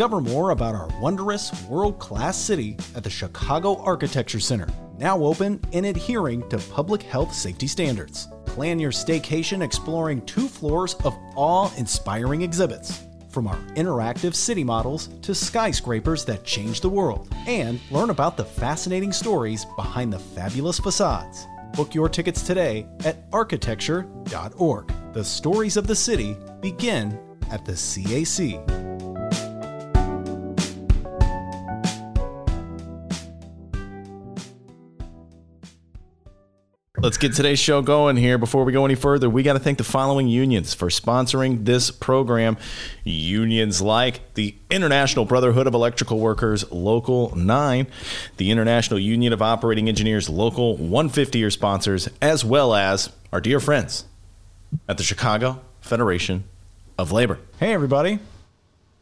Discover more about our wondrous world-class city at the Chicago Architecture Center, now open and adhering to public health safety standards. Plan your staycation exploring two floors of awe-inspiring exhibits from our interactive city models to skyscrapers that change the world, and learn about the fascinating stories behind the fabulous facades. Book your tickets today at architecture.org. The stories of the city begin at the CAC. Let's get today's show going here. Before we go any further, we got to thank the following unions for sponsoring this program. Unions like the International Brotherhood of Electrical Workers, Local 9, the International Union of Operating Engineers, Local 150 are sponsors, as well as our dear friends at the Chicago Federation of Labor. Hey, everybody. Let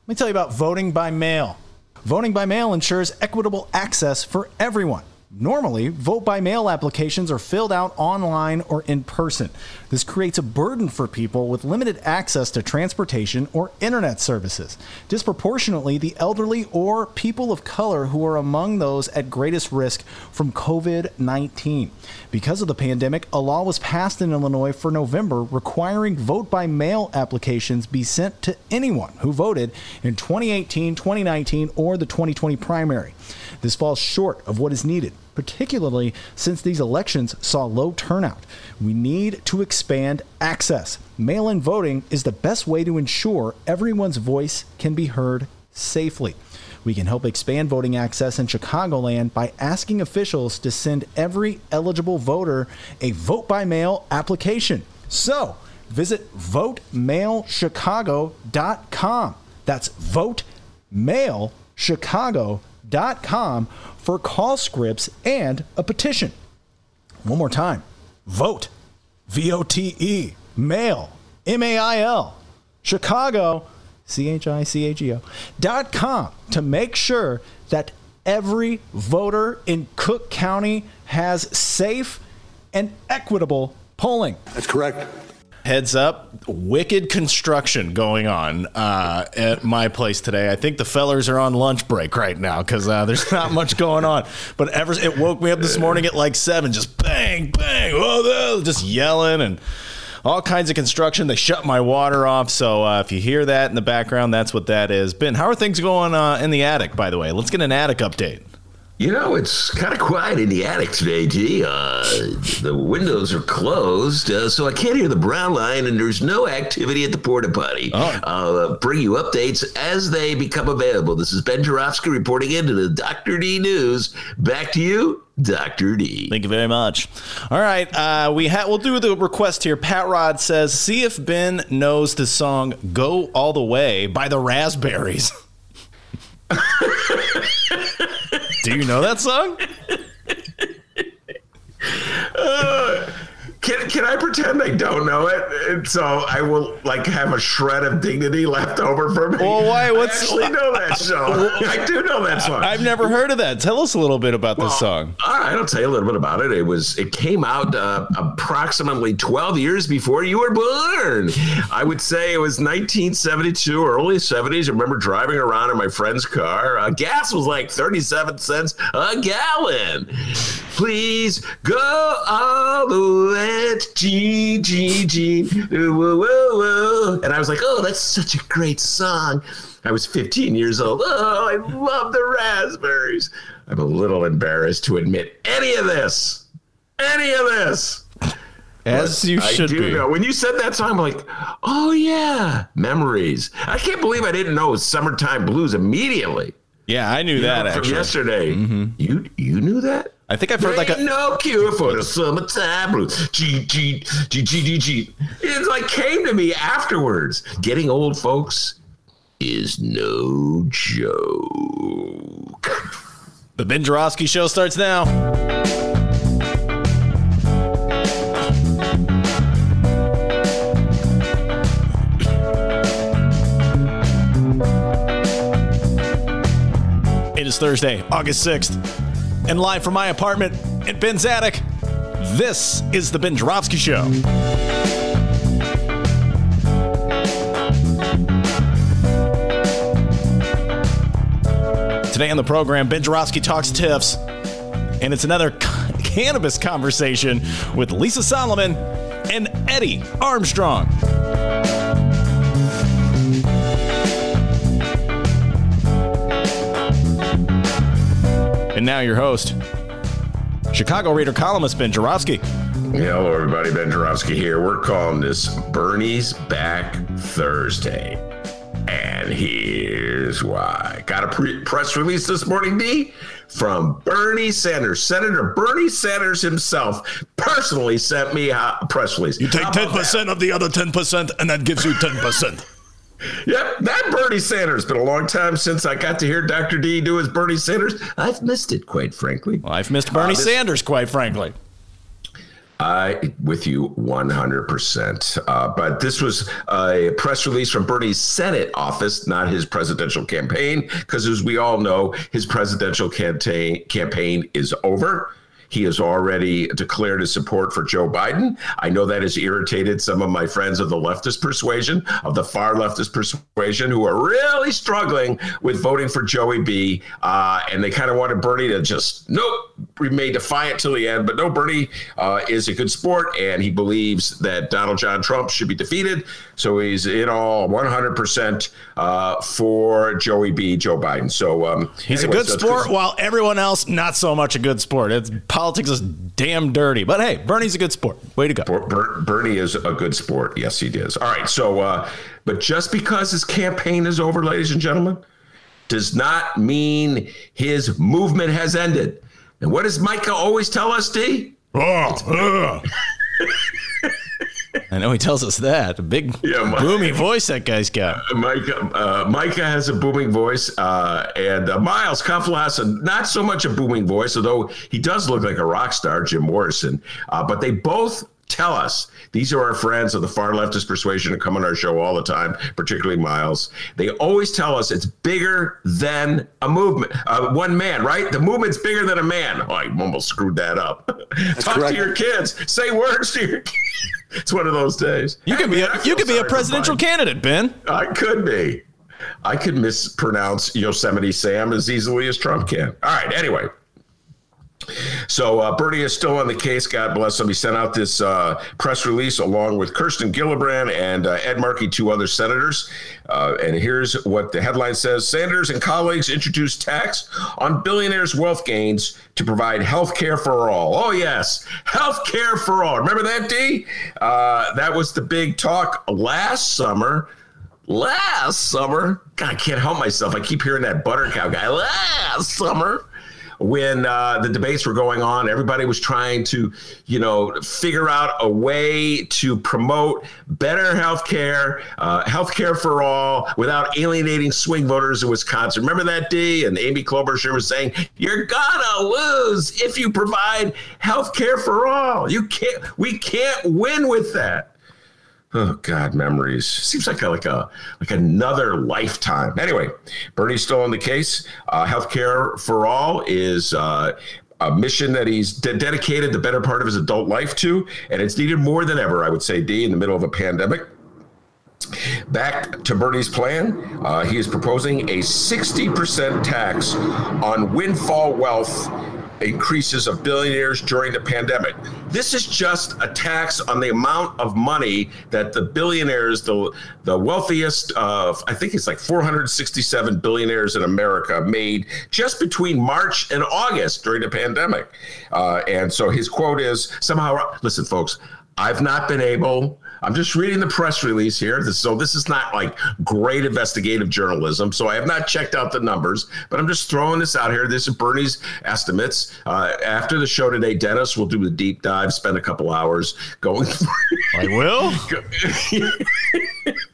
me tell you about voting by mail. Voting by mail ensures equitable access for everyone. Normally, vote by mail applications are filled out online or in person. This creates a burden for people with limited access to transportation or internet services. Disproportionately, the elderly or people of color who are among those at greatest risk from COVID 19. Because of the pandemic, a law was passed in Illinois for November requiring vote by mail applications be sent to anyone who voted in 2018, 2019, or the 2020 primary. This falls short of what is needed, particularly since these elections saw low turnout. We need to expand access. Mail in voting is the best way to ensure everyone's voice can be heard safely. We can help expand voting access in Chicagoland by asking officials to send every eligible voter a vote by mail application. So, visit votemailchicago.com. That's votemailchicago.com for call scripts and a petition. One more time. Vote. V O T E. Mail. M A I L. Chicago. C H I C A G O. Dot com to make sure that every voter in Cook County has safe and equitable polling. That's correct. Heads up, wicked construction going on uh, at my place today. I think the fellers are on lunch break right now because uh, there's not much going on. But ever it woke me up this morning at like seven, just bang, bang, oh, just yelling and all kinds of construction. They shut my water off. So uh, if you hear that in the background, that's what that is. Ben, how are things going uh, in the attic, by the way? Let's get an attic update. You know, it's kind of quiet in the attic today, G. Uh, the windows are closed, uh, so I can't hear the brown line, and there's no activity at the porta potty. Oh. I'll uh, bring you updates as they become available. This is Ben Joravsky reporting into the Dr. D News. Back to you, Dr. D. Thank you very much. All right, uh, we ha- we'll do the request here. Pat Rod says, "See if Ben knows the song "Go All the Way" by the Raspberries." Do you know that song? Uh, can, can I pretend I don't know it? And so I will like have a shred of dignity left over for me. Well, why? What's I actually know that song? I do know that song. I've never heard of that. Tell us a little bit about Well, this song. All right, I'll tell you a little bit about it. It was it came out uh, approximately 12 years before you were born. I would say it was 1972, or early 70s. I remember driving around in my friend's car. Uh, gas was like 37 cents a gallon. Please go all the way to G G G. And I was like, oh, that's such a great song. I was 15 years old. Oh, I love the raspberries. I'm a little embarrassed to admit any of this. Any of this. As you I should do be. know. When you said that song, I'm like, oh yeah, memories. I can't believe I didn't know summertime blues immediately. Yeah, I knew You that know, from actually. yesterday. Mm-hmm. You you knew that? I think I've heard like a. no cure for the summertime blues. G G G G G G. It like came to me afterwards. Getting old, folks. is no joke. The Ben Joravsky Show starts now. It is Thursday, August 6th, and live from my apartment in Ben's attic, this is the Ben Joravsky Show. Today on the program, Ben Joravsky talks TIFs, and it's another cannabis conversation with Lisa Solomon and Eddie Armstrong. And now your host, Chicago Reader columnist Ben Joravsky. Hello, everybody. Ben Joravsky here. We're calling this Bernie's Back Thursday. And here's why. Got a pre- press release this morning, D, from Bernie Sanders. Senator Bernie Sanders himself personally sent me a press release. You take ten about that? percent of the other ten percent, and that gives you ten percent. Yep, that Bernie Sanders. Been a long time since I got to hear Dr. D do his Bernie Sanders. I've missed it, quite frankly. Well, I've missed Bernie this- Sanders, quite frankly. I with you 100%. Uh, but this was a press release from Bernie's Senate office, not his presidential campaign, because as we all know, his presidential campaign campaign is over. He has already declared his support for Joe Biden. I know that has irritated some of my friends of the leftist persuasion, of the far leftist persuasion, who are really struggling with voting for Joey B. Uh, and they kind of wanted Bernie to just, nope, remain defiant till the end. But no, Bernie uh, is a good sport, and he believes that Donald John Trump should be defeated. So he's in all 100% uh, for Joey B. Joe Biden. So um, He's anyway, a good so sport, while everyone else not so much a good sport. It's politics is damn dirty, but hey, Bernie's a good sport. Way to go! Ber- Ber- Bernie is a good sport. Yes, he is. All right. So, uh, but just because his campaign is over, ladies and gentlemen, does not mean his movement has ended. And what does Micah always tell us, D? Oh, I know he tells us that. A big, Yeah, my- boomy voice that guy's got. Micah, uh, Micah has a booming voice, uh, and uh, Miles Kampf not so much a booming voice, although he does look like a rock star, Jim Morrison. Uh, but they both tell us these are our friends of the far leftist persuasion who come on our show all the time, particularly Miles. They always tell us it's bigger than a movement, uh, one man, right? The movement's bigger than a man. Oh, I almost screwed that up. Talk correct. to your kids. Say words to your kids. It's one of those days. You could be, Hey, man, I a, you could be a presidential candidate, Ben. I could be. I could mispronounce Yosemite Sam as easily as Trump can. All right. Anyway. So uh, Bernie is still on the case. God bless him. He sent out this uh, press release along with Kirsten Gillibrand and uh, Ed Markey, two other senators. Uh, and here's what the headline says: Sanders and colleagues introduced tax on billionaires' wealth gains to provide health care for all. Oh yes, health care for all. Remember that, D? Uh, that was the big talk last summer last summer. God, I can't help myself. I keep hearing that butter cow guy. Last summer, when uh, the debates were going on, everybody was trying to, you know, figure out a way to promote better health care, uh, health care for all, without alienating swing voters in Wisconsin. Remember that, D? And Amy Klobuchar was saying, "You're gonna lose if you provide health care for all. You can't. We can't win with that." Oh God, memories. Seems like a, like a like another lifetime. Anyway, Bernie's still on the case. Uh, healthcare for all is uh, a mission that he's de- dedicated the better part of his adult life to, and it's needed more than ever. I would say, D, in the middle of a pandemic. Back to Bernie's plan, uh, he is proposing a 60% tax on windfall wealth increases of billionaires during the pandemic. This is just a tax on the amount of money that the billionaires, the the wealthiest of, I think it's like 467 billionaires in America, made just between March and August during the pandemic. Uh, and so his quote is somehow, listen, folks, I've not been able. I'm just reading the press release here. So this is not like great investigative journalism. So I have not checked out the numbers, but I'm just throwing this out here. This is Bernie's estimates. Uh, after the show today, Dennis will do the deep dive, spend a couple hours going through. I will.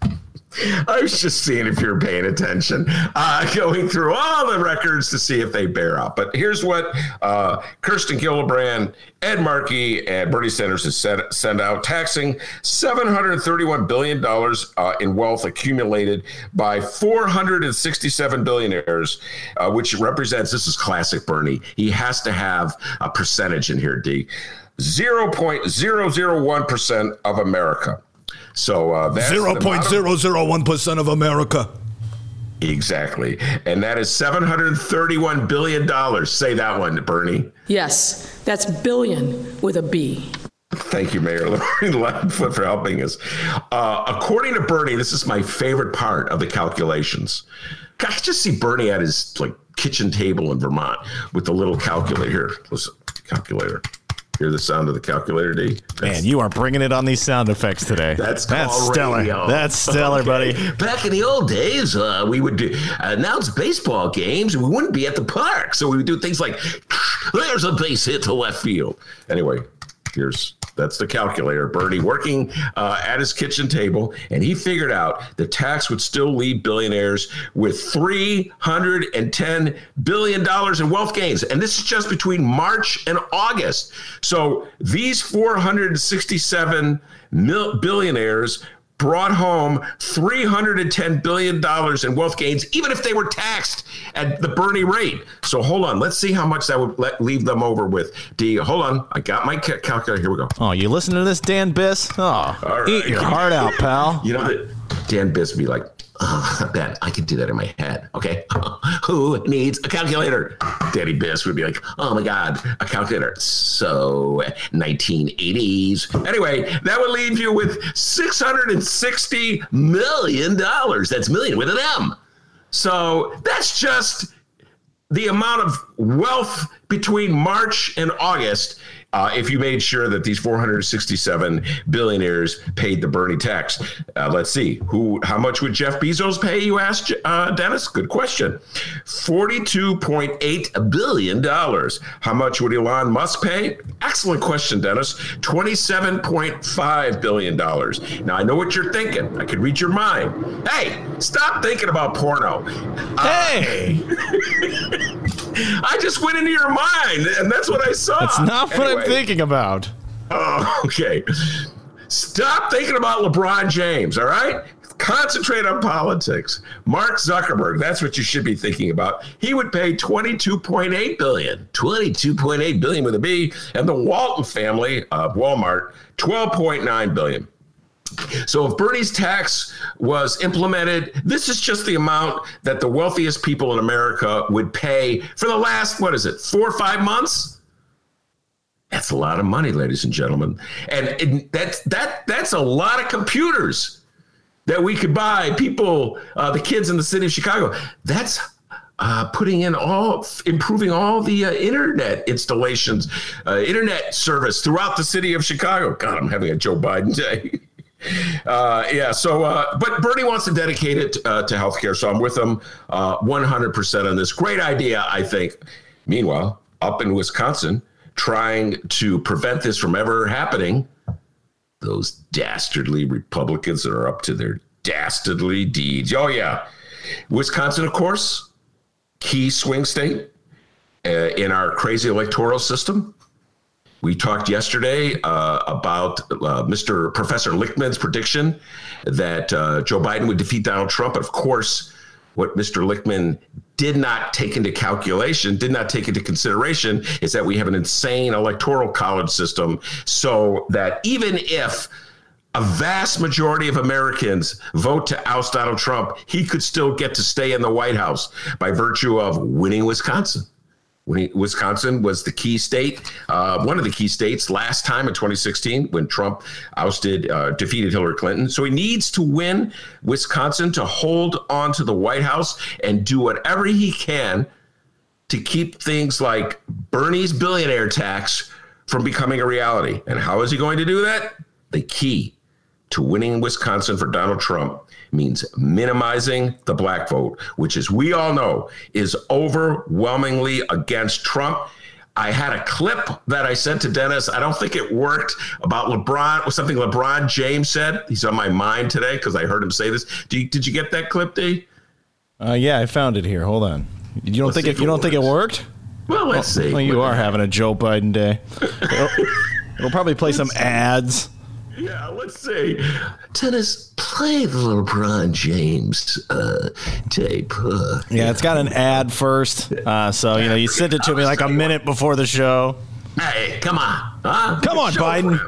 I was just seeing if you're paying attention, uh, going through all the records to see if they bear out. But here's what uh, Kirsten Gillibrand, Ed Markey, and Bernie Sanders has sent out taxing $731 billion uh, in wealth accumulated by 467 billionaires, uh, which represents this is classic Bernie. He has to have a percentage in here, D. 0.001% of America. So uh, that's zero point zero zero one percent of America. Exactly, and that is seven hundred thirty-one billion dollars. Say that one, to Bernie. Yes, that's billion with a B. Thank you, Mayor Lori Lightfoot, for helping us. Uh, according to Bernie, this is my favorite part of the calculations. I just see Bernie at his like kitchen table in Vermont with the little calculator. Here, listen, calculator. Hear the sound of the calculator, D. Man, you are bringing it on these sound effects today. That's that's stellar. radio. That's stellar, Okay. buddy. Back in the old days, uh, we would do, announce baseball games and we wouldn't be at the park. So we would do things like, there's a base hit to left field. Anyway, here's that's the calculator. Bernie working uh, at his kitchen table, and he figured out the tax would still leave billionaires with $310 billion in wealth gains. And this is just between March and August. So these 467 mil- billionaires brought home $310 billion in wealth gains, even if they were taxed at the Bernie rate. So hold on. Let's see how much that would let, leave them over with. D, hold on. I got my ca- calculator. Here we go. Oh, you listen to this, Dan Biss? Oh, right. eat your heart out, pal. You know that Dan Biss would be like, Ben, I can do that in my head. Okay. Who needs a calculator? Danny Biss would be like, oh my God, a calculator. So 1980s. Anyway, that would leave you with $660 million. That's million with an M. So that's just the amount of wealth between March and August. Uh, if you made sure that these 467 billionaires paid the Bernie tax, uh, let's see who, how much would Jeff Bezos pay? You asked, uh, Dennis. Good question. 42.8 billion dollars. How much would Elon Musk pay? Excellent question, Dennis. 27.5 billion dollars. Now I know what you're thinking. I could read your mind. Hey, stop thinking about porno. Hey, I just went into your mind, and that's what I saw. that's not what I'm thinking about. Oh, okay. Stop thinking about LeBron James, all right? Concentrate on politics. Mark Zuckerberg, that's what you should be thinking about. He would pay 22.8 billion, 22.8 billion with a B, and the Walton family of Walmart, 12.9 billion. So if Bernie's tax was implemented, this is just the amount that the wealthiest people in America would pay for the last, what is it, four or five months? That's a lot of money, ladies and gentlemen, and it, that's that that's a lot of computers that we could buy. People, uh, the kids in the city of Chicago. That's uh, putting in all, improving all the uh, internet installations, uh, internet service throughout the city of Chicago. God, I'm having a Joe Biden day. Uh, yeah. So, uh, but Bernie wants to dedicate it uh, to healthcare, so I'm with him uh, 100% on this. Great idea, I think. Meanwhile, up in Wisconsin, trying to prevent this from ever happening, those dastardly Republicans that are up to their dastardly deeds. Oh yeah, Wisconsin, of course, key swing state uh, in our crazy electoral system. We talked yesterday uh, about uh, Mr. Professor Lichtman's prediction that uh, Joe Biden would defeat Donald Trump. Of course, what Mr. Lichtman did not take into calculation, did not take into consideration, is that we have an insane electoral college system, so that even if a vast majority of Americans vote to oust Donald Trump, he could still get to stay in the White House by virtue of winning Wisconsin. Winning, Wisconsin was the key state, uh, one of the key states last time in 2016 when Trump ousted, uh, defeated Hillary Clinton. So he needs to win Wisconsin to hold on to the White House and do whatever he can to keep things like Bernie's billionaire tax from becoming a reality. And how is he going to do that? The key to winning Wisconsin for Donald Trump means minimizing the black vote, which, as we all know, is overwhelmingly against Trump. I had a clip that I sent to Dennis. I don't think it worked about LeBron, or something LeBron James said. He's on my mind today because I heard him say this. You, did you get that clip, D? Uh, yeah, I found it here. Hold on. You don't Let's think it, if you it don't think it worked? Well, let's see. Well, you are having a Joe Biden day. It'll, it'll probably play some ads. Yeah, let's see. Dennis, play the LeBron James uh, tape. Uh, Yeah, it's got an ad first. Uh, so you know, you sent it to me like a minute before the show. Hey, come on. Huh? Come on, Biden.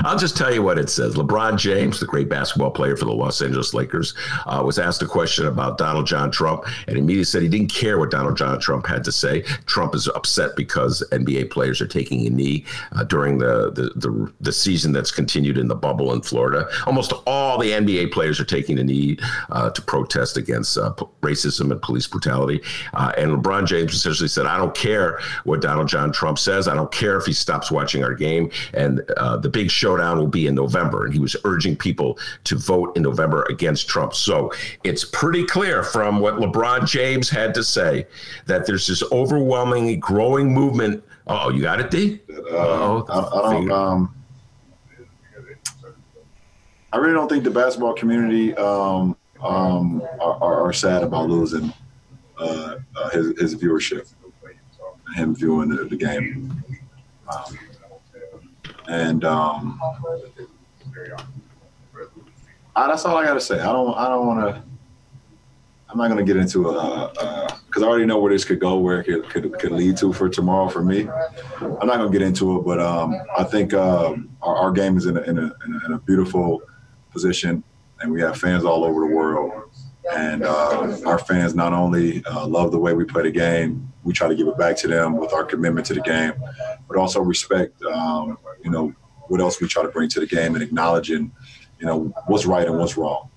I'll just tell you what it says. LeBron James, the great basketball player for the Los Angeles Lakers, uh, was asked a question about Donald John Trump, and immediately said he didn't care what Donald John Trump had to say. Trump is upset because NBA players are taking a knee uh, during the, the the the season that's continued in the bubble in Florida. Almost all the NBA players are taking a knee uh, to protest against uh, p- racism and police brutality. Uh, and LeBron James essentially said, "I don't care what Donald John Trump says. I don't care if he stops watching our game." And uh, the big showdown will be in November. And he was urging people to vote in November against Trump. So it's pretty clear from what LeBron James had to say that there's this overwhelmingly growing movement. Oh, you got it, D? Uh, I, I don't. Um, I really don't think the basketball community um, um, are, are, sad about losing uh, uh, his, his viewership, him viewing the, the game, um, and um, that's all I got to say. I don't. I don't want to. I'm not to get into a because I already know where this could go, where it could, could, could lead to for tomorrow for me. I'm not to get into it, but um, I think um, our, our game is in a, in, a, in, a, in a beautiful position, and we have fans all over the world. And uh, our fans not only uh, love the way we play the game, we try to give it back to them with our commitment to the game, but also respect, um, you know, what else we try to bring to the game and acknowledging, you know, what's right and what's wrong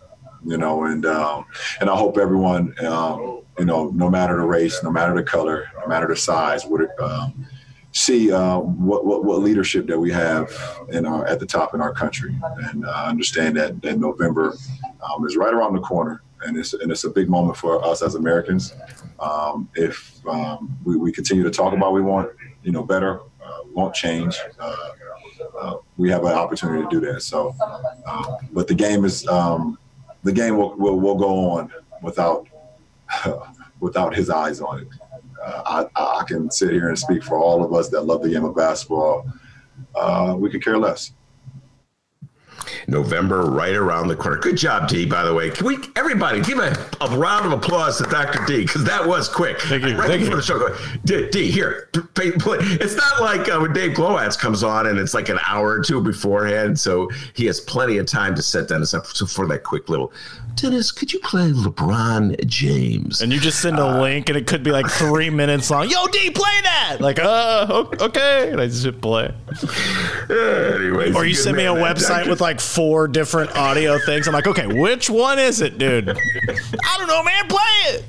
you know, and um, and I hope everyone, um, you know, no matter the race, no matter the color, no matter the size, would um, see uh, what, what what leadership that we have in our at the top in our country, and uh, understand that that November um, is right around the corner, and it's and it's a big moment for us as Americans. Um, if um, we, we continue to talk about we want, you know, better, uh, want change. Uh, uh, we have an opportunity to do that. So, uh, but the game is um, the game will, will, will go on without without his eyes on it. Uh, I, I can sit here and speak for all of us that love the game of basketball. Uh, we could care less. November right around the corner. Good job, D. By the way, can we everybody give a, a round of applause to Dr. D because that was quick. Thank you. Right Thank before you. the show, go, D, D here. Play. It's not like uh, when Dave Glowacz comes on and it's like an hour or two beforehand, so he has plenty of time to set Dennis up. So for that quick little, Dennis, could you play LeBron James? And you just send a link, and it could be like three minutes long. Yo, D, play that. Like, uh, okay. And I just hit play. Anyways, Or you send me a website with like four different audio things. I'm like, okay, which one is it, dude? I don't know, man. Play it.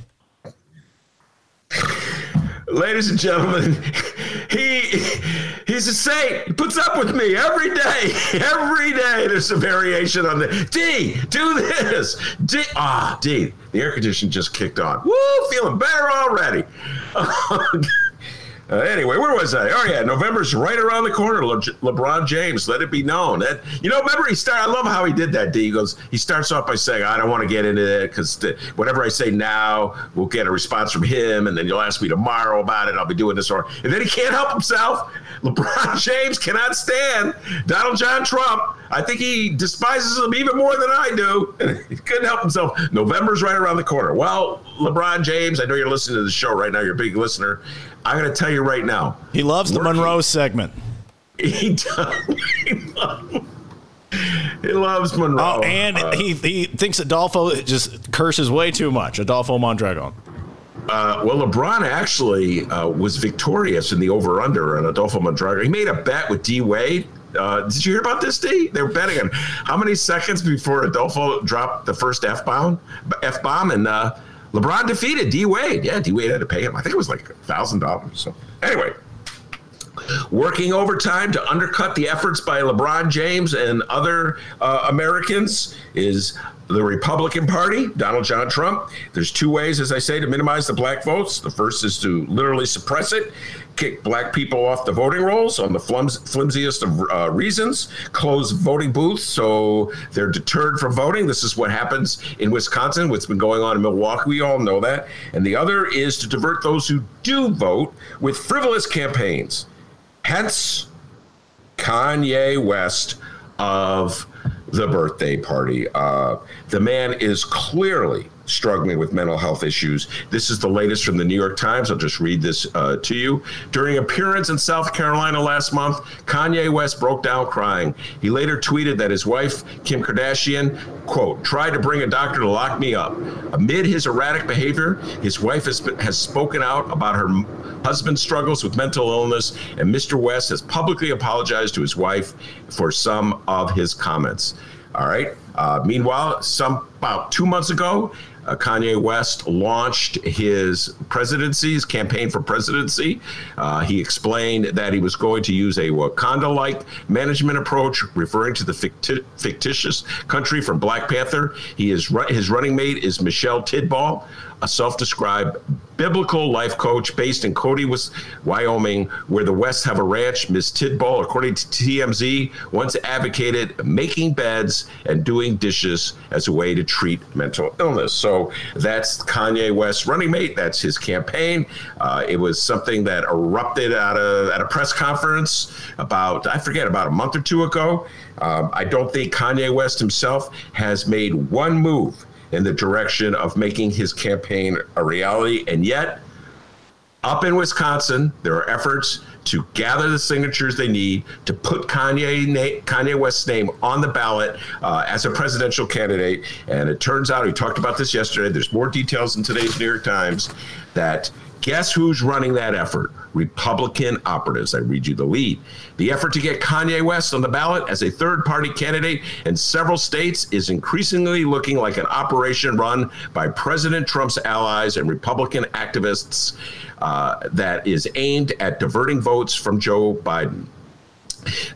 Ladies and gentlemen, he he's a saint. He puts up with me every day. Every day there's a variation on the D, do this. D ah D. The air conditioning just kicked on. Woo, feeling better already. Uh, anyway, where was I? Oh yeah, November's right around the corner. Le- LeBron James, let it be known that you know. Remember, he started. I love how he did that. D he goes. He starts off by saying, "I don't want to get into it because whatever I say now, we'll get a response from him, and then you'll ask me tomorrow about it. I'll be doing this or." And then he can't help himself. LeBron James cannot stand Donald John Trump. I think he despises him even more than I do. he couldn't help himself. November's right around the corner. Well, LeBron James, I know you're listening to the show right now. You're a big listener. I'm going to tell you right now. He loves the Working- Monroe segment. He does. He loves, he loves Monroe. Oh, and Uh, he he thinks Adolfo just curses way too much. Adolfo Mondragon. Uh, well, LeBron actually uh, was victorious in the over/under on Adolfo Mondragon. He made a bet with D Wade. Uh, did you hear about this, D? They were betting on how many seconds before Adolfo dropped the first f bomb, f bomb, and uh, LeBron defeated D Wade. Yeah, D Wade had to pay him. I think it was like a thousand dollars. So anyway, working overtime to undercut the efforts by LeBron James and other uh, Americans is the Republican Party, Donald John Trump, there's two ways, as I say, to minimize the black votes. The first is to literally suppress it, kick black people off the voting rolls on the flimsiest of uh, reasons, close voting booths so they're deterred from voting. This is what happens in Wisconsin, what's been going on in Milwaukee. We all know that. And the other is to divert those who do vote with frivolous campaigns. Hence, Kanye West of the birthday party. Uh, the man is clearly struggling with mental health issues. This is the latest from the New York Times. I'll just read this uh, to you. During appearance in South Carolina last month, Kanye West broke down crying. He later tweeted that his wife, Kim Kardashian, quote, tried to bring a doctor to lock me up. Amid his erratic behavior, his wife has, has spoken out about her husband struggles with mental illness, and Mr. West has publicly apologized to his wife for some of his comments. All right. Uh, meanwhile, some about two months ago, uh, Kanye West launched his presidency, his campaign for presidency. Uh, he explained that he was going to use a Wakanda like management approach, referring to the ficti- fictitious country from Black Panther. He is his running mate is Michelle Tidball, a self described biblical life coach based in Cody, Wyoming, where the West have a ranch. Ms. Tidball, according to TMZ, once advocated making beds and doing dishes as a way to treat mental illness. So that's Kanye West's running mate. That's his campaign. Uh, it was something that erupted out of at a press conference about, I forget, about a month or two ago. Um, I don't think Kanye West himself has made one move in the direction of making his campaign a reality. And yet, up in Wisconsin, there are efforts to gather the signatures they need to put Kanye Kanye West's name on the ballot uh, as a presidential candidate. And it turns out, we talked about this yesterday. There's more details in today's New York Times that Guess who's running that effort? Republican operatives. I read you the lead. The effort to get Kanye West on the ballot as a third party candidate in several states is increasingly looking like an operation run by President Trump's allies and Republican activists uh, that is aimed at diverting votes from Joe Biden.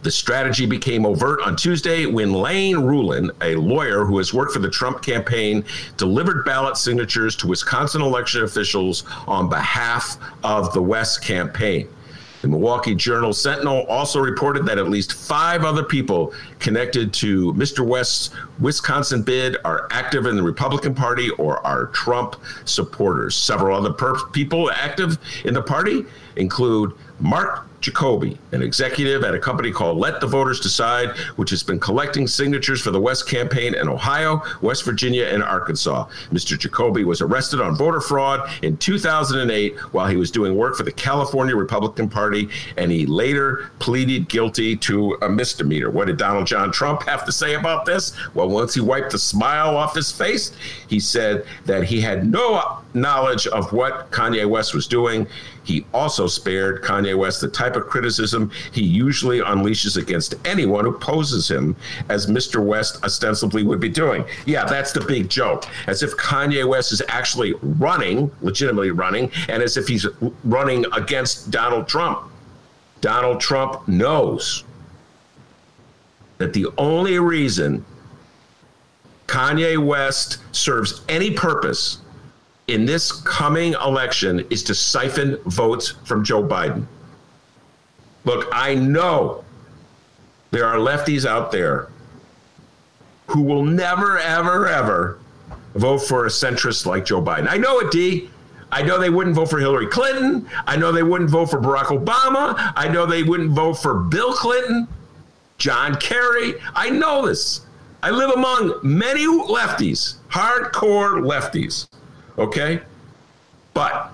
The strategy became overt on Tuesday when Lane Ruhland, a lawyer who has worked for the Trump campaign, delivered ballot signatures to Wisconsin election officials on behalf of the West campaign. The Milwaukee Journal Sentinel also reported that at least five other people connected to Mr. West's Wisconsin bid are active in the Republican Party or are Trump supporters. Several other per- people active in the party include Mark Jacoby, an executive at a company called Let the Voters Decide, which has been collecting signatures for the West campaign in Ohio, West Virginia, and Arkansas. Mr. Jacoby was arrested on voter fraud in 2008 while he was doing work for the California Republican Party, and he later pleaded guilty to a misdemeanor. What did Donald John Trump have to say about this? Well, once he wiped the smile off his face, he said that he had no knowledge of what Kanye West was doing. He also spared Kanye West the type of criticism he usually unleashes against anyone who poses him, as Mr. West ostensibly would be doing. Yeah, that's the big joke. As if Kanye West is actually running, legitimately running, and as if he's running against Donald Trump. Donald Trump knows that the only reason Kanye West serves any purpose in this coming election is to siphon votes from Joe Biden. Look, I know there are lefties out there who will never, ever, ever vote for a centrist like Joe Biden. I know it, D. I know they wouldn't vote for Hillary Clinton. I know they wouldn't vote for Barack Obama. I know they wouldn't vote for Bill Clinton, John Kerry. I know this. I live among many lefties, hardcore lefties. Okay? But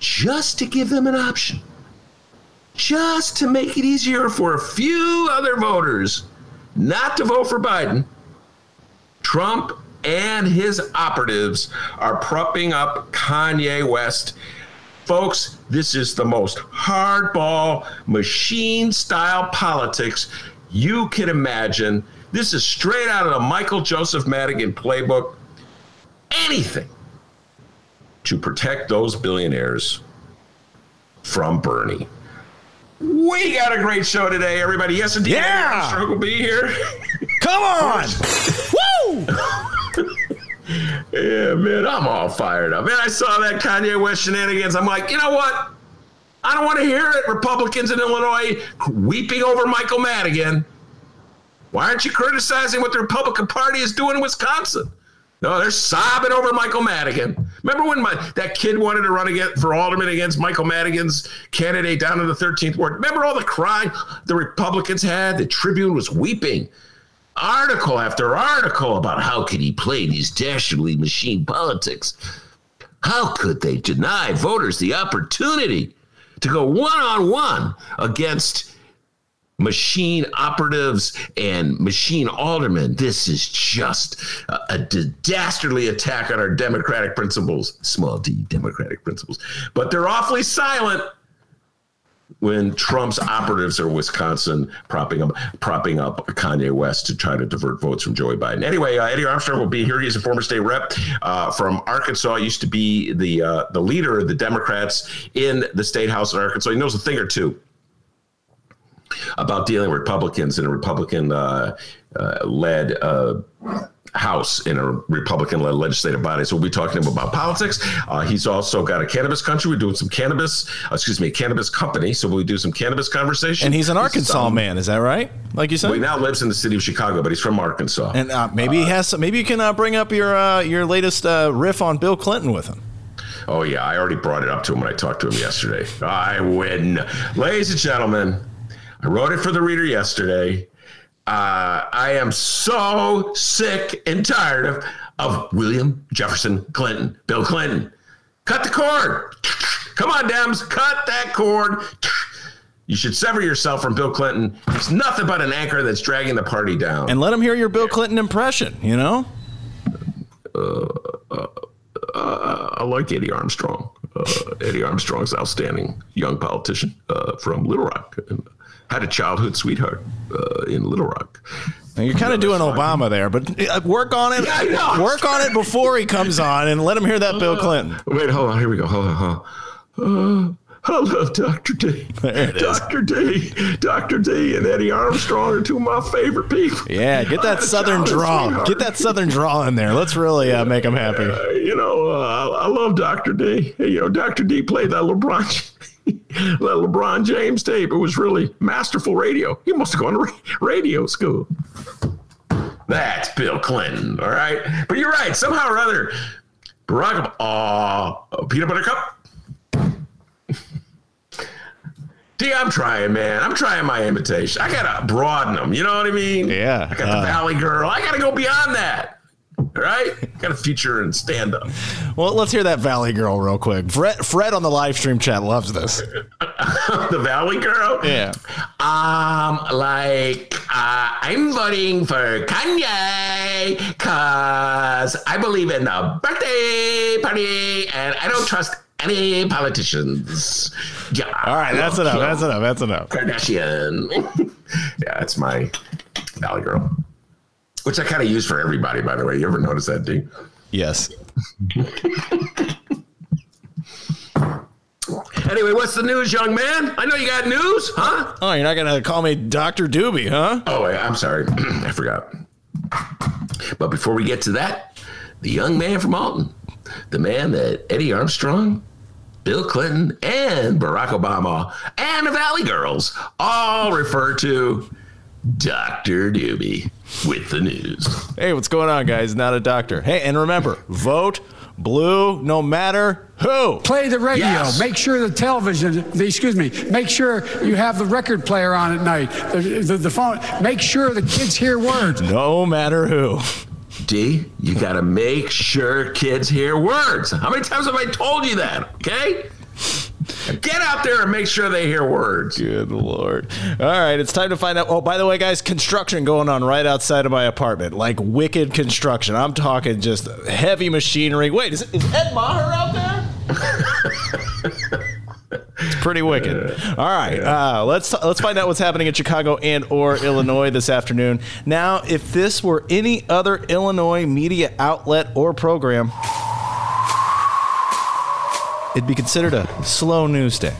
just to give them an option, just to make it easier for a few other voters not to vote for Biden, Trump and his operatives are propping up Kanye West. Folks, this is the most hardball, machine style politics you can imagine. This is straight out of the Michael Joseph Madigan playbook anything to protect those billionaires from Bernie. We got a great show today, everybody. Yes, indeed. Yeah. Armstrong will be here. Come on. Woo! Yeah, man, I'm all fired up. Man, I saw that Kanye West shenanigans. I'm like, you know what? I don't want to hear it. Republicans in Illinois weeping over Michael Madigan. Why aren't you criticizing what the Republican Party is doing in Wisconsin? No, they're sobbing over Michael Madigan. Remember when my, that kid wanted to run again for alderman against Michael Madigan's candidate down in the 13th ward? Remember all the crying the Republicans had? The Tribune was weeping article after article about how could he play these dastardly machine politics. How could they deny voters the opportunity to go one on one against machine operatives and machine aldermen? This is just a, dastardly attack on our democratic principles, small d democratic principles. But they're awfully silent when Trump's operatives are Wisconsin propping up propping up Kanye West to try to divert votes from Joey Biden. Anyway, uh, Eddie Armstrong will be here. He's a former state rep uh, from Arkansas. Used to be the uh, the leader of the Democrats in the state house in Arkansas. He knows a thing or two about dealing with Republicans in a Republican uh, uh, led uh, House in a Republican led legislative body. So we'll be talking to him about politics. Uh, he's also got a cannabis country. We're doing some cannabis, uh, excuse me, a cannabis company. So we'll do some cannabis conversation. And he's an Arkansas um, man, is that right? Like you said? Well, he now lives in the city of Chicago, but he's from Arkansas. and uh, maybe he has some, maybe you can uh, bring up your uh, your latest uh, riff on Bill Clinton with him. Oh yeah, I already brought it up to him when I talked to him yesterday. I win, ladies and gentlemen. I wrote it for the reader yesterday. Uh, I am so sick and tired of of William Jefferson Clinton, Bill Clinton. Cut the cord. Come on, Dems, cut that cord. You should sever yourself from Bill Clinton. He's nothing but an anchor that's dragging the party down. And let him hear your Bill Clinton impression, you know? uh, I like Eddie Armstrong. Uh, Eddie Armstrong's outstanding young politician uh, from Little Rock. And had a childhood sweetheart uh, in Little Rock. Now, you're kind of doing Obama there, but uh, work on it. Yeah, Work on it before he comes on and let him hear that Bill Clinton. Wait, hold on. Here we go. Hold on. Hold on. Uh, I love Dr. D. There it is. Dr. D. Dr. D and Eddie Armstrong are two of my favorite people. Yeah, get that southern draw. sweetheart. Get that southern draw in there. Let's really uh, make him happy. Uh, you know, uh, I, I love Dr. D. You know, Dr. D played that LeBron, that LeBron James tape. It was really masterful radio. He must have gone to radio school. That's Bill Clinton, all right. But you're right. Somehow or other, Barack Obama, uh, peanut butter cup. D, I'm trying, man. I'm trying my imitation. I gotta broaden them. You know what I mean? Yeah, I got the uh, Valley Girl. I gotta go beyond that. All right, got to feature and stand up. Well, let's hear that Valley Girl real quick. Fred, Fred on the live stream chat loves this. the Valley Girl. Yeah. Um, like uh, I'm voting for Kanye because I believe in the birthday party and I don't trust any politicians. Yeah. All right, that's enough. That's enough. That's enough. Kardashian. yeah, that's my Valley Girl. Which I kind of use for everybody, by the way. You ever notice that, D? Yes. Anyway, what's the news, young man? I know you got news, huh? Oh, you're not gonna call me Doctor Doobie, huh? Oh, wait, I'm sorry. I forgot. But before we get to that, the young man from Alton, the man that Eddie Armstrong, Bill Clinton, and Barack Obama, and the Valley Girls all refer to Dr. Doobie with the news. Hey, what's going on, guys? Not a doctor. Hey, and remember, vote blue no matter who. Play the radio. Yes. Make sure the television, the, excuse me, make sure you have the record player on at night, the, the, the phone. Make sure the kids hear words. No matter who. D, you got to make sure kids hear words. How many times have I told you that? Okay? Get out there and make sure they hear words. Good lord. All right, it's time to find out. Oh, by the way, guys, construction going on right outside of my apartment. Like wicked construction. I'm talking just heavy machinery. Wait, is, is Ed Maher out there? It's pretty wicked. All right, uh, let's let's find out what's happening in Chicago and or Illinois this afternoon. Now, if this were any other Illinois media outlet or program, it'd be considered a slow news day.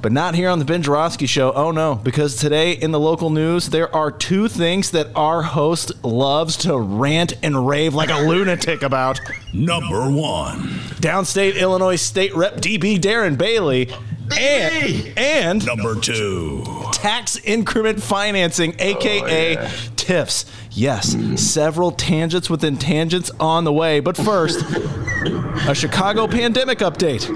But not here on the Ben Joravsky Show. Oh no, because today in the local news, there are two things that our host loves to rant and rave like a lunatic about. Number one. Downstate Illinois State Rep DB Darren Bailey. And, and Number two. tax increment financing, aka oh, TIFs. Yes, several tangents within tangents on the way. But first, a Chicago pandemic update.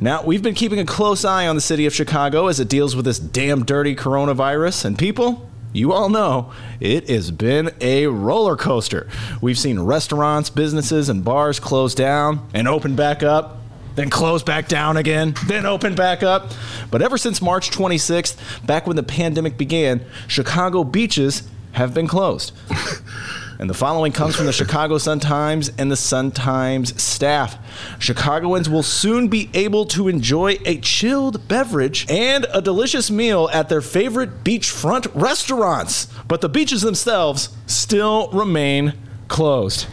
Now, we've been keeping a close eye on the city of Chicago as it deals with this damn dirty coronavirus. And people, you all know it has been a roller coaster. We've seen restaurants, businesses, and bars close down and open back up then close back down again, then open back up. But ever since March 26th, back when the pandemic began, Chicago beaches have been closed. And the following comes from the Chicago Sun-Times and the Sun-Times staff. Chicagoans will soon be able to enjoy a chilled beverage and a delicious meal at their favorite beachfront restaurants, but the beaches themselves still remain closed.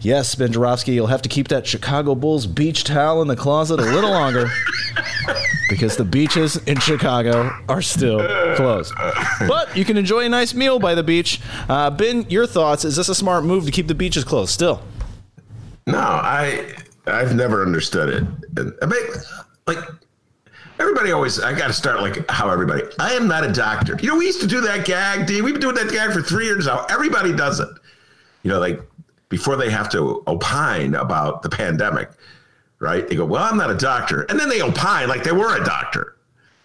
Yes, Ben Joravsky, you'll have to keep that Chicago Bulls beach towel in the closet a little longer because the beaches in Chicago are still closed. But you can enjoy a nice meal by the beach. Uh, ben, your thoughts? Is this a smart move to keep the beaches closed still? No, I I've never understood it. And I mean, like everybody always, I got to start like how everybody. I am not a doctor. You know, we used to do that gag, D. We've been doing that gag for three years now. Everybody does it. You know, like before they have to opine about the pandemic, right? They go, "Well, I'm not a doctor," and then they opine like they were a doctor.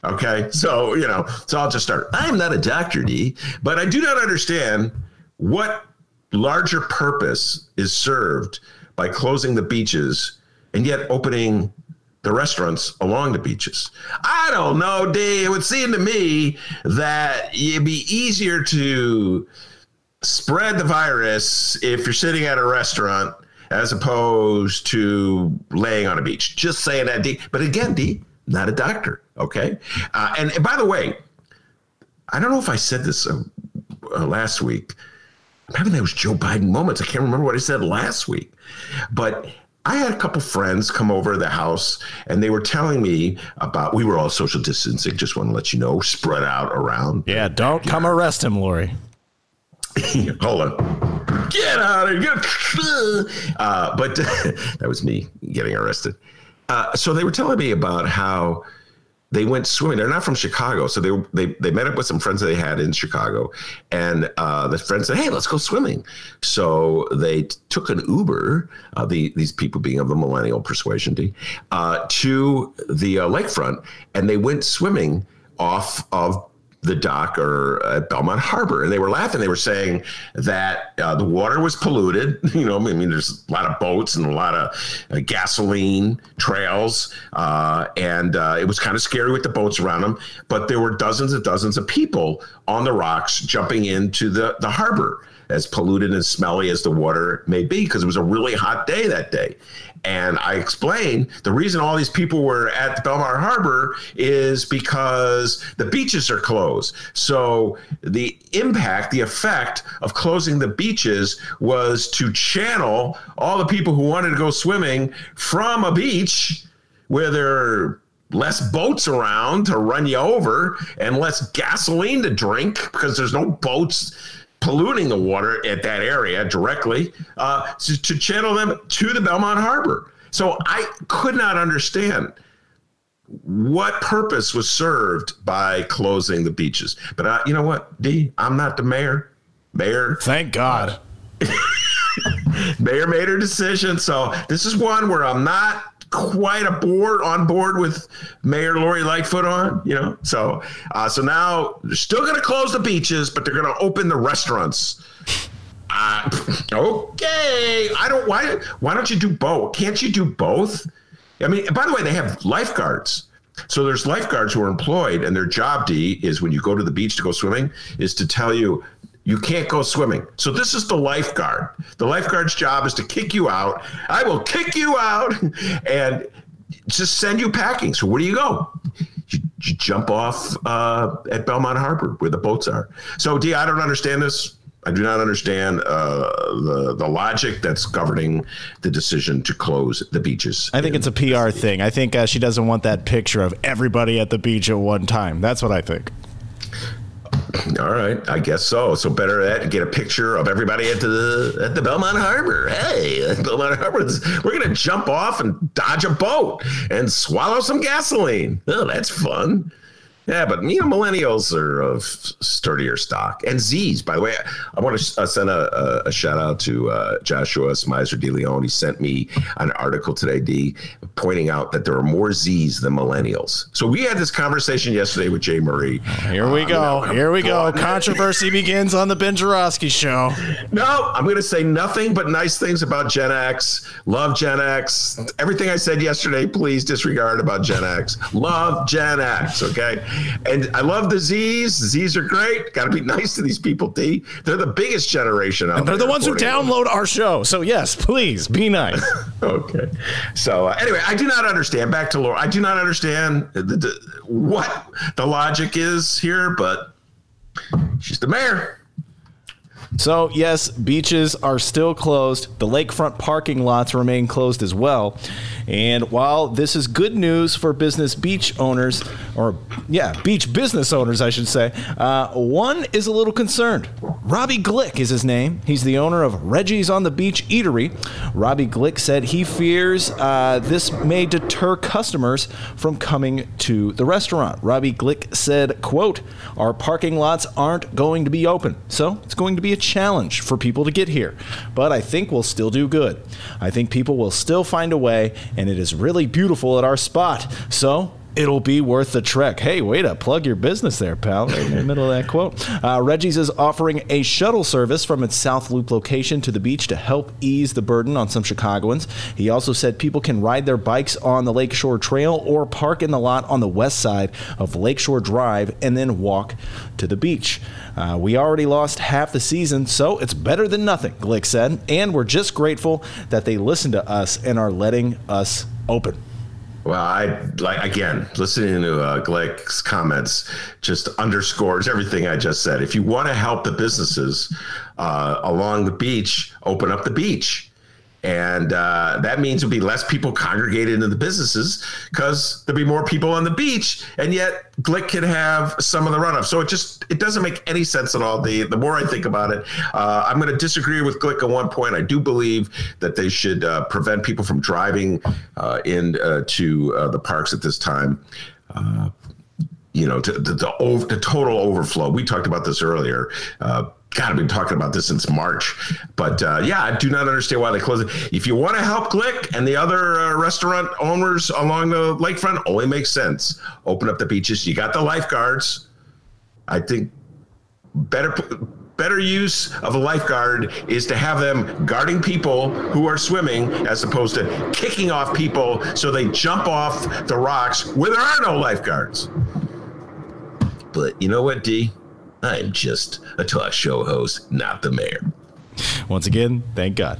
Okay, so you know, so I'll just start. I am not a doctor, D, but I do not understand what larger purpose is served by closing the beaches and yet opening the restaurants along the beaches. I don't know, D. It would seem to me that it'd be easier to spread the virus if you're sitting at a restaurant as opposed to laying on a beach. Just saying that, D. But again, D, not a doctor. Okay. Uh, and, and by the way, I don't know if I said this uh, uh, last week. I'm having those Joe Biden moments. I can't remember what I said last week, but I had a couple friends come over to the house and they were telling me about we were all social distancing. Just want to let you know, spread out around. Yeah, don't come arrest him, Lori. Hold on. Get out of here. Uh, but that was me getting arrested. Uh, so they were telling me about how they went swimming. They're not from Chicago, so they they they met up with some friends that they had in Chicago, and uh, the friends said, "Hey, let's go swimming." So they t- took an Uber, uh, the these people being of the millennial persuasion, D, uh, to the uh, lakefront, and they went swimming off of the dock or at Belmont Harbor, and they were laughing. They were saying that uh, the water was polluted. You know, I mean, there's a lot of boats and a lot of uh, gasoline trails, uh, and uh, it was kind of scary with the boats around them. But there were dozens and dozens of people on the rocks jumping into the the harbor, as polluted and smelly as the water may be, because it was a really hot day that day. And I explained the reason all these people were at the Belmont Harbor is because the beaches are closed. So the impact, the effect of closing the beaches was to channel all the people who wanted to go swimming from a beach where there are less boats around to run you over and less gasoline to drink because there's no boats polluting the water at that area directly uh, to, to channel them to the Belmont Harbor. So I could not understand what purpose was served by closing the beaches. But I, you know what, D, I'm not the mayor. Mayor, Thank God. mayor made her decision. So this is one where I'm not quite a board on board with Mayor Lori Lightfoot on, you know. So uh, so now they're still going to close the beaches, but they're going to open the restaurants. Uh, okay, I don't. Why? Why don't you do both? Can't you do both? I mean, by the way, they have lifeguards. So there's lifeguards who are employed, and their job D is when you go to the beach to go swimming, is to tell you you can't go swimming. So this is the lifeguard. The lifeguard's job is to kick you out. I will kick you out and just send you packing. So where do you go? You, you jump off uh, at Belmont Harbor where the boats are. So D, I don't understand this. I do not understand uh, the the logic that's governing the decision to close the beaches. I think it's a PR thing. I think uh, she doesn't want that picture of everybody at the beach at one time. That's what I think. All right, I guess so. So better that get a picture of everybody at the at the Belmont Harbor. Hey, Belmont Harbor, we're gonna jump off and dodge a boat and swallow some gasoline. Oh, that's fun. Yeah, but you know, millennials are of sturdier stock. And Z's, by the way, I want to uh, send a, a, a, shout out to uh, Joshua Smizer de Leon. He sent me an article today, D, pointing out that there are more Z's than millennials. So we had this conversation yesterday with Jay Marie. Here we uh, go. Here we go. Controversy begins on the Ben Joravsky show. No, I'm going to say nothing but nice things about Gen X. Love Gen X. Everything I said yesterday, please disregard about Gen X. Love Gen X. Okay. And I love the Z's. Z's are great. Got to be nice to these people, D. They're the biggest generation out and They're the ones who download our show. So, yes, please be nice. okay. So, uh, anyway, I do not understand. Back to Laura. I do not understand the, the, what the logic is here, but she's the mayor. So, yes, beaches are still closed. The lakefront parking lots remain closed as well. And while this is good news for business beach owners, or yeah, beach business owners, I should say, uh, one is a little concerned. Robbie Glick is his name. He's the owner of Reggie's on the Beach Eatery. Robbie Glick said he fears uh, this may deter customers from coming to the restaurant. Robbie Glick said, quote, our parking lots aren't going to be open, so it's going to be a challenge for people to get here. But I think we'll still do good. I think people will still find a way and it is really beautiful at our spot. So it'll be worth the trek. Hey, way to plug your business there, pal, right in the middle of that quote. Uh, Reggie's is offering a shuttle service from its South Loop location to the beach to help ease the burden on some Chicagoans. He also said people can ride their bikes on the Lakeshore Trail or park in the lot on the west side of Lakeshore Drive and then walk to the beach. Uh, we already lost half the season, so it's better than nothing, Glick said. And we're just grateful that they listened to us and are letting us open. Well, I like again listening to uh, comments just underscores everything I just said. If you want to help the businesses uh, along the beach, open up the beach and uh, that means there'll be less people congregated in the businesses because there'll be more people on the beach, and yet Glick can have some of the runoff. So it just it doesn't make any sense at all. The the more I think about it, uh, I'm going to disagree with Glick at one point. I do believe that they should uh, prevent people from driving uh, in uh, to uh, the parks at this time you know, to, the, the, over, the total overflow. We talked about this earlier. Uh, God, I've been talking about this since March. But uh, yeah, I do not understand why they close it. If you want to help Glick and the other uh, restaurant owners along the lakefront, only makes sense. Open up the beaches. You got the lifeguards. I think better better use of a lifeguard is to have them guarding people who are swimming as opposed to kicking off people so they jump off the rocks where there are no lifeguards. But you know what, D? I'm just a talk show host, not the mayor. Once again, thank God.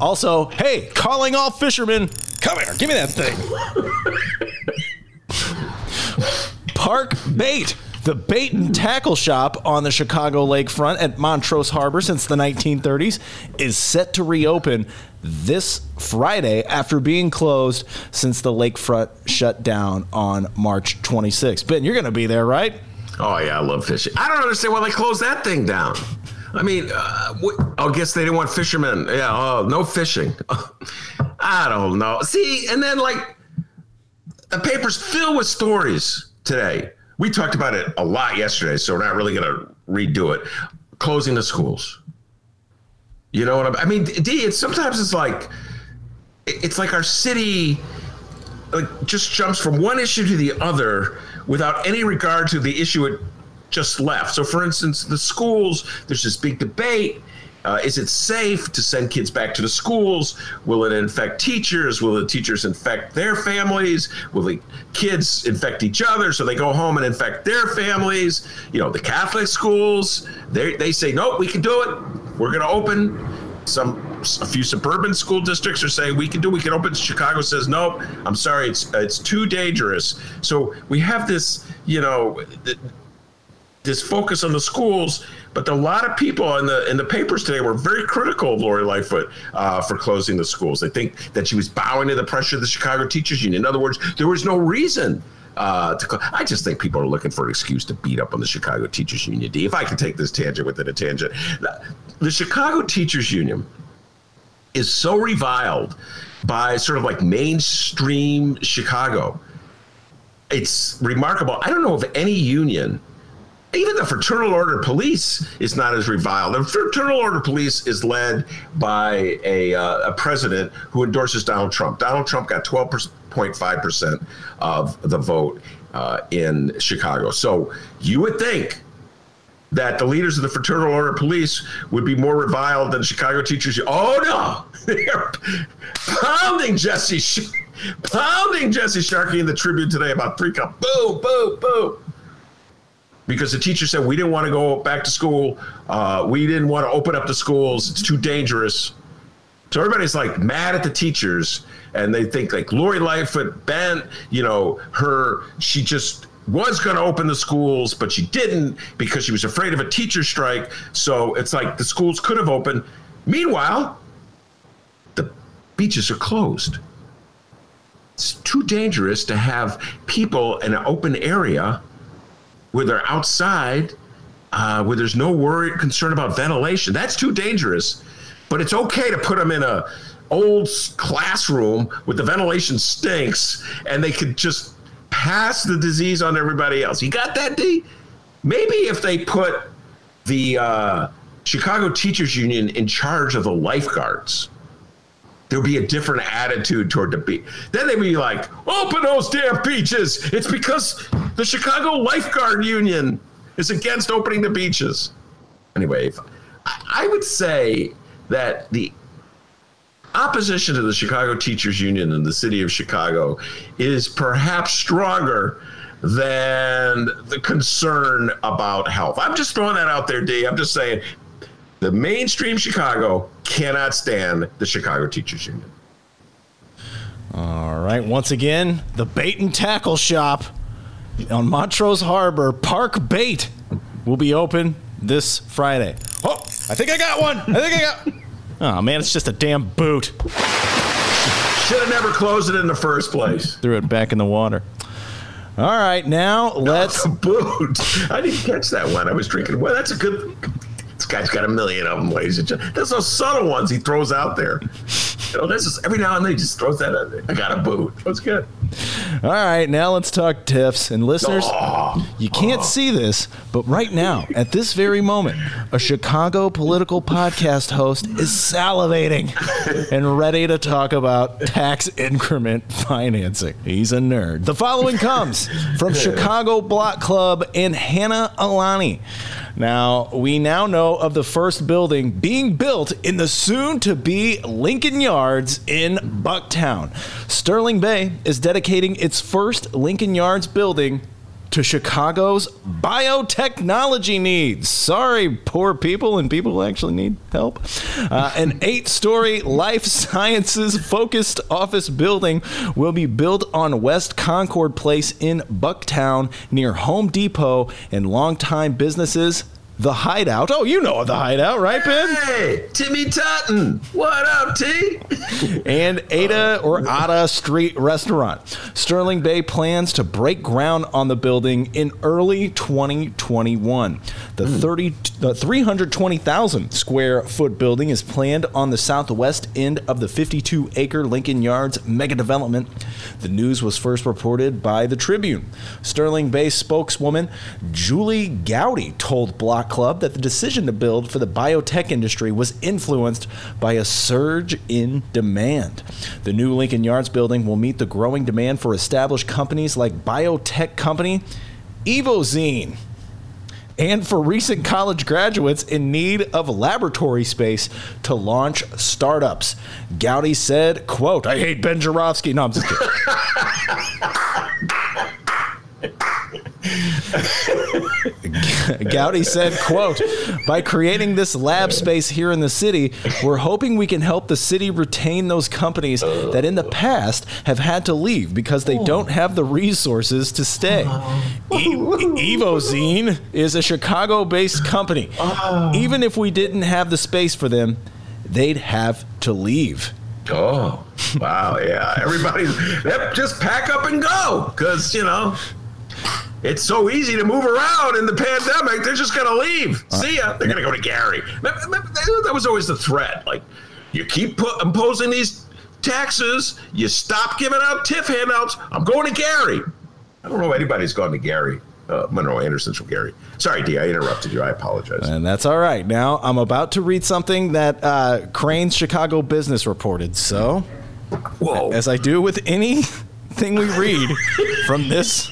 Also, hey, calling all fishermen. Come here, give me that thing. Park Bait, the bait and tackle shop on the Chicago lakefront at Montrose Harbor since the 1930s, is set to reopen this Friday after being closed since the lakefront shut down on March 26th. Ben, you're going to be there, right? Oh yeah, I love fishing. I don't understand why they closed that thing down. I mean, uh, I guess they didn't want fishermen. Yeah, oh, no fishing. I don't know. See, and then like the paper's filled with stories today. We talked about it a lot yesterday, so we're not really going to redo it. Closing the schools. You know what I mean? I mean, D. It's sometimes it's like it's like our city like just jumps from one issue to the other without any regard to the issue it just left. So, for instance, the schools, there's this big debate. Uh, is it safe to send kids back to the schools? Will it infect teachers? Will the teachers infect their families? Will the kids infect each other so they go home and infect their families? You know, the Catholic schools, they, they say, nope, we can do it. We're going to open some a few suburban school districts are saying we can do we can open chicago says nope i'm sorry it's it's too dangerous so we have this you know this focus on the schools But a lot of people in the in the papers today were very critical of Lori Lightfoot uh, for closing the schools. They think that she was bowing to the pressure of the Chicago Teachers Union. In other words, there was no reason uh, to, I just think people are looking for an excuse to beat up on the Chicago Teachers Union. D, if I can take this tangent within a tangent, the Chicago Teachers Union is so reviled by sort of like mainstream Chicago. It's remarkable. I don't know of any union even the fraternal order police is not as reviled. The fraternal order police is led by a, uh, a president who endorses Donald Trump. Donald Trump got 12%, 0.5% of the vote uh, in Chicago. So you would think that the leaders of the Fraternal Order of Police would be more reviled than Chicago teachers. Oh no, they're pounding Jesse, Sh- pounding Jesse Sharkey in the Tribune today about three cup. Boo, boo, boo. Because the teacher said we didn't want to go back to school, uh, we didn't want to open up the schools. It's too dangerous. So everybody's like mad at the teachers, and they think like Lori Lightfoot bent, you know, her. She just was going to open the schools, but she didn't because she was afraid of a teacher strike. So it's like the schools could have opened. Meanwhile, the beaches are closed. It's too dangerous to have people in an open area where they're outside, uh, where there's no worry, concern about ventilation. That's too dangerous. But it's okay to put them in a old classroom where the ventilation stinks, and they could just pass the disease on everybody else. You got that, D? Maybe if they put the uh, Chicago Teachers Union in charge of the lifeguards there'd be a different attitude toward the beach. Then they'd be like, open those damn beaches. It's because the Chicago Lifeguard Union is against opening the beaches. Anyway, I would say that the opposition to the Chicago Teachers Union in the city of Chicago is perhaps stronger than the concern about health. I'm just throwing that out there, D. I'm just saying the mainstream Chicago cannot stand the Chicago Teachers Union. All right. Once again, the bait and tackle shop on Montrose Harbor, Park Bait, will be open this Friday. Oh, I think I got one. I think I got. Oh man, it's just a damn boot. Should have never closed it in the first place. Threw it back in the water. All right, now let's. No, boot. I didn't catch that one. I was drinking. Well, that's a good this guy's got a million of them, ladies and gentlemen. There's those subtle ones he throws out there. You know, this is every now and then he just throws that out there. I got a boot. That's good. All right, now let's talk TIFs. And listeners, you can't see this, but right now, at this very moment, a Chicago political podcast host is salivating and ready to talk about tax increment financing. He's a nerd. The following comes from Chicago Block Club and Hannah Alani. Now, we now know of the first building being built in the soon to be Lincoln Yards in Bucktown. Sterling Bay is dedicating its first Lincoln Yards building to Chicago's biotechnology needs. Sorry, poor people and people who actually need help. Uh, an eight story life sciences focused office building will be built on West Concord Place in Bucktown near Home Depot and longtime businesses. The Hideout. Oh, you know the Hideout, right, Ben? Hey, Timmy Tuten. What up, T? and Ada or Ada Street Restaurant. Sterling Bay plans to break ground on the building in early 2021. The hmm. 30, the 320,000 square foot building is planned on the southwest end of the 52 acre Lincoln Yards mega development. The news was first reported by the Tribune. Sterling Bay spokeswoman Julie Gowdy told Block Club that the decision to build for the biotech industry was influenced by a surge in demand. The new Lincoln Yards building will meet the growing demand for established companies like biotech company Evozyne and for recent college graduates in need of laboratory space to launch startups. Gowdy said, quote, I hate Ben Joravsky. No, I'm just kidding. Gowdy said, quote, by creating this lab space here in the city, we're hoping we can help the city retain those companies that in the past have had to leave because they don't have the resources to stay. E- Evozyne is a Chicago-based company. Even if we didn't have the space for them, they'd have to leave. Oh, wow. Yeah. Everybody, just pack up and go because, you know, it's so easy to move around in the pandemic. They're just going to leave. See ya. They're going to go to Gary. That was always the threat. Like, you keep put, imposing these taxes, you stop giving out TIF handouts. I'm going to Gary. I don't know if anybody's gone to Gary. Uh, Monroe Anderson's from Gary. Sorry, D, I interrupted you. I apologize. And that's all right. Now, I'm about to read something that uh, Crain's Chicago Business reported. So, Whoa. as I do with anything we read from this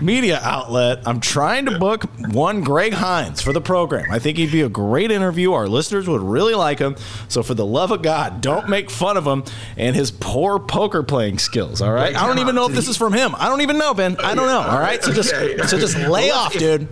media outlet, I'm trying to book one Greg Hinz for the program. I think he'd be a great interview. Our listeners would really like him. So, for the love of God, don't make fun of him and his poor poker playing skills. All right. I don't even know if this is from him. I don't even know, Ben. I don't know. All right. So just so just lay off, dude.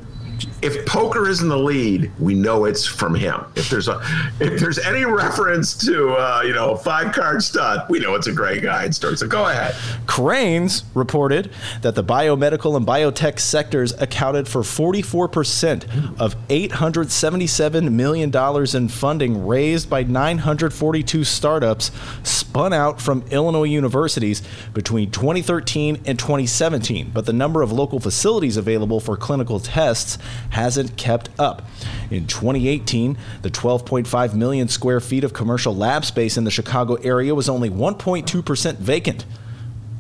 If poker is in the lead, we know it's from him. If there's a if there's any reference to uh, you know five card stud, we know it's a Greg Hinz story. So go ahead. Crain's reported that the biomedical and biotech sectors accounted for 44% of $877 million in funding raised by 942 startups spun out from Illinois universities between 2013 and 2017. But the number of local facilities available for clinical tests hasn't kept up. In 2018, the 12.5 million square feet of commercial lab space in the Chicago area was only 1.2% vacant.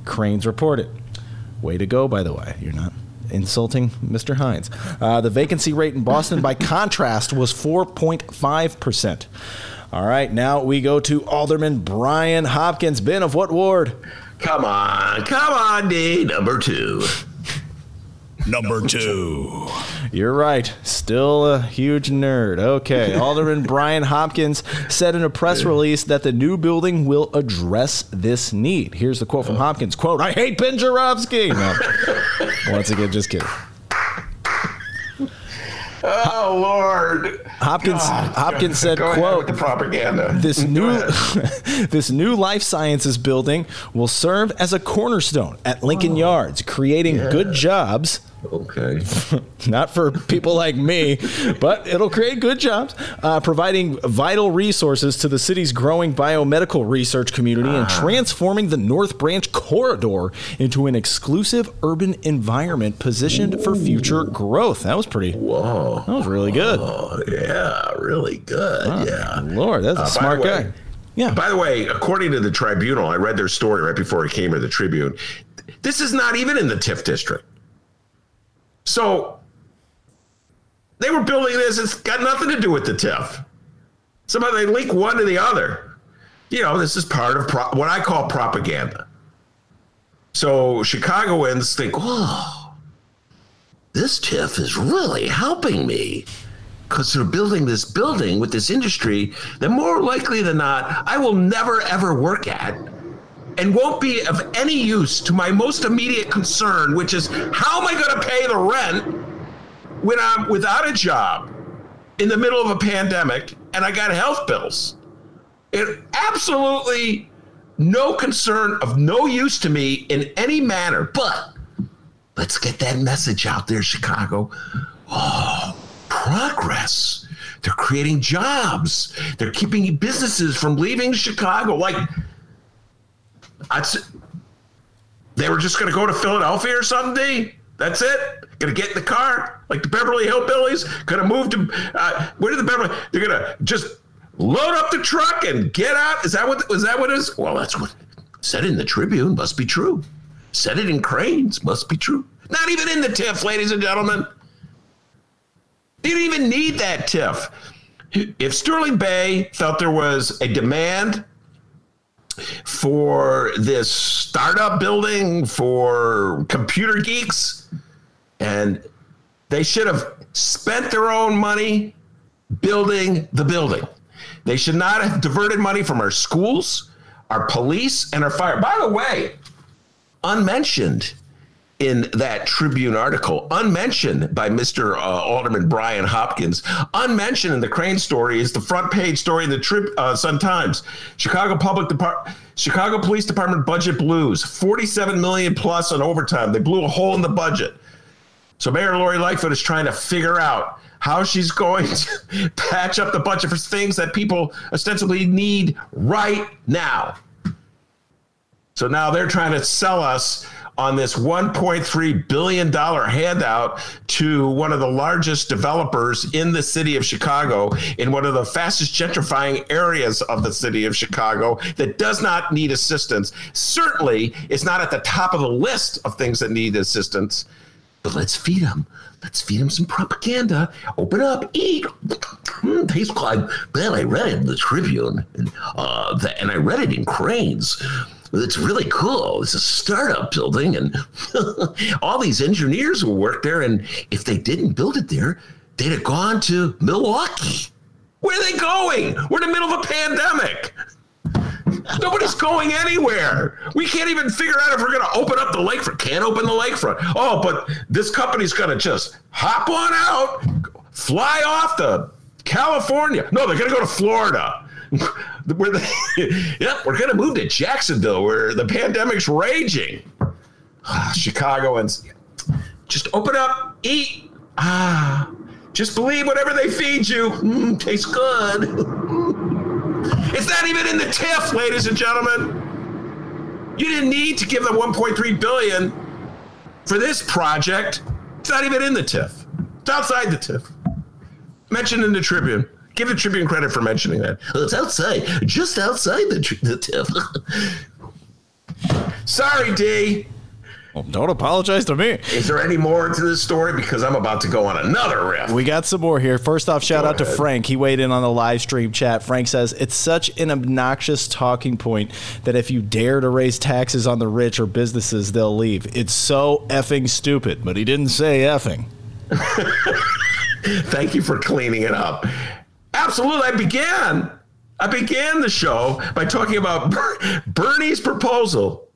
Crain's reported. Way to go, by the way. You're not insulting Mr. Hinz. Uh, the vacancy rate in Boston, by contrast, was 4.5%. All right, now we go to Alderman Brian Hopkins. Ben of what ward? Come on, come on, D number two. Number two. You're right. Still a huge nerd. Okay. Alderman Brian Hopkins said in a press release that the new building will address this need. Here's the quote from oh. Hopkins. Quote, I hate Ben Joravsky. No. Once again, just kidding. Oh Lord, Hopkins Hopkins said, quote, the propaganda. this new this new life sciences building will serve as a cornerstone at Lincoln oh. Yards, creating good jobs Okay. not for people like me, but it'll create good jobs, uh, providing vital resources to the city's growing biomedical research community and transforming the North Branch corridor into an exclusive urban environment positioned for future growth. That was pretty. Whoa. That was really good. Oh, yeah, really good. yeah. Lord, that's a Uh, smart way- guy. Yeah. By the way, according to the Tribunal, I read their story right before it came to the Tribune. This is not even in the TIF district. So they were building this. It's got nothing to do with the TIF. Somehow they link one to the other. You know, this is part of pro- what I call propaganda. So Chicagoans think, oh, this TIF is really helping me because they're building this building with this industry that more likely than not I will never ever work at and won't be of any use to my most immediate concern, which is how am I going to pay the rent when I'm without a job in the middle of a pandemic and I got health bills? It absolutely no concern of no use to me in any manner. But let's get that message out there, Chicago. Oh, progress. They're creating jobs. They're keeping businesses from leaving Chicago. Like, I'd, they were just going to go to Philadelphia or something. That's it. Going to get in the car like the Beverly Hillbillies. Going to move to uh, where did the Beverly? They're going to just load up the truck and get out. Is that what? Was that what is? Well, that's what said in the Tribune. Must be true. Said it in Crain's. Must be true. Not even in the TIF, ladies and gentlemen. You didn't even need that TIF. If Sterling Bay felt there was a demand for this startup building for computer geeks, and they should have spent their own money building the building. They should not have diverted money from our schools, our police, and our fire. By the way, unmentioned, in that Tribune article, unmentioned by Mr. Uh, Alderman Brian Hopkins, unmentioned in the Crain story is the front page story in the Trib, uh, Sun Times. Chicago Public Department, Chicago Police Department budget blues, 47 million plus on overtime. They blew a hole in the budget. So Mayor Lori Lightfoot is trying to figure out how she's going to patch up the budget for things that people ostensibly need right now. So now they're trying to sell us on this $1.3 billion handout to one of the largest developers in the city of Chicago, in one of the fastest gentrifying areas of the city of Chicago, that does not need assistance. Certainly, it's not at the top of the list of things that need assistance, but let's feed them. Let's feed them some propaganda. Open up, eat. Mm, tastes like, man, I read it in the Tribune, and, uh, the, and I read it in Crain's it's really cool. It's a startup building, and all these engineers will work there. And if they didn't build it there, they'd have gone to Milwaukee. Where are they going? We're in the middle of a pandemic. Nobody's going anywhere. We can't even figure out if we're going to open up the lakefront. Can't open the lakefront. Oh, but this company's going to just hop on out, fly off to California. No, they're going to go to Florida. Where the, yep, we're going to move to Jacksonville where the pandemic's raging. Chicagoans, just open up, eat. Ah, just believe whatever they feed you. Mm, tastes good. it's not even in the TIF, ladies and gentlemen. You didn't need to give them 1.3 billion for this project. It's not even in the TIF. It's outside the TIF. Mentioned in the Tribune. Give the Tribune credit for mentioning that. Oh, it's outside, just outside the, the Sorry, D. Well, don't apologize to me. Is there any more to this story? Because I'm about to go on another riff. We got some more here. First off, shout Go out to. Frank. He weighed in on the live stream chat. Frank says it's such an obnoxious talking point that if you dare to raise taxes on the rich or businesses, they'll leave. It's so effing stupid. But he didn't say effing. Thank you for cleaning it up. Absolutely. I began. I began the show by talking about Bernie's proposal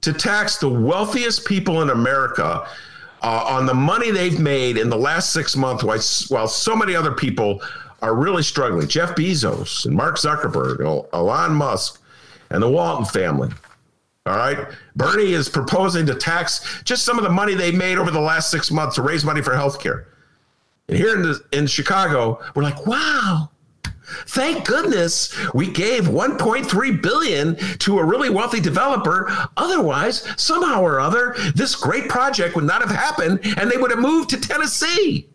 to tax the wealthiest people in America uh, on the money they've made in the last six months, while, while so many other people are really struggling. Jeff Bezos and Mark Zuckerberg, El- Elon Musk, and the Walton family. All right. Bernie is proposing to tax just some of the money they made over the last six months to raise money for healthcare. And here in, the, in Chicago, we're like, wow, thank goodness we gave 1.3 billion to a really wealthy developer. Otherwise, somehow or other, this great project would not have happened and they would have moved to Tennessee.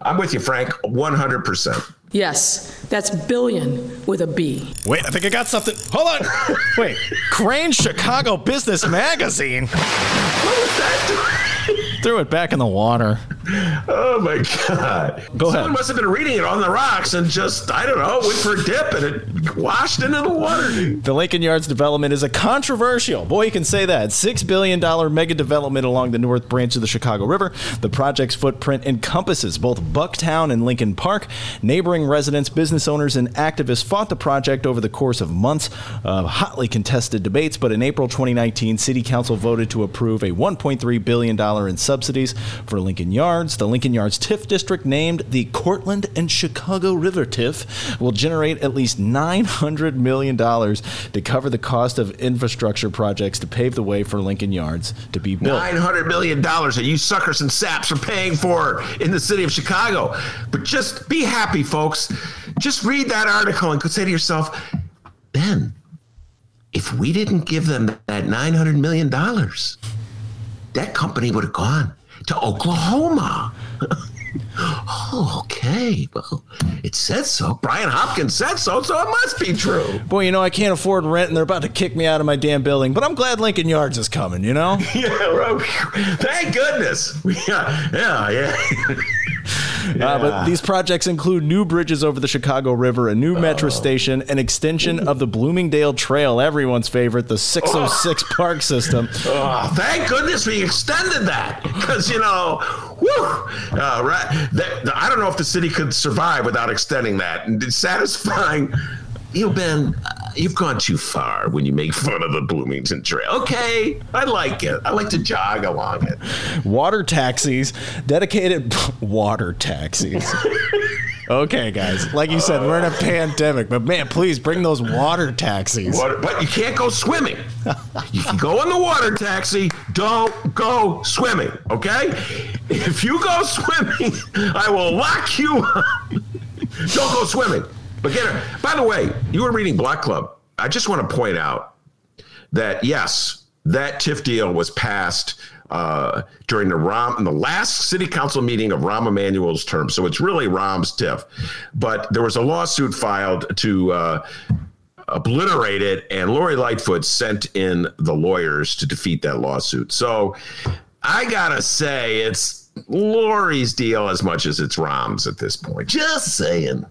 I'm with you, Frank, 100%. Yes, that's billion with a B. Wait, I think I got something. Hold on. Wait, Crain Chicago Business Magazine. What was that? Threw it back in the water. Oh my God. Go Someone ahead. must have been reading it on the rocks and just, I don't know, went for a dip and it washed into the water. The Lincoln Yards development is a controversial, boy, you can say that, $6 billion mega development along the north branch of the Chicago River. The project's footprint encompasses both Bucktown and Lincoln Park. Neighboring residents, business owners, and activists fought the project over the course of months of hotly contested debates, but in April 2019, City Council voted to approve a $1.3 billion in subsidies for Lincoln Yards. The Lincoln Yards TIF district, named the Cortland and Chicago River TIF, will generate at least $900 million to cover the cost of infrastructure projects to pave the way for Lincoln Yards to be built. $900 million that you suckers and saps are paying for in the city of Chicago. But just be happy, folks. Just read that article and say to yourself, Ben, if we didn't give them that $900 million, that company would have gone to Oklahoma. oh, okay. Well, it said so. Brian Hopkins said so, so it must be true. Boy, you know, I can't afford rent and they're about to kick me out of my damn building, but I'm glad Lincoln Yards is coming, you know? Yeah, well, thank goodness. Yeah, yeah, yeah. Uh, but these projects include new bridges over the Chicago River, a new Oh. metro station, an extension of the Bloomingdale Trail, everyone's favorite, the 606 Park System. Oh, thank goodness we extended that because you know, whew, uh, right? That, I don't know if the city could survive without extending that and satisfying. You know, Ben, uh, you've gone too far when you make fun of the Bloomington Trail. Okay, I like it. I like to jog along it. Water taxis, dedicated water taxis. okay, guys. Like you said, we're in a pandemic, but man, please bring those water taxis. Water, but you can't go swimming. You can go in the water taxi. Don't go swimming. Okay? If you go swimming, I will lock you up. Don't go swimming. But get it. By the way, you were reading Block Club. I just want to point out that yes, that TIF deal was passed uh, during the Rahm, the last city council meeting of Rahm Emanuel's term. So it's really Rahm's TIF. But there was a lawsuit filed to uh, obliterate it, and Lori Lightfoot sent in the lawyers to defeat that lawsuit. So I gotta say, it's Lori's deal as much as it's Rahm's at this point. Just saying.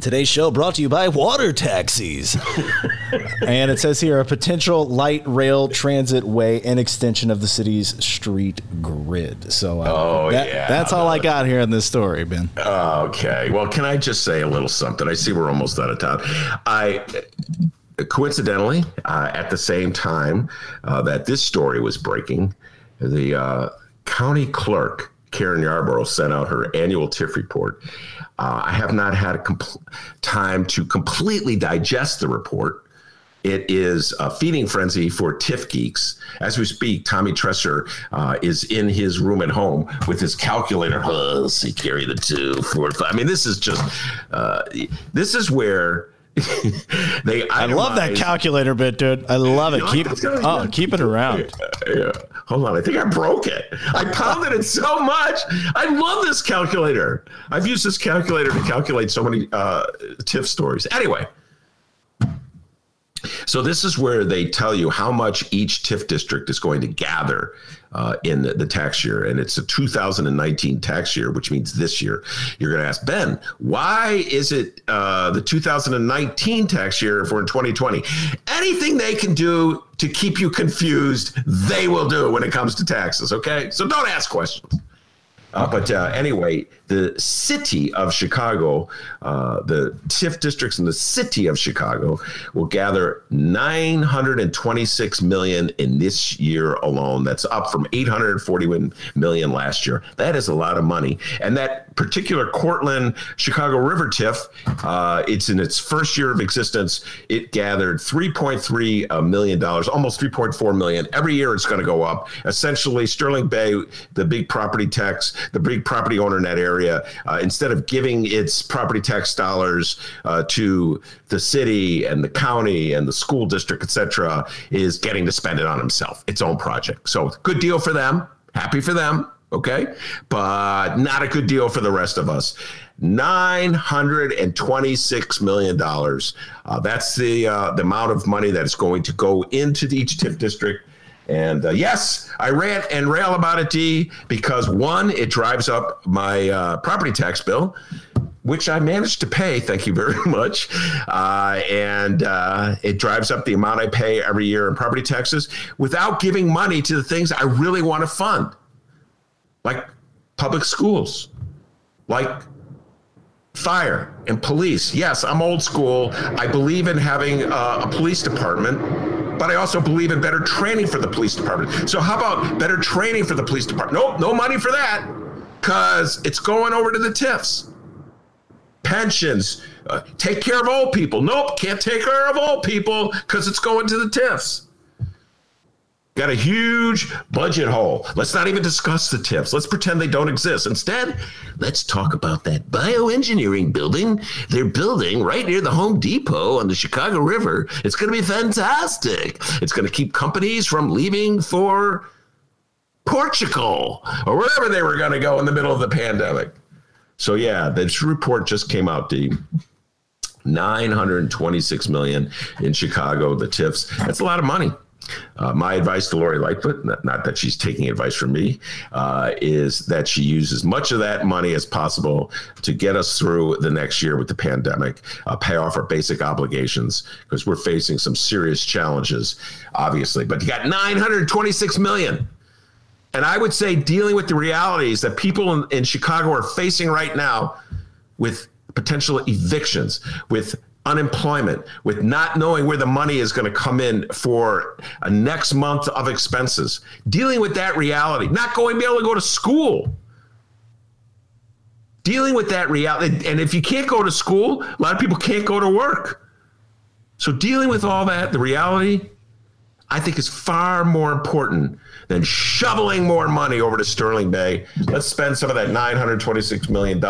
Today's show brought to you by water taxis. and it says here a potential light rail transit way and extension of the city's street grid. So uh, Oh, that- yeah. that's all I got here in this story, Ben. Okay. Well, can I just say a little something? I see we're almost out of time. I coincidentally, uh, at the same time uh, that this story was breaking, the uh, county clerk Karen Yarborough sent out her annual TIF report. Uh, I have not had a compl- time to completely digest the report. It is a feeding frenzy for TIF geeks. As we speak, Tommy Tresser uh, is in his room at home with his calculator. Oh, see, carry the two, four, five. I mean, this is just, uh, this is where they. I love that calculator bit, dude. I love it. You Keep oh, keep it around. Yeah. Hold on. I think I broke it. I pounded it so much. I love this calculator. I've used this calculator to calculate so many uh, TIF stories. Anyway, so this is where they tell you how much each TIF district is going to gather uh, in the, the tax year, and it's a 2019 tax year, which means this year. You're going to ask Ben, why is it uh, the 2019 tax year if we're in 2020? Anything they can do to keep you confused, they will do when it comes to taxes. Okay, so don't ask questions. Uh, but uh, anyway, the city of Chicago, uh, the TIF districts in the city of Chicago will gather 926 million in this year alone. That's up from 841 million last year. That is a lot of money. And that particular Cortland Chicago River TIF, uh, it's in its first year of existence. It gathered 3.3 uh, million dollars, almost 3.4 million. Every year it's going to go up. Essentially, Sterling Bay, the big property tax, the big property owner in that area, uh, instead of giving its property tax dollars uh, to the city and the county and the school district, et cetera, is getting to spend it on himself, its own project. So good deal for them. Happy for them. Okay. But not a good deal for the rest of us. $926 million. Uh, that's the, uh, the amount of money that is going to go into each TIF district. And uh, yes, I rant and rail about it, D, because one, it drives up my uh, property tax bill, which I managed to pay. Thank you very much. Uh, and uh, it drives up the amount I pay every year in property taxes without giving money to the things I really want to fund, like public schools, like fire and police. Yes, I'm old school. I believe in having uh, a police department, but I also believe in better training for the police department. So how about better training for the police department? Nope, no money for that because it's going over to the TIFs. Pensions, uh, take care of old people. Nope, can't take care of old people because it's going to the TIFs. Got a huge budget hole. Let's not even discuss the TIFs. Let's pretend they don't exist. Instead, let's talk about that bioengineering building they're building right near the Home Depot on the Chicago River. It's going to be fantastic. It's going to keep companies from leaving for Portugal or wherever they were going to go in the middle of the pandemic. So, yeah, this report just came out, D. 926 million in Chicago, the TIFs. That's a lot of money. Uh, my advice to Lori Lightfoot, not, that she's taking advice from me, uh, is that she uses as much of that money as possible to get us through the next year with the pandemic, uh, pay off our basic obligations because we're facing some serious challenges, obviously. But you got 926 million. And I would say dealing with the realities that people in, in Chicago are facing right now with potential evictions, with unemployment, with not knowing where the money is going to come in for a next month of expenses, dealing with that reality, not going to be able to go to school. Dealing with that reality. And if you can't go to school, a lot of people can't go to work. So, dealing with all that, the reality, I think is far more important than shoveling more money over to Sterling Bay. Let's spend some of that $926 million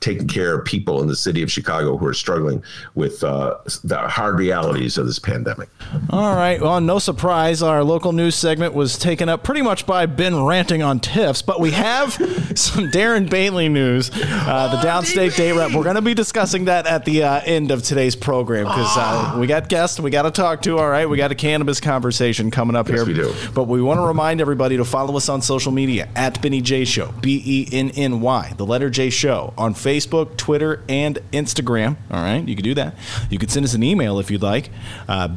taking care of people in the city of Chicago who are struggling with uh, the hard realities of this pandemic. All right. Well, no surprise, our local news segment was taken up pretty much by Ben ranting on TIFs, but we have some Darren Bailey news, uh, the downstate day rep. We're going to be discussing that at the uh, end of today's program because uh, we got guests we got to talk to. All right. We got a cannabis conversation coming up Yes, here. we do. But we want to remind everybody to follow us on social media at Benny J Show, B E N N Y, the letter J Show, on Facebook, Twitter, and Instagram. All right, you can do that. You can send us an email if you'd like, uh,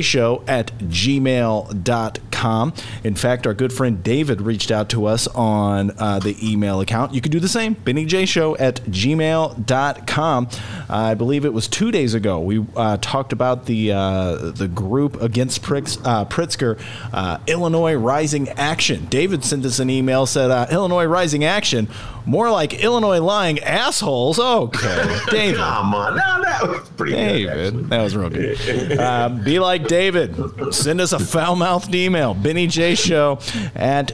Show at gmail.com. In fact, our good friend David reached out to us on uh, the email account. You can do the same, Benny J Show at gmail.com. I believe it was two days ago. We uh, talked about the uh, the group against uh, Pritzker, uh, Illinois Rising Action. David sent us an email, said, uh, Illinois Rising Action, more like Illinois lying assholes. Okay, David. Come on. No, that was pretty good. David. That was real good. Uh, be like David. Send us a foul mouthed email, BennyJShow at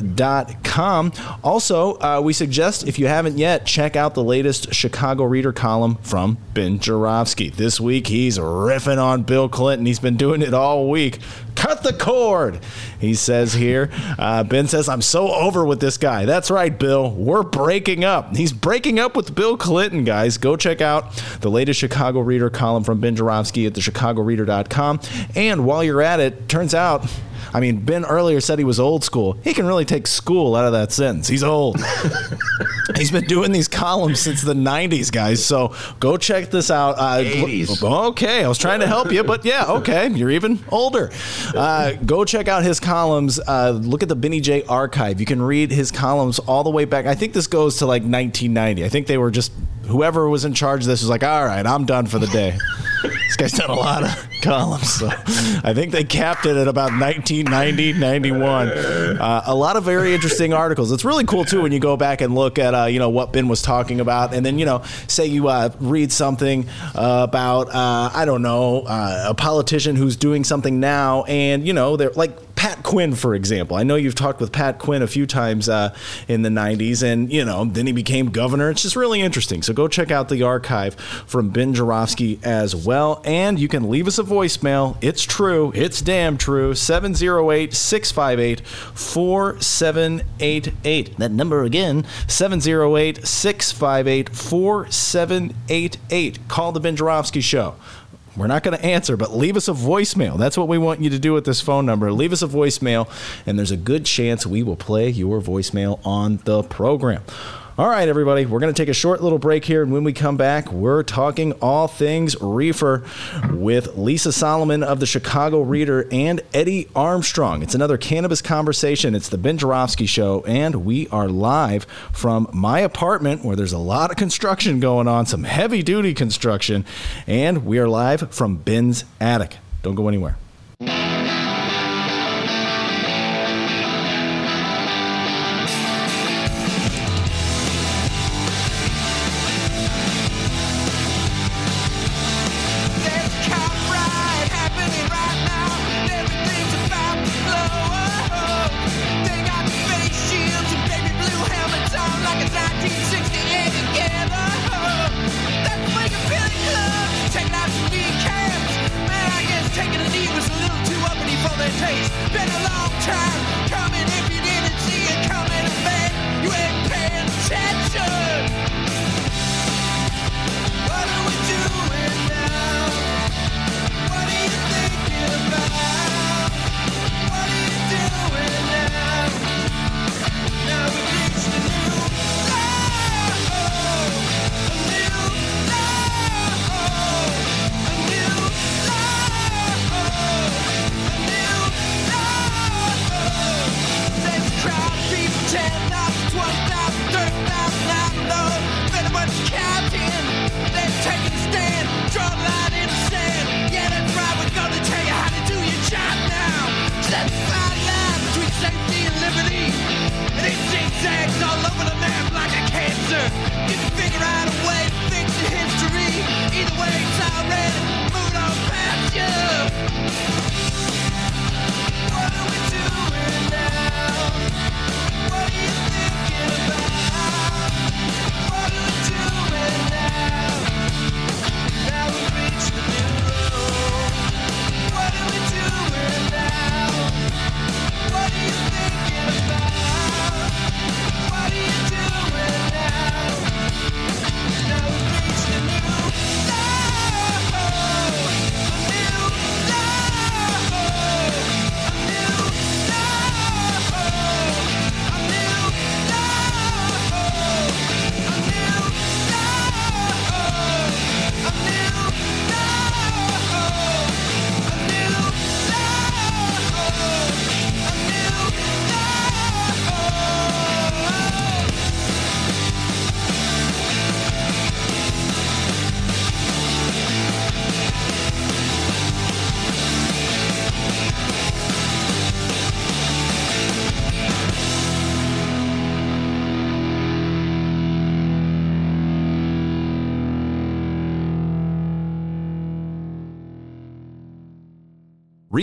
gmail.com. Also, uh, we suggest, if you haven't yet, check out the latest Chicago Reader column from Ben Joravsky. This week, he's riffing on Bill Clinton. He's been doing it all week. Cut the cord, he says here. Uh, ben says, I'm so over with this guy. That's right, Bill. We're breaking up. He's breaking up with Bill Clinton, guys. Go check out the latest Chicago Reader column from Ben Joravsky at thechicagoreader.com. And while you're at it, turns out. I mean, Ben earlier said he was old school. He can really take school out of that sentence. He's old. He's been doing these columns since the 90s, guys. So go check this out. Uh, 80s. Okay, I was trying to help you, but yeah, okay, you're even older. Uh, go check out his columns. Uh, look at the Benny J archive. You can read his columns all the way back. I think this goes to like 1990. I think they were just whoever was in charge of this was like, all right, I'm done for the day. this guy's done a lot of columns, so I think they capped it at about 1990, 91. Uh, a lot of very interesting articles. It's really cool too when you go back and look at uh, you know what Ben was talking about, and then you know say you uh, read something uh, about uh, I don't know uh, a politician who's doing something now, and you know they're like Pat Quinn, for example. I know you've talked with Pat Quinn a few times uh, in the 90s, and, you know, then he became governor. It's just really interesting. So go check out the archive from Ben Joravsky as well. And you can leave us a voicemail. It's true. It's damn true. 708 658 4788. That number again, 708 658 4788. Call the Ben Joravsky Show. We're not going to answer, but leave us a voicemail. That's what we want you to do with this phone number. Leave us a voicemail, and there's a good chance we will play your voicemail on the program. All right, everybody, we're going to take a short little break here, and when we come back, we're talking all things reefer with Lisa Solomon of the Chicago Reader and Eddie Armstrong. It's another cannabis conversation. It's the Ben Joravsky Show, and we are live from my apartment where there's a lot of construction going on, some heavy duty construction, and we are live from Ben's attic. Don't go anywhere.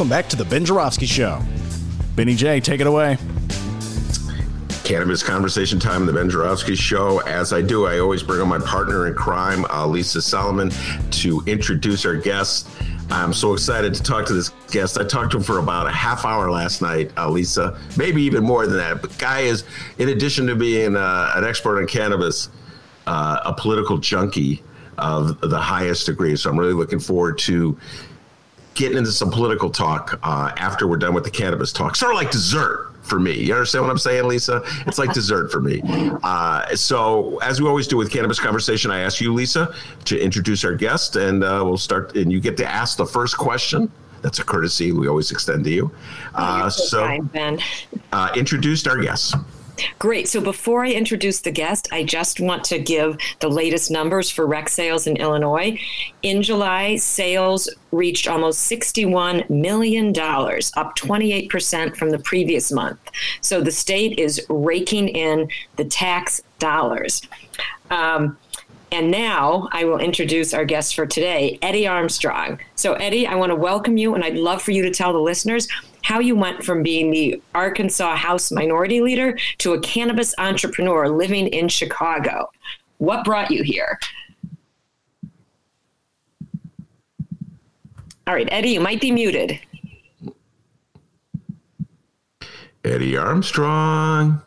Welcome back to the Ben Joravsky Show. Benny J, take it away. Cannabis Conversation Time, the Ben Joravsky Show. As I do, I always bring on my partner in crime, uh, Lisa Solomon, to introduce our guest. I'm so excited to talk to this guest. I talked to him for about a half hour last night, uh, Lisa, maybe even more than that. But Guy is, in addition to being uh, an expert on cannabis, uh, a political junkie of the highest degree. So I'm really looking forward to getting into some political talk uh, after we're done with the cannabis talk. Sort of like dessert for me. You understand what I'm saying, Lisa? It's like dessert for me. Uh, so, as we always do with cannabis conversation, I ask you, Lisa, to introduce our guest, and uh, we'll start. And you get to ask the first question. That's a courtesy we always extend to you. Uh, so, so kind, uh, introduced our guest. Great. So before I introduce the guest, I just want to give the latest numbers for rec sales in Illinois. In July, sales reached almost $61 million, up 28% from the previous month. So the state is raking in the tax dollars. Um, and now I will introduce our guest for today, Eddie Armstrong. So, Eddie, I want to welcome you, and I'd love for you to tell the listeners how you went from being the Arkansas House Minority Leader to a cannabis entrepreneur living in Chicago. What brought you here? All right, Eddie, you might be muted. Eddie Armstrong.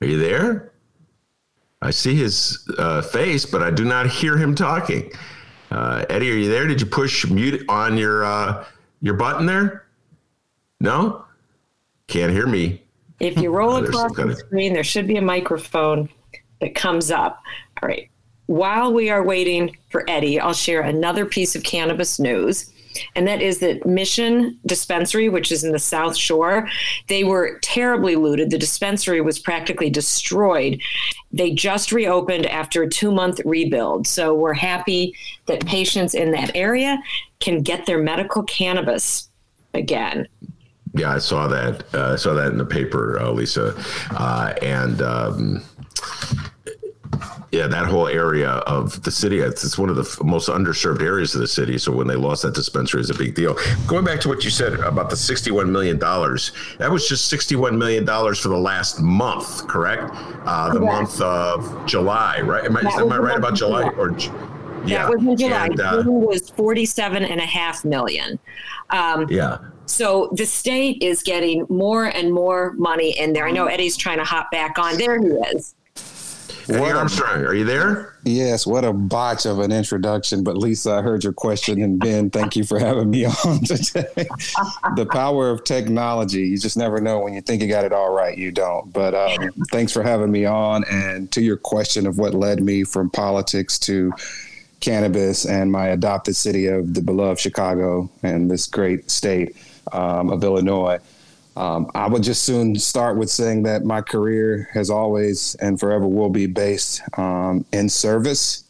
Are you there? I see his uh, face, but I do not hear him talking. Uh, Eddie, are you there? Did you push mute on your uh, your button there? No, can't hear me. If you roll Oh, across the of- screen, there should be a microphone that comes up. All right. While we are waiting for Eddie, I'll share another piece of cannabis news. And that is that Mission Dispensary, which is in the South Shore, they were terribly looted. The dispensary was practically destroyed. They just reopened after a two month rebuild. So we're happy that patients in that area can get their medical cannabis again. Yeah, I saw that. Uh, I saw that in the paper, uh, Lisa, uh, and um, yeah, that whole area of the city. It's, it's one of the f- most underserved areas of the city. So when they lost that dispensary, is a big deal. Going back to what you said about the sixty-one million dollars, that was just sixty-one million dollars for the last month, correct? Uh, the month of July, right? Am I, am I right about July July. or? Ju- Yeah, That was in July. And, uh, June was 47 and a half million. Um, yeah. So the state is getting more and more money in there. I know Eddie's trying to hop back on. There he is. Eddie Armstrong, are you there? Yes, what a botch of an introduction. But Lisa, I heard your question, and Ben, thank you for having me on today. the power of technology. You just never know when you think you got it all right, you don't. But um, thanks for having me on. And to your question of what led me from politics to cannabis and my adopted city of the beloved Chicago and this great state um, of Illinois. Um, I would just soon start with saying that my career has always and forever will be based um, in service.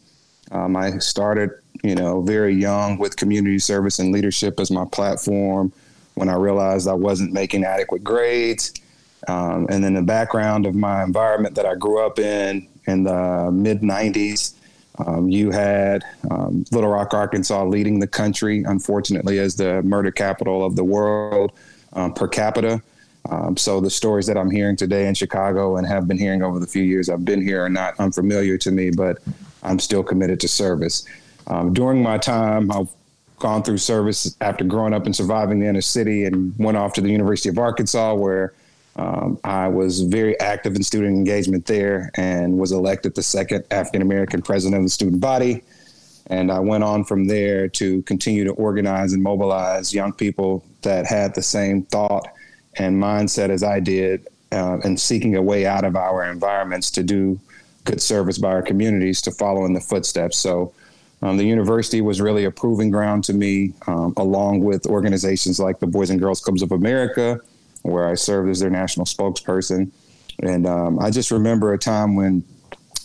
Um, I started, you know, very young with community service and leadership as my platform. When I realized I wasn't making adequate grades, um, and then the background of my environment that I grew up in in the mid '90s, um, you had um, Little Rock, Arkansas, leading the country, unfortunately, as the murder capital of the world um, per capita. Um, so the stories that I'm hearing today in Chicago and have been hearing over the few years I've been here are not unfamiliar to me, but I'm still committed to service. Um, during my time, I've gone through service after growing up and surviving the inner city and went off to the University of Arkansas where um, I was very active in student engagement there and was elected the second African American president of the student body. And I went on from there to continue to organize and mobilize young people that had the same thought and mindset as I did, uh, and seeking a way out of our environments to do good service by our communities to follow in the footsteps. So. Um, the university was really a proving ground to me, um, along with organizations like the Boys and Girls Clubs of America, where I served as their national spokesperson. And um, I just remember a time when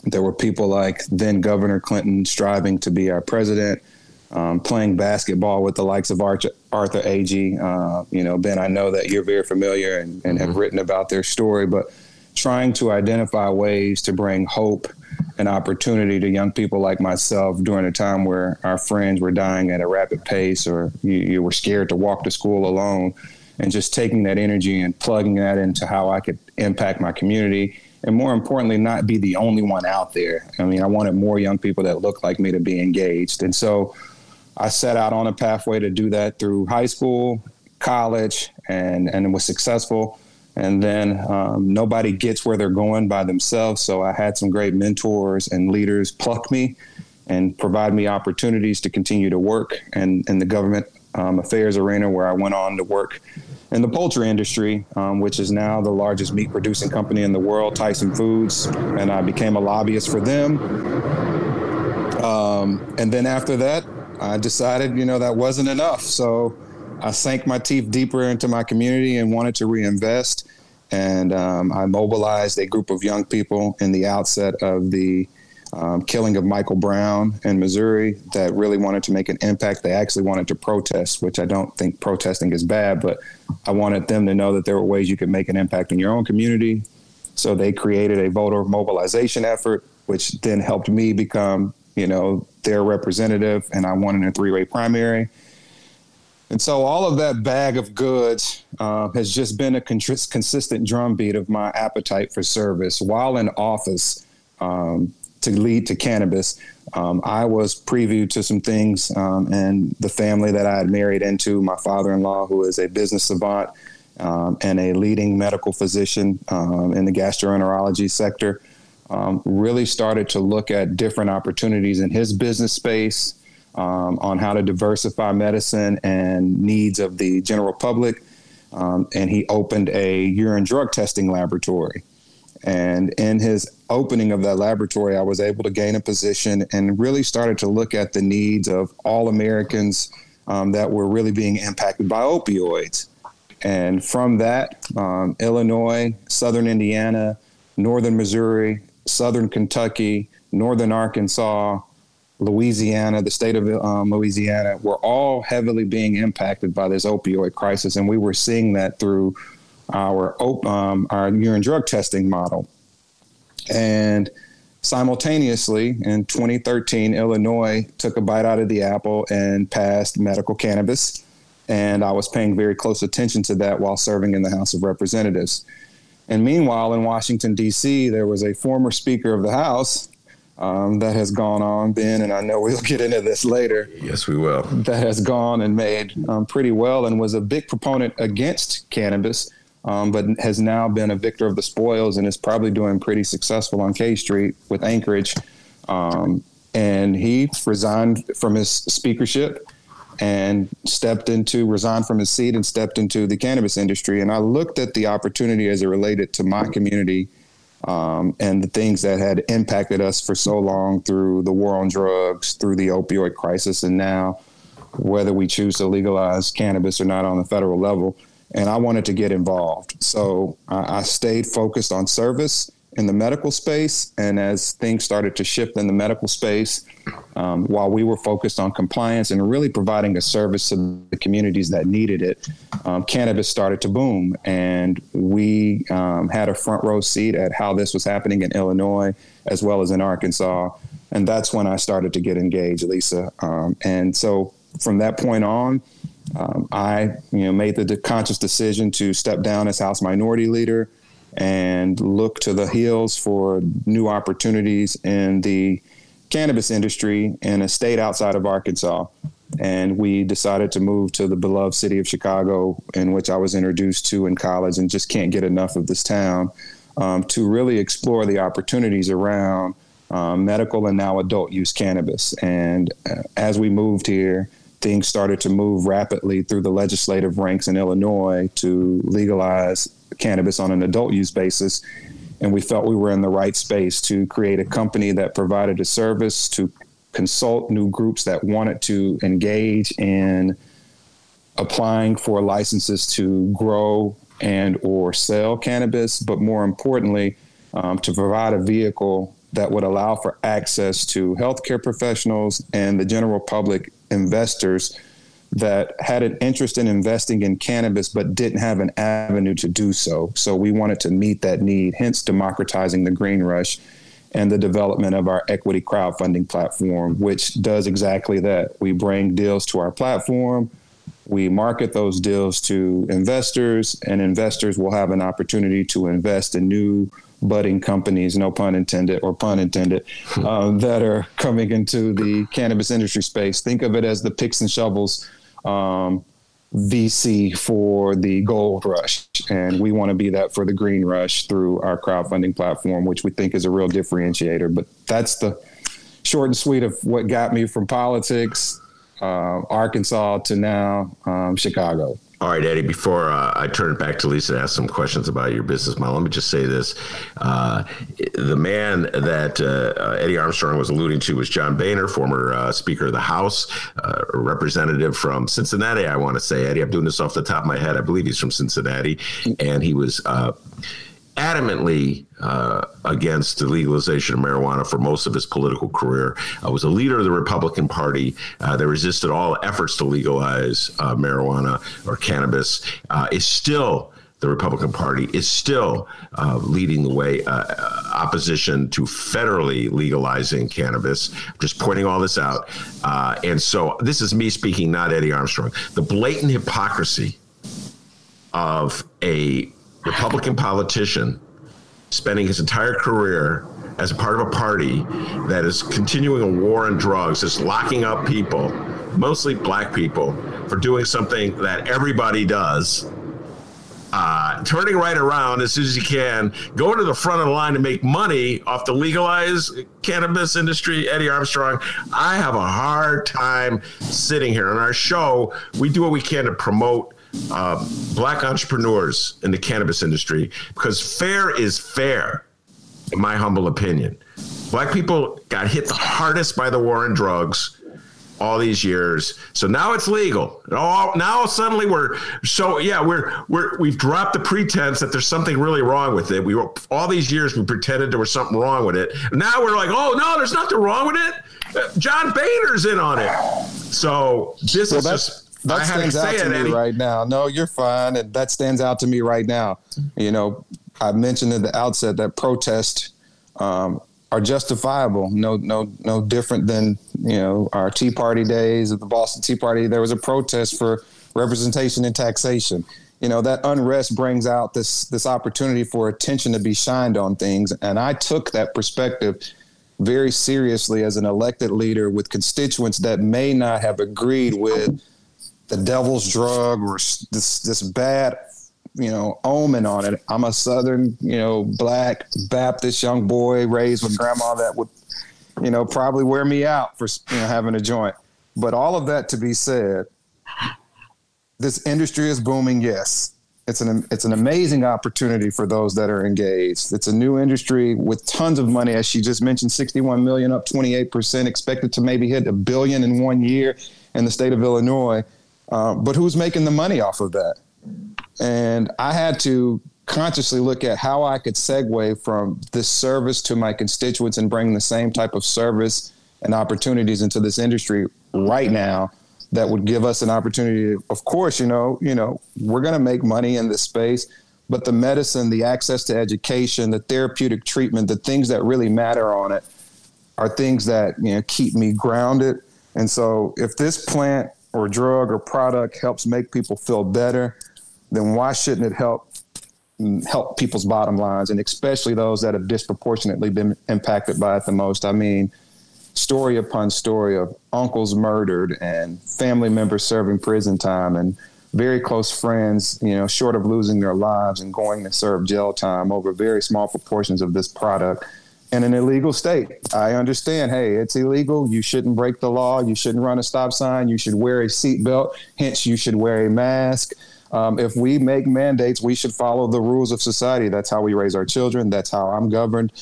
there were people like then Governor Clinton striving to be our president, um, playing basketball with the likes of Arch- Arthur Agee. Uh, you know, Ben, I know that you're very familiar and, and have written about their story, but trying to identify ways to bring hope and opportunity to young people like myself during a time where our friends were dying at a rapid pace or you, you were scared to walk to school alone and just taking that energy and plugging that into how I could impact my community and more importantly, not be the only one out there. I mean, I wanted more young people that look like me to be engaged. And so I set out on a pathway to do that through high school, college, and, and was successful. And then um, nobody gets where they're going by themselves. So I had some great mentors and leaders pluck me and provide me opportunities to continue to work in, in the government um, affairs arena where I went on to work in the poultry industry, um, which is now the largest meat producing company in the world, Tyson Foods. And I became a lobbyist for them. Um, and then after that, I decided, you know, that wasn't enough. So I sank my teeth deeper into my community and wanted to reinvest. And um, I mobilized a group of young people in the outset of the um, killing of Michael Brown in Missouri that really wanted to make an impact. They actually wanted to protest, which I don't think protesting is bad, but I wanted them to know that there were ways you could make an impact in your own community. So they created a voter mobilization effort, which then helped me become, you know, their representative, and I won in a three-way primary. And so all of that bag of goods uh, has just been a con- consistent drumbeat of my appetite for service. While in office, um, to lead to cannabis, um, I was previewed to some things, um, and the family that I had married into, my father-in-law, who is a business savant um, and a leading medical physician um, in the gastroenterology sector, um, really started to look at different opportunities in his business space um, on how to diversify medicine and needs of the general public. and he opened a urine drug testing laboratory. And in his opening of that laboratory, I was able to gain a position and really started to look at the needs of all Americans um, that were really being impacted by opioids. And from that, um, Illinois, Southern Indiana, Northern Missouri, Southern Kentucky, Northern Arkansas, Louisiana, the state of um, Louisiana, were all heavily being impacted by this opioid crisis. And we were seeing that through our um, our urine drug testing model. And simultaneously, in 2013, Illinois took a bite out of the apple and passed medical cannabis. And I was paying very close attention to that while serving in the House of Representatives. And meanwhile, in Washington, D.C., there was a former Speaker of the House um, that has gone on, Ben, and I know we'll get into this later. Yes, we will. That has gone and made um, pretty well and was a big proponent against cannabis um, but has now been a victor of the spoils and is probably doing pretty successful on K Street with Acreage. Um, and he resigned from his speakership and stepped into, resigned from his seat and stepped into the cannabis industry. And I looked at the opportunity as it related to my community um, and the things that had impacted us for so long through the war on drugs, through the opioid crisis, and now whether we choose to legalize cannabis or not on the federal level and I wanted to get involved. So I, I stayed focused on service in the medical space. And as things started to shift in the medical space, um, while we were focused on compliance and really providing a service to the communities that needed it, um, cannabis started to boom. And we um, had a front row seat at how this was happening in Illinois as well as in Arkansas. And that's when I started to get engaged, Lisa. Um, and so from that point on, um, I, you know, made the conscious decision to step down as House Minority Leader and look to the hills for new opportunities in the cannabis industry in a state outside of Arkansas. And we decided to move to the beloved city of Chicago, in which I was introduced to in college and just can't get enough of this town, um, to really explore the opportunities around um, medical and now adult use cannabis. And uh, as we moved here, things started to move rapidly through the legislative ranks in Illinois to legalize cannabis on an adult use basis. And we felt we were in the right space to create a company that provided a service to consult new groups that wanted to engage in applying for licenses to grow and or sell cannabis, but more importantly, um, to provide a vehicle that would allow for access to healthcare professionals and the general public investors that had an interest in investing in cannabis but didn't have an avenue to do so. So we wanted to meet that need, hence democratizing the green rush and the development of our equity crowdfunding platform, which does exactly that. We bring deals to our platform, we market those deals to investors, and investors will have an opportunity to invest in new budding companies, no pun intended or pun intended, uh, that are coming into the cannabis industry space. Think of it as the picks and shovels um, VC for the gold rush. And we want to be that for the green rush through our crowdfunding platform, which we think is a real differentiator. But that's the short and sweet of what got me from politics, uh, Arkansas, to now um, Chicago. All right, Eddie, before uh, I turn it back to Lisa to ask some questions about your business model, let me just say this. Uh, the man that uh, Eddie Armstrong was alluding to was John Boehner, former uh, Speaker of the House, uh, representative from Cincinnati, I want to say. Eddie, I'm doing this off the top of my head. I believe he's from Cincinnati. And he was uh, adamantly uh, against the legalization of marijuana for most of his political career. Uh, was a leader of the Republican Party uh, that resisted all efforts to legalize uh, marijuana or cannabis. Uh, is still the Republican Party is still uh, leading the way opposition to federally legalizing cannabis. Just pointing all this out, and so this is me speaking, not Eddie Armstrong. The blatant hypocrisy of a Republican politician spending his entire career as a part of a party that is continuing a war on drugs, is locking up people, mostly black people, for doing something that everybody does. Uh, turning right around as soon as you can, go to the front of the line to make money off the legalized cannabis industry. Eddie Armstrong, I have a hard time sitting here on our show. We do what we can to promote uh, black entrepreneurs in the cannabis industry because fair is fair, in my humble opinion. Black people got hit the hardest by the war on drugs all these years. So now it's legal. Now, now suddenly we're so yeah we're we're we've dropped the pretense that there's something really wrong with it. We were all these years we pretended there was something wrong with it. Now we're like, oh no, there's nothing wrong with it. John Boehner's in on it. So this Well, is just that I stands out to it, me Eddie. right now. No, you're fine, and that stands out to me right now. You know, I mentioned at the outset that protests um, are justifiable. No, no, no different than you know our Tea Party days of the Boston Tea Party. There was a protest for representation and taxation. You know that unrest brings out this this opportunity for attention to be shined on things, and I took that perspective very seriously as an elected leader with constituents that may not have agreed with the devil's drug or this this bad you know omen on it. I'm a southern you know black baptist young boy raised with grandma that would you know probably wear me out for you know having a joint. But all of that to be said this industry is booming yes. It's an it's an amazing opportunity for those that are engaged. It's a new industry with tons of money. As she just mentioned 61 million up 28% expected to maybe hit a billion in one year in the state of illinois uh, but who's making the money off of that? And I had to consciously look at how I could segue from this service to my constituents and bring the same type of service and opportunities into this industry right now that would give us an opportunity. To, of course you know you know we're going to make money in this space but the medicine the access to education the therapeutic treatment the things that really matter on it are things that you know keep me grounded. And so if this plant or drug or product helps make people feel better then why shouldn't it help mm, help people's bottom lines? And especially those that have disproportionately been impacted by it the most. I mean story upon story of uncles murdered and family members serving prison time and very close friends you know short of losing their lives and going to serve jail time over very small proportions of this product in an illegal state. I understand, hey, it's illegal. You shouldn't break the law. You shouldn't run a stop sign. You should wear a seatbelt. Hence, you should wear a mask. Um, if we make mandates, we should follow the rules of society. That's how we raise our children. That's how I'm governed.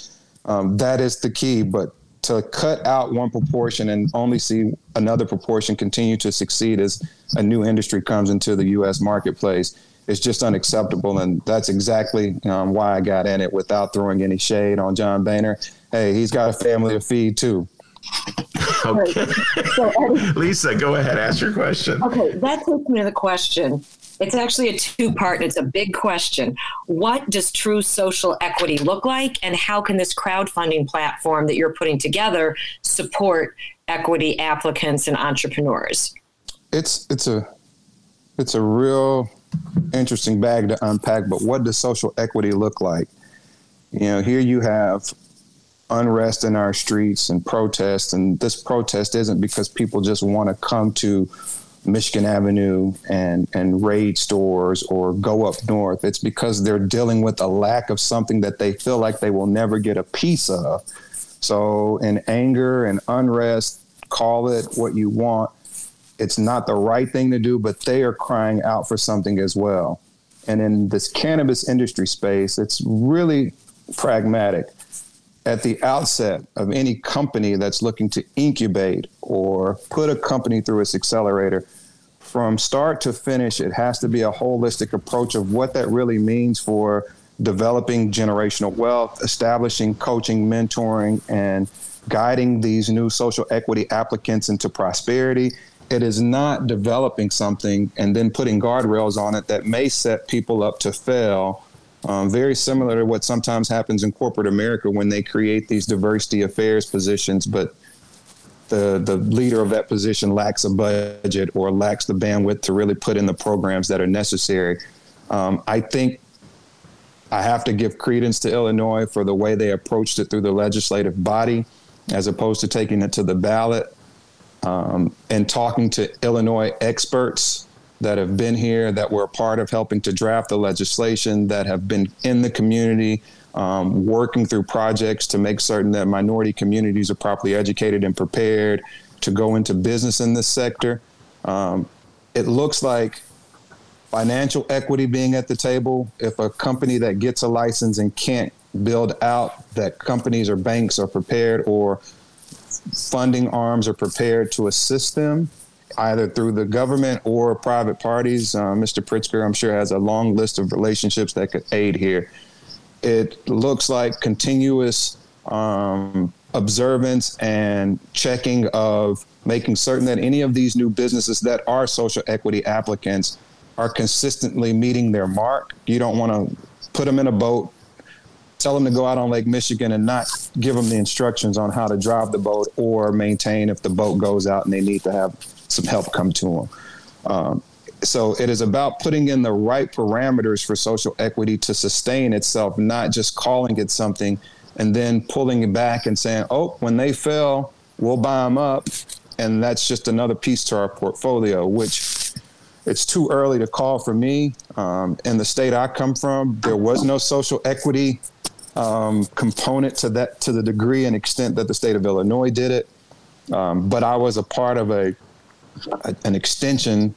Um, that is the key. But to cut out one proportion and only see another proportion continue to succeed as a new industry comes into the U.S. marketplace is just unacceptable. And that's exactly um, why I got in it without throwing any shade on John Boehner. Hey, he's got a family to feed too. Okay. Lisa, go ahead. Ask your question. Okay, that takes me to the question. It's actually a two part and it's a big question. What does true social equity look like, and how can this crowdfunding platform that you're putting together support equity applicants and entrepreneurs? It's it's a it's a real interesting bag to unpack. But what does social equity look like? You know, here you have unrest in our streets and protests, and this protest isn't because people just want to come to Michigan Avenue and and raid stores or go up north. It's because they're dealing with a lack of something that they feel like they will never get a piece of. So in anger and unrest, call it what you want. It's not the right thing to do, but they are crying out for something as well. And in this cannabis industry space, it's really pragmatic. At the outset of any company that's looking to incubate or put a company through its accelerator, from start to finish, it has to be a holistic approach of what that really means for developing generational wealth, establishing coaching, mentoring, and guiding these new social equity applicants into prosperity. It is not developing something and then putting guardrails on it that may set people up to fail. Um, very similar to what sometimes happens in corporate America when they create these diversity affairs positions, but the the leader of that position lacks a budget or lacks the bandwidth to really put in the programs that are necessary. Um, I think I have to give credence to Illinois for the way they approached it through the legislative body, as opposed to taking it to the ballot. Um, and talking to Illinois experts that have been here, that were a part of helping to draft the legislation, that have been in the community, um, working through projects to make certain that minority communities are properly educated and prepared to go into business in this sector. Um, it looks like financial equity being at the table. If a company that gets a license and can't build out, that companies or banks are prepared or funding arms are prepared to assist them either through the government or private parties. Uh, Mr. Pritzker, I'm sure, has a long list of relationships that could aid here it looks like continuous um, observance and checking of making certain that any of these new businesses that are social equity applicants are consistently meeting their mark. You don't want to put them in a boat, tell them to go out on Lake Michigan and not give them the instructions on how to drive the boat or maintain if the boat goes out and they need to have some help come to them. Um, so it is about putting in the right parameters for social equity to sustain itself, not just calling it something and then pulling it back and saying, oh, when they fail, we'll buy them up. And that's just another piece to our portfolio, which it's too early to call for me. Um, in the state I come from, there was no social equity um, component to that to the degree and extent that the state of Illinois did it. Um, but I was a part of a, a an extension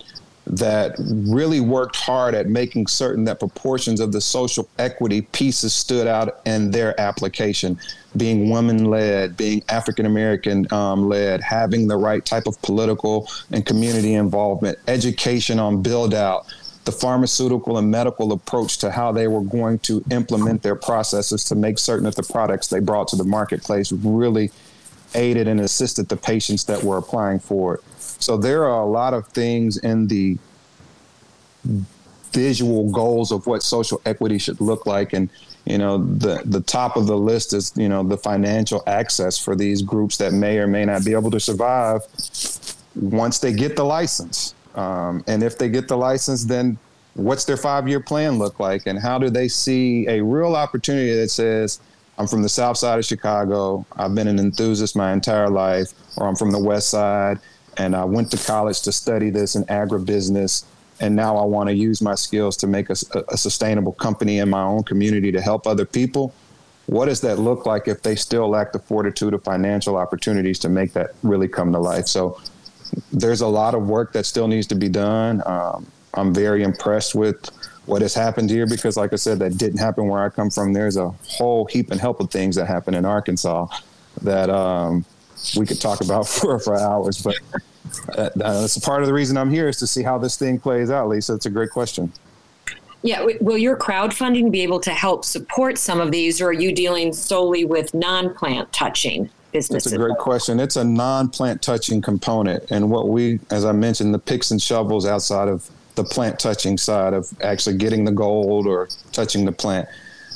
that really worked hard at making certain that proportions of the social equity pieces stood out in their application being women led, being African American um, led, having the right type of political and community involvement, education on build out, the pharmaceutical and medical approach to how they were going to implement their processes to make certain that the products they brought to the marketplace really aided and assisted the patients that were applying for it. So there are a lot of things in the visual goals of what social equity should look like and you know the the top of the list is you know the financial access for these groups that may or may not be able to survive once they get the license um, and if they get the license then what's their five year plan look like and how do they see a real opportunity that says i'm from the south side of chicago i've been an enthusiast my entire life or i'm from the west side and I went to college to study this in agribusiness. And now I want to use my skills to make a, a sustainable company in my own community to help other people. what does that look like if they still lack the fortitude of financial opportunities to make that really come to life? So there's a lot of work that still needs to be done. Um, I'm very impressed with what has happened here because, like I said, that didn't happen where I come from. There's a whole heap and help of things that happen in Arkansas that um, we could talk about for for hours. But uh, that's part of the reason I'm here is to see how this thing plays out. Lisa, it's a great question. Yeah, will your crowdfunding be able to help support some of these, or are you dealing solely with non-plant touching businesses? It's a great question. It's a non-plant touching component, and what we, as I mentioned, the picks and shovels outside of the plant touching side of actually getting the gold or touching the plant.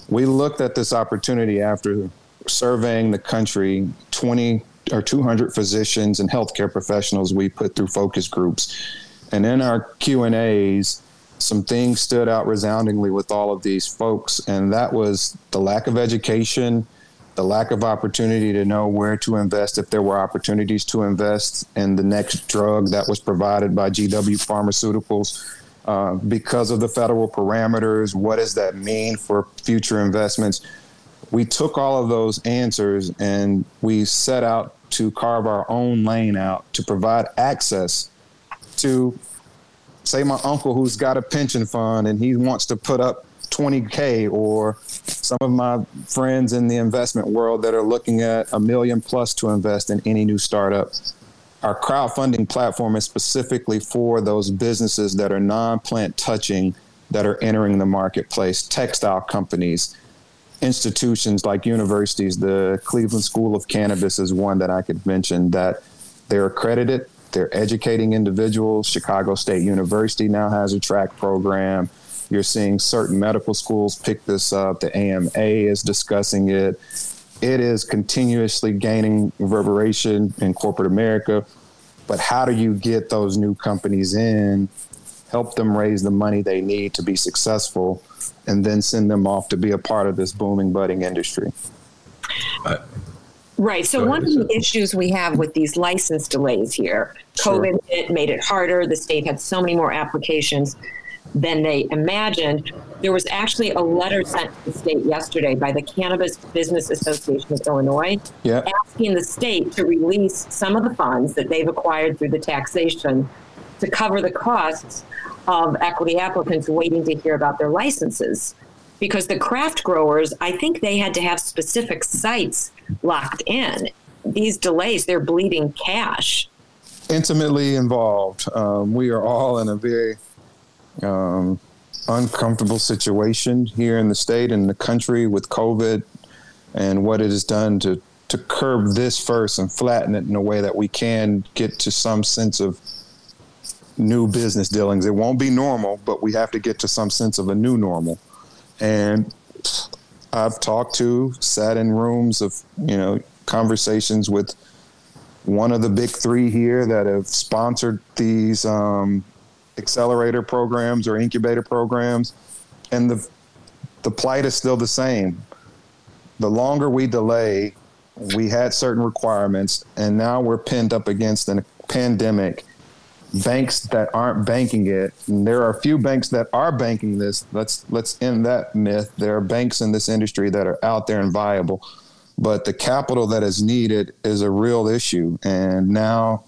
We looked at this opportunity after surveying the country, 20 or 200 physicians and healthcare professionals we put through focus groups. And in our Q&As, some things stood out resoundingly with all of these folks, and that was the lack of education, the lack of opportunity to know where to invest if there were opportunities to invest in the next drug that was provided by GW Pharmaceuticals. Uh, because of the federal parameters, what does that mean for future investments? We took all of those answers and we set out to carve our own lane out to provide access to say my uncle who's got a pension fund and he wants to put up 20k or some of my friends in the investment world that are looking at a million plus to invest in any new startup our crowdfunding platform is specifically for those businesses that are non-plant touching that are entering the marketplace textile companies institutions like universities the cleveland school of cannabis is one that i could mention that they're accredited they're educating individuals. Chicago State University now has a track program. You're seeing certain medical schools pick this up. The AMA is discussing it. It is continuously gaining reverberation in corporate America. But how do you get those new companies in, help them raise the money they need to be successful, and then send them off to be a part of this booming, budding industry? Uh, right. So one of the issues we have with these license delays here, COVID it made it harder. The state had so many more applications than they imagined. There was actually a letter sent to the state yesterday by the Cannabis Business Association of Illinois Yeah. asking the state to release some of the funds that they've acquired through the taxation to cover the costs of equity applicants waiting to hear about their licenses. Because the craft growers, I think they had to have specific sites locked in. These delays, they're bleeding cash. intimately involved. Um, we are all in a very um, uncomfortable situation here in the state and the country with COVID and what it has done to, to curb this first and flatten it in a way that we can get to some sense of new business dealings. It won't be normal, but we have to get to some sense of a new normal. And I've talked to, sat in rooms of, you know, conversations with one of the big three here that have sponsored these um, accelerator programs or incubator programs, and the the plight is still the same. The longer we delay, we had certain requirements, and now we're pinned up against a pandemic. Banks that aren't banking it, and there are a few banks that are banking this. Let's let's end that myth. There are banks in this industry that are out there and viable but the capital that is needed is a real issue and now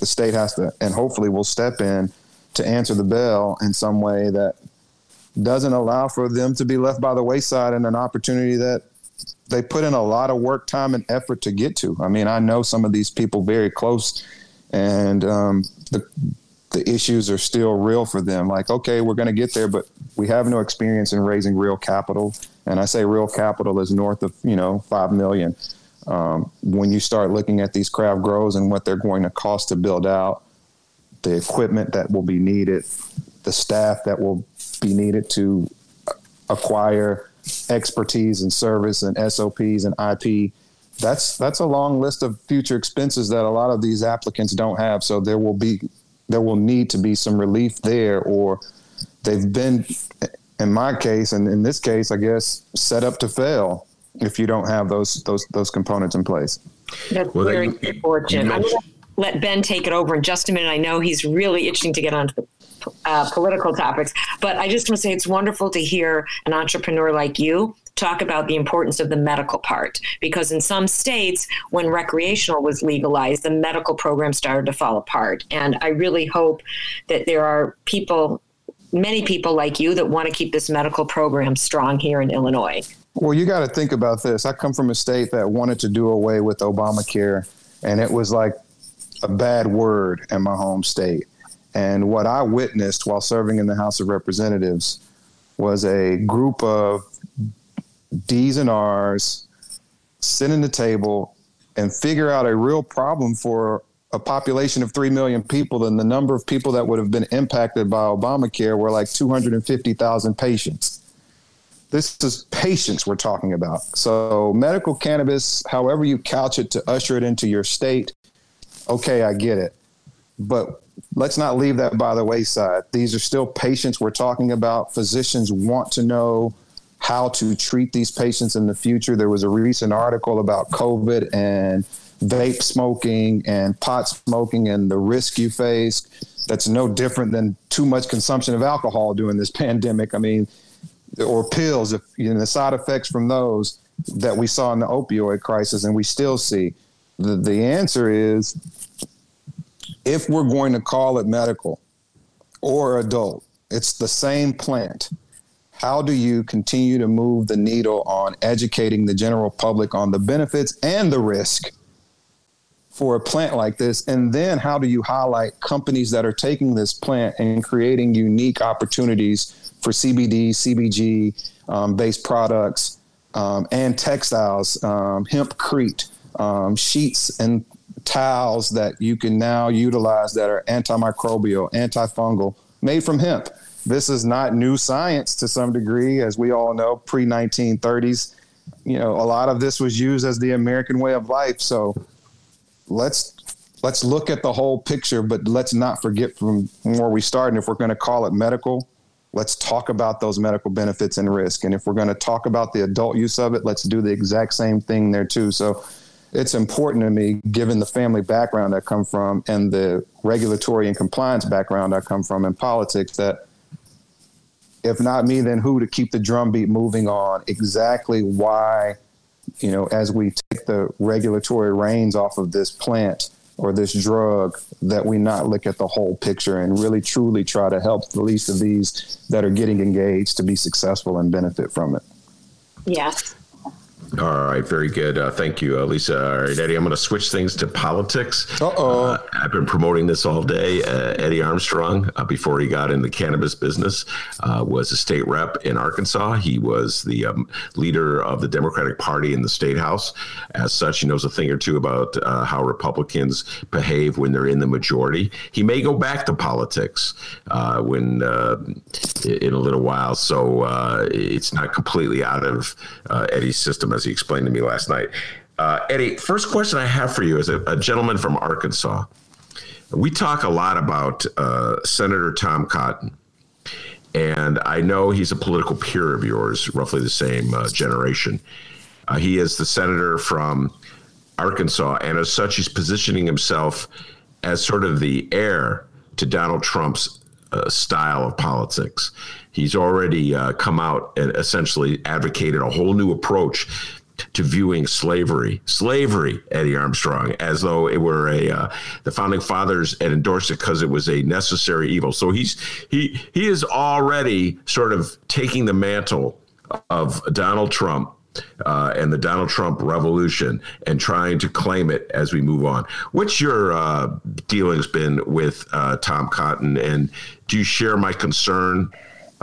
the state has to and hopefully will step in to answer the bell in some way that doesn't allow for them to be left by the wayside and an opportunity that they put in a lot of work time and effort to get to. I mean i know some of these people very close and um, the the issues are still real for them. Like okay we're going to get there but we have no experience in raising real capital. And I say real capital is north of you know five million. Um, when you start looking at these craft grows and what they're going to cost to build out, the equipment that will be needed, the staff that will be needed to acquire expertise and service and SOPs and IP, that's that's a long list of future expenses that a lot of these applicants don't have. So there will be there will need to be some relief there, or they've been in my case, and in this case, I guess, set up to fail if you don't have those those those components in place. That's Well, very they- unfortunate. Let Ben take it over in just a minute. I know he's really itching to get onto the uh, political topics. But I just want to say it's wonderful to hear an entrepreneur like you talk about the importance of the medical part because in some states when recreational was legalized the medical program started to fall apart and i really hope that there are people many people like you that want to keep this medical program strong here in illinois Well, you got to think about this. I come from a state that wanted to do away with Obamacare, and it was like a bad word in my home state. And what I witnessed while serving in the House of Representatives was a group of D's and R's sitting in the table and figure out a real problem for a population of 3 million people. And the number of people that would have been impacted by Obamacare were like 250,000 patients. This is patients we're talking about. So, medical cannabis, however you couch it to usher it into your state, okay, I get it. But let's not leave that by the wayside. These are still patients we're talking about. Physicians want to know how to treat these patients in the future. There was a recent article about COVID and vape smoking and pot smoking and the risk you face. That's no different than too much consumption of alcohol during this pandemic. I mean, or pills, if you know, the side effects from those that we saw in the opioid crisis and we still see. The, the answer is if we're going to call it medical or adult, it's the same plant. How do you continue to move the needle on educating the general public on the benefits and the risk for a plant like this? And then how do you highlight companies that are taking this plant and creating unique opportunities for CBD, CBG um, based products um, and textiles, um, hempcrete, um, sheets and towels that you can now utilize that are antimicrobial, antifungal, made from hemp. This is not new science to some degree, as we all know, pre 1930s. You know, a lot of this was used as the American way of life. So let's let's look at the whole picture, but let's not forget from where we started. If we're going to call it medical, let's talk about those medical benefits and risk. And if we're going to talk about the adult use of it, let's do the exact same thing there too. So it's important to me, given the family background I come from and the regulatory and compliance background I come from in politics, that if not me, then who to keep the drumbeat moving on exactly why, you know, as we take the regulatory reins off of this plant or this drug, that we not look at the whole picture and really truly try to help the least of these that are getting engaged to be successful and benefit from it. yes All right, very good. Uh, thank you, uh, Lisa. All right, Eddie, I'm going to switch things to politics. Uh-oh. I've been promoting this all day. Uh, Eddie Armstrong, uh, before he got in the cannabis business, uh, was a state rep in Arkansas. He was the um, leader of the Democratic Party in the state house. As such, he knows a thing or two about uh, how Republicans behave when they're in the majority. He may go back to politics uh, when uh, in a little while, so uh, it's not completely out of uh, Eddie's system, as he explained to me last night. Uh, Eddie, first question I have for you is a, a gentleman from Arkansas. We talk a lot about uh, Senator Tom Cotton, and I know he's a political peer of yours, roughly the same uh, generation. Uh, he is the senator from Arkansas, and as such, he's positioning himself as sort of the heir to Donald Trump's uh, style of politics. He's already uh, come out and essentially advocated a whole new approach to viewing slavery, slavery, Eddie Armstrong, as though it were a uh, the founding fathers had endorsed it because it was a necessary evil. So he's he he is already sort of taking the mantle of Donald Trump uh, and the Donald Trump revolution and trying to claim it as we move on. What's your uh, dealings been with uh, Tom Cotton, and do you share my concern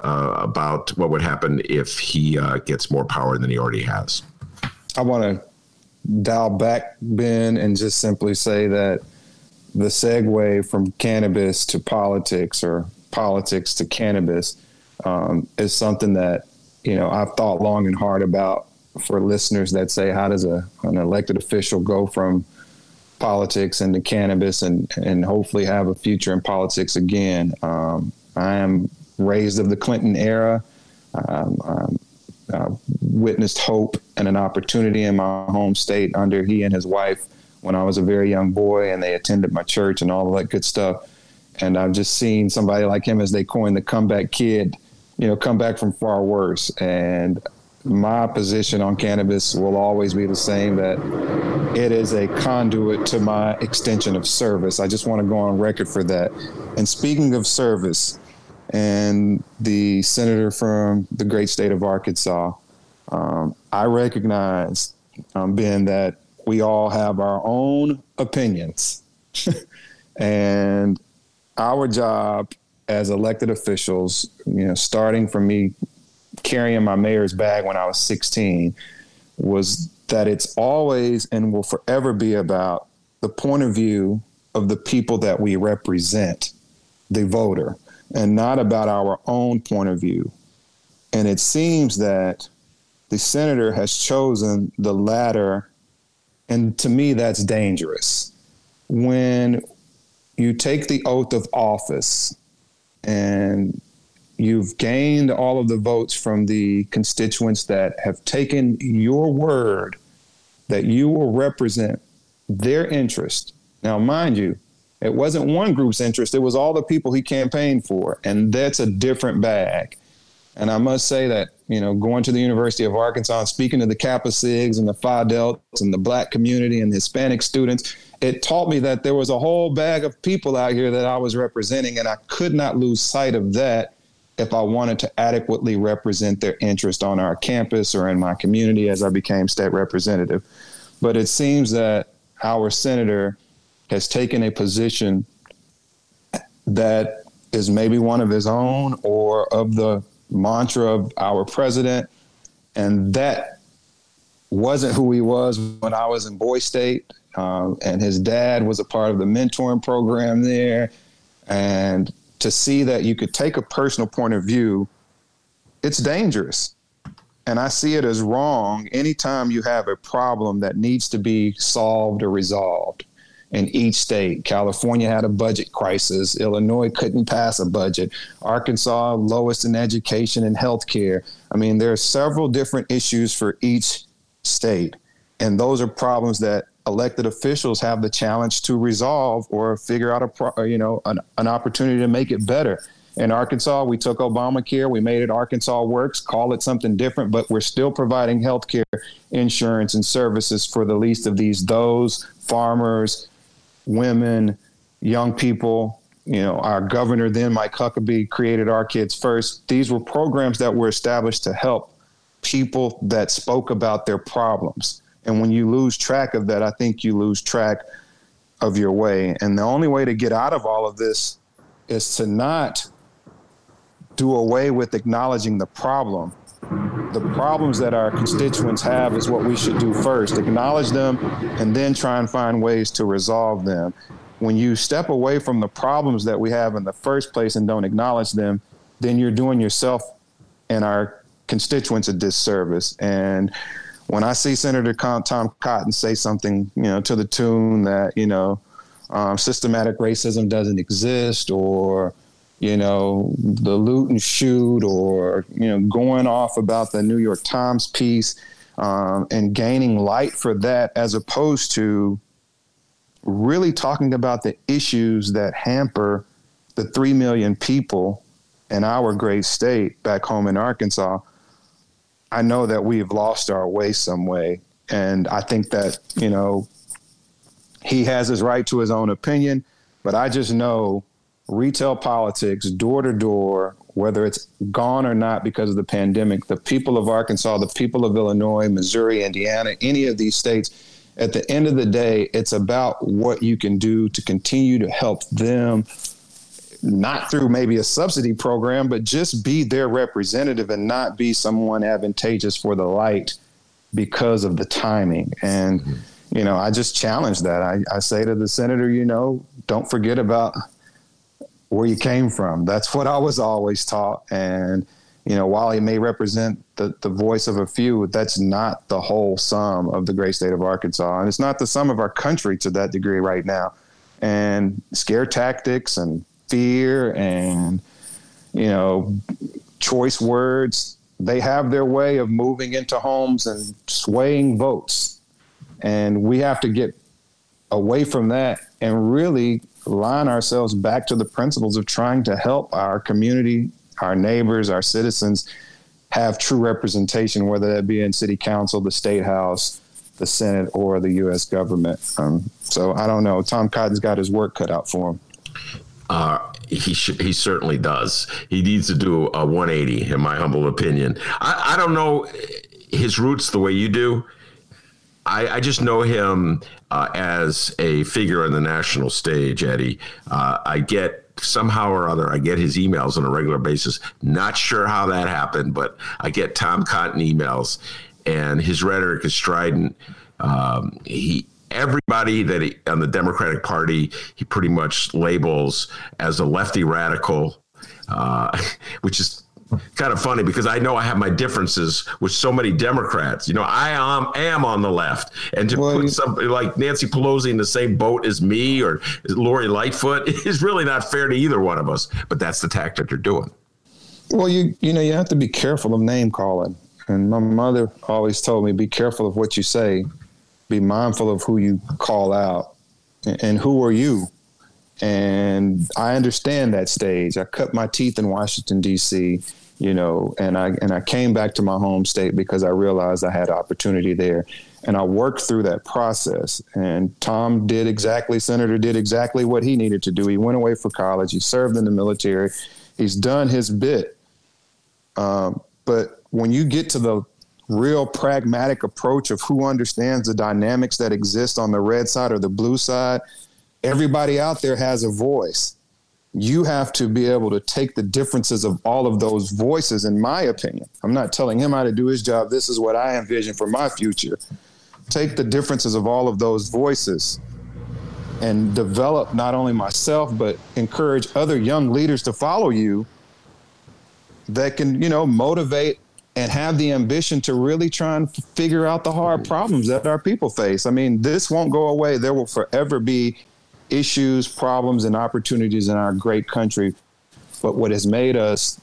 uh, about what would happen if he uh, gets more power than he already has? I want to dial back, Ben, and just simply say that the segue from cannabis to politics or politics to cannabis um, is something that you know I've thought long and hard about. For listeners that say, "How does a an elected official go from politics into cannabis and and hopefully have a future in politics again?" Um, I am raised of the Clinton era. Um, um, uh, witnessed hope and an opportunity in my home state under he and his wife when I was a very young boy, and they attended my church and all of that good stuff. And I've just seen somebody like him, as they coin the comeback kid, you know, come back from far worse. And my position on cannabis will always be the same that it is a conduit to my extension of service. I just want to go on record for that. And speaking of service, and the senator from the great state of Arkansas, um, I recognize, um, Ben, that we all have our own opinions. and our job as elected officials, you know, starting from me carrying my mayor's bag when I was 16, was that it's always and will forever be about the point of view of the people that we represent, the voter, and not about our own point of view. And it seems that the senator has chosen the latter. And to me, that's dangerous. When you take the oath of office and you've gained all of the votes from the constituents that have taken your word that you will represent their interest. Now, mind you, it wasn't one group's interest, it was all the people he campaigned for. And that's a different bag. And I must say that, you know, going to the University of Arkansas speaking to the Kappa Sigs and the Phi Deltas and the black community and the Hispanic students, it taught me that there was a whole bag of people out here that I was representing, and I could not lose sight of that if I wanted to adequately represent their interest on our campus or in my community as I became state representative. But it seems that our senator has taken a position that is maybe one of his own or of the mantra of our president. And that wasn't who he was when I was in Boy State. Um, and his dad was a part of the mentoring program there. And to see that you could take a personal point of view, it's dangerous. And I see it as wrong anytime you have a problem that needs to be solved or resolved in each state. California had a budget crisis. Illinois couldn't pass a budget. Arkansas, lowest in education and healthcare. I mean, there are several different issues for each state. And those are problems that elected officials have the challenge to resolve or figure out a pro, you know an, an opportunity to make it better. In Arkansas, we took Obamacare, we made it Arkansas Works, call it something different, but we're still providing health care insurance and services for the least of these those farmers, women, young people. You know, our governor then, Mike Huckabee, created ARKids First. These were programs that were established to help people that spoke about their problems. And when you lose track of that, I think you lose track of your way. And the only way to get out of all of this is to not do away with acknowledging the problem. The problems that our constituents have is what we should do first acknowledge them and then try and find ways to resolve them. When you step away from the problems that we have in the first place and don't acknowledge them, then you're doing yourself and our constituents a disservice. And when I see Senator Tom Cotton say something, you know, to the tune that you know, um, systematic racism doesn't exist, or you know, the loot and shoot, or you know, going off about the New York Times piece um, and gaining light for that, as opposed to really talking about the issues that hamper the three million people in our great state back home in Arkansas I know that we've lost our way some way. And I think that, you know, he has his right to his own opinion, but I just know retail politics, door to door, whether it's gone or not because of the pandemic, the people of Arkansas, the people of Illinois, Missouri, Indiana, any of these states, at the end of the day, it's about what you can do to continue to help them not through maybe a subsidy program, but just be their representative and not be someone advantageous for the light because of the timing. And, mm-hmm. you know, I just challenge that. I, I say to the senator, you know, don't forget about where you came from. That's what I was always taught. And, you know, while he may represent the, the voice of a few, that's not the whole sum of the great state of Arkansas. And it's not the sum of our country to that degree right now. And scare tactics and fear and you know choice words they have their way of moving into homes and swaying votes and we have to get away from that and really line ourselves back to the principles of trying to help our community, our neighbors, our citizens have true representation, whether that be in city council, the state house, the Senate, or the U.S. government. Um, so I don't know. Tom Cotton's got his work cut out for him. Uh, he sh- he certainly does. He needs to do a 180, in my humble opinion. I, I don't know his roots the way you do. I, I just know him uh, as a figure on the national stage, Eddie. Uh, I get somehow or other, I get his emails on a regular basis. Not sure how that happened, but I get Tom Cotton emails, and his rhetoric is strident. Um, he everybody that he, on the Democratic Party he pretty much labels as a lefty radical, uh, which is kind of funny because I know I have my differences with so many Democrats. You know, I am am on the left, and to put somebody like Nancy Pelosi in the same boat as me or Lori Lightfoot is really not fair to either one of us. But that's the tactic they're doing. Well, you you know you have to be careful of name calling, and my mother always told me be careful of what you say, be mindful of who you call out, and who are you. And I understand that stage. I cut my teeth in Washington D.C you know, and I and I came back to my home state because I realized I had opportunity there, and I worked through that process. And Tom did exactly, Senator did exactly what he needed to do. He went away for college. He served in the military. He's done his bit. Um, but when you get to the real pragmatic approach of who understands the dynamics that exist on the red side or the blue side, everybody out there has a voice you have to be able to take the differences of all of those voices, in my opinion. I'm not telling him how to do his job. This is what I envision for my future. Take the differences of all of those voices and develop not only myself, but encourage other young leaders to follow you that can, you know, motivate and have the ambition to really try and figure out the hard problems that our people face. I mean, this won't go away. There will forever be issues, problems, and opportunities in our great country. But what has made us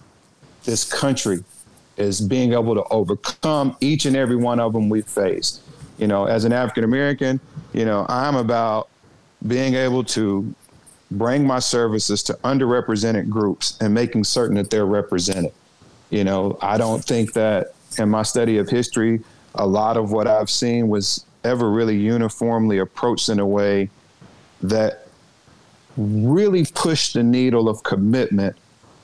this country is being able to overcome each and every one of them we face. You know, as an African American, you know, I'm about being able to bring my services to underrepresented groups and making certain that they're represented. You know, I don't think that in my study of history, a lot of what I've seen was ever really uniformly approached in a way that really push the needle of commitment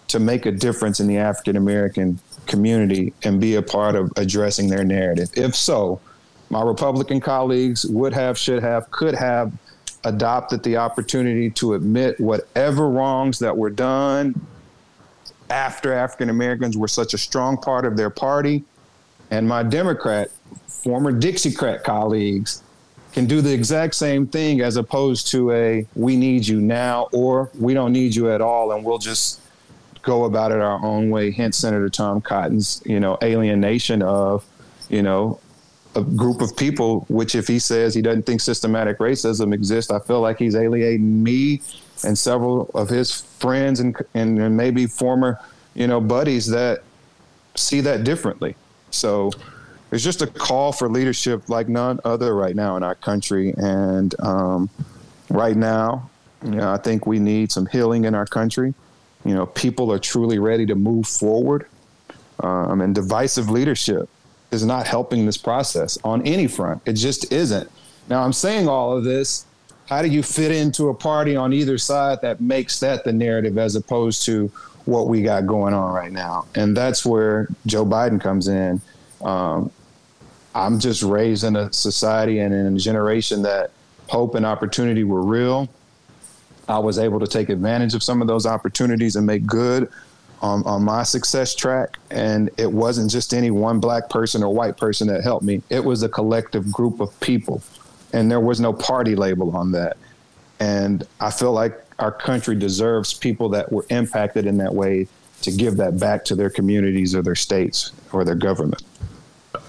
to make a difference in the African American community and be a part of addressing their narrative. If so, my Republican colleagues would have, should have, could have adopted the opportunity to admit whatever wrongs that were done after African Americans were such a strong part of their party. And my Democrat, former Dixiecrat colleagues can do the exact same thing as opposed to a we need you now or we don't need you at all and we'll just go about it our own way. Hence senator tom cotton's you know alienation of you know a group of people which if he says he doesn't think systematic racism exists i feel like he's alienating me and several of his friends and and, and maybe former you know buddies that see that differently. So there's just a call for leadership like none other right now in our country. And um, right now, you know, I think we need some healing in our country. You know, people are truly ready to move forward. Um, and divisive leadership is not helping this process on any front. It just isn't. Now, I'm saying all of this. How do you fit into a party on either side that makes that the narrative as opposed to what we got going on right now? And that's where Joe Biden comes in. Um, I'm just raised in a society and in a generation that hope and opportunity were real. I was able to take advantage of some of those opportunities and make good on, on my success track. And it wasn't just any one black person or white person that helped me, it was a collective group of people. And there was no party label on that. And I feel like our country deserves people that were impacted in that way to give that back to their communities or their states or their government.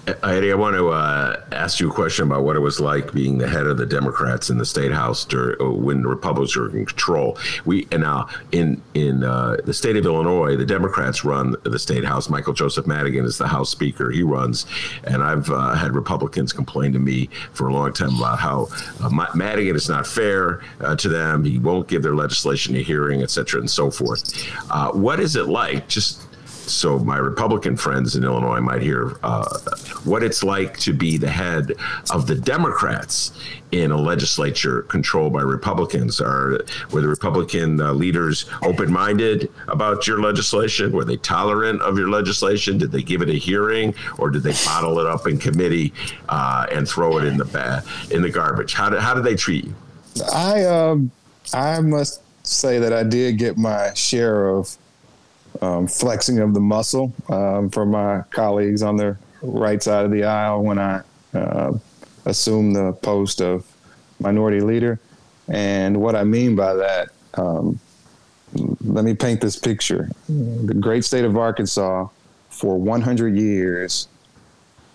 Eddie, I want to uh, ask you a question about what it was like being the head of the Democrats in the state house during, uh, when the Republicans were in control. We and now in in uh, the state of Illinois, the Democrats run the state house. Michael Joseph Madigan is the House Speaker. He runs, and I've uh, had Republicans complain to me for a long time about how uh, Madigan is not fair uh, to them. He won't give their legislation a hearing, et cetera, and so forth. what is it like? Just so my Republican friends in Illinois might hear uh, what it's like to be the head of the Democrats in a legislature controlled by Republicans. Are were the Republican uh, leaders open-minded about your legislation? Were they tolerant of your legislation? Did they give it a hearing, or did they bottle it up in committee uh, and throw it in the ba- in the garbage? How did how did they treat you? I um, I must say that I did get my share of um, flexing of the muscle um, for my colleagues on the right side of the aisle when I uh, assumed the post of minority leader. And what I mean by that, um, let me paint this picture. The great state of Arkansas, for 100 years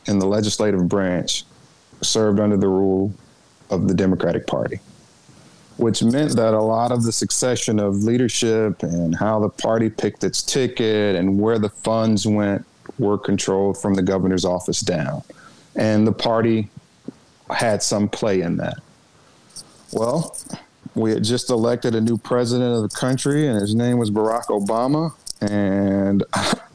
in the legislative branch, served under the rule of the Democratic Party which meant that a lot of the succession of leadership and how the party picked its ticket and where the funds went were controlled from the governor's office down. And the party had some play in that. Well, we had just elected a new president of the country, and his name was Barack Obama. And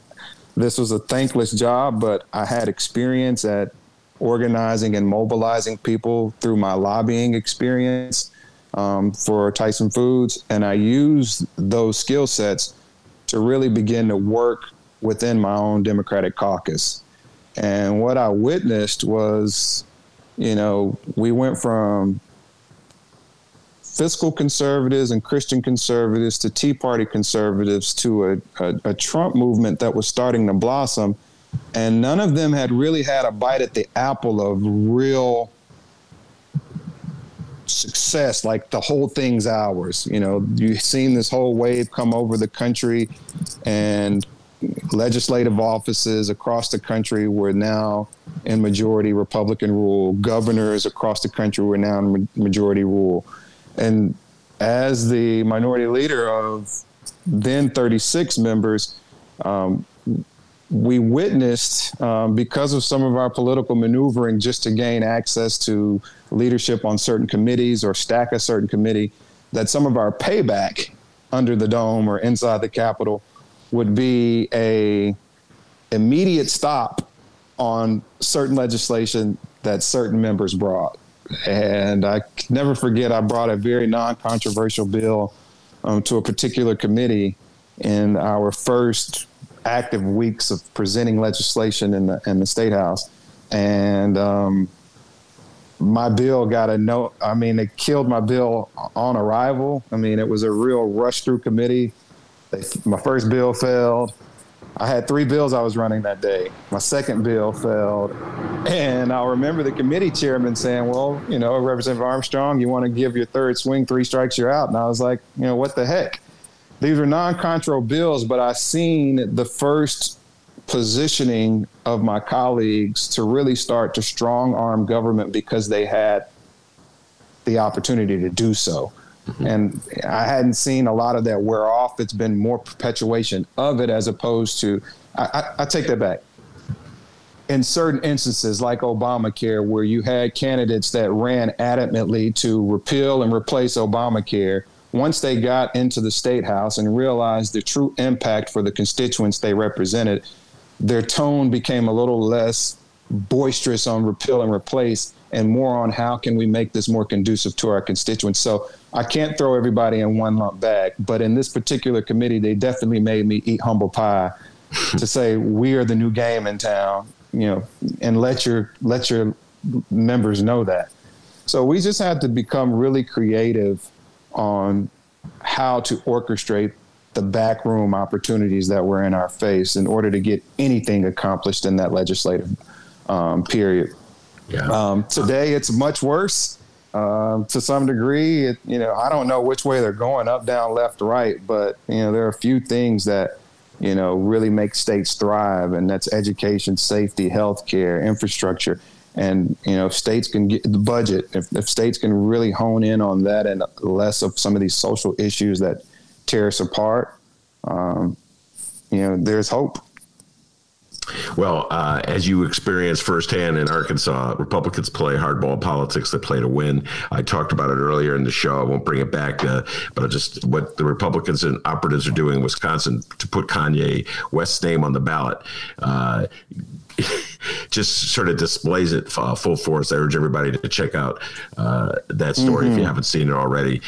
this was a thankless job, but I had experience at organizing and mobilizing people through my lobbying experience um, for Tyson Foods, and I used those skill sets to really begin to work within my own Democratic caucus. And what I witnessed was, you know, we went from fiscal conservatives and Christian conservatives to Tea Party conservatives to a, a, a, Trump movement that was starting to blossom. And none of them had really had a bite at the apple of real success, like the whole thing's ours. You know, you've seen this whole wave come over the country, and legislative offices across the country were now in majority Republican rule. Governors across the country were now in majority rule. And as the minority leader of then 36 members, um, we witnessed um, because of some of our political maneuvering just to gain access to leadership on certain committees or stack a certain committee that some of our payback under the dome or inside the capitol would be a immediate stop on certain legislation that certain members brought. And i never forget i brought a very non-controversial bill um, to a particular committee in our first active weeks of presenting legislation in the in the state house, and um, my bill got a no. I mean, it killed my bill on arrival. I mean, it was a real rush through committee. They, my first bill failed. I had three bills I was running that day. My second bill failed. And I remember the committee chairman saying, Well, you know, Representative Armstrong, you want to give your third swing, three strikes, you're out. And I was like, You know, what the heck? These are non-contro bills, but I've seen the first positioning of my colleagues to really start to strong arm government because they had the opportunity to do so. Mm-hmm. And I hadn't seen a lot of that wear off. It's been more perpetuation of it as opposed to, I, I, I take that back. In certain instances, like Obamacare, where you had candidates that ran adamantly to repeal and replace Obamacare, once they got into the state house and realized the true impact for the constituents they represented, their tone became a little less boisterous on repeal and replace and more on how can we make this more conducive to our constituents. So I can't throw everybody in one lump bag, but in this particular committee, they definitely made me eat humble pie to say we are the new game in town, you know, and let your let your members know that. So we just had to become really creative on how to orchestrate the backroom opportunities that were in our face in order to get anything accomplished in that legislative um, period. Yeah. Um, today, it's much worse. Um, to some degree, it, you know, I don't know which way they're going, up, down, left, right, but you know, there are a few things that you know, really make states thrive, and that's education, safety, healthcare, infrastructure. And you know, if states can get the budget. If, if states can really hone in on that and less of some of these social issues that tear us apart, um, you know, there's hope. Well, uh, as you experienced firsthand in Arkansas, Republicans play hardball politics. They play to win. I talked about it earlier in the show. I won't bring it back, uh, but just what the Republicans and operatives are doing in Wisconsin to put Kanye West's name on the ballot. Uh, just sort of displays it uh, full force. I urge everybody to check out uh, that story mm-hmm. if you haven't seen it already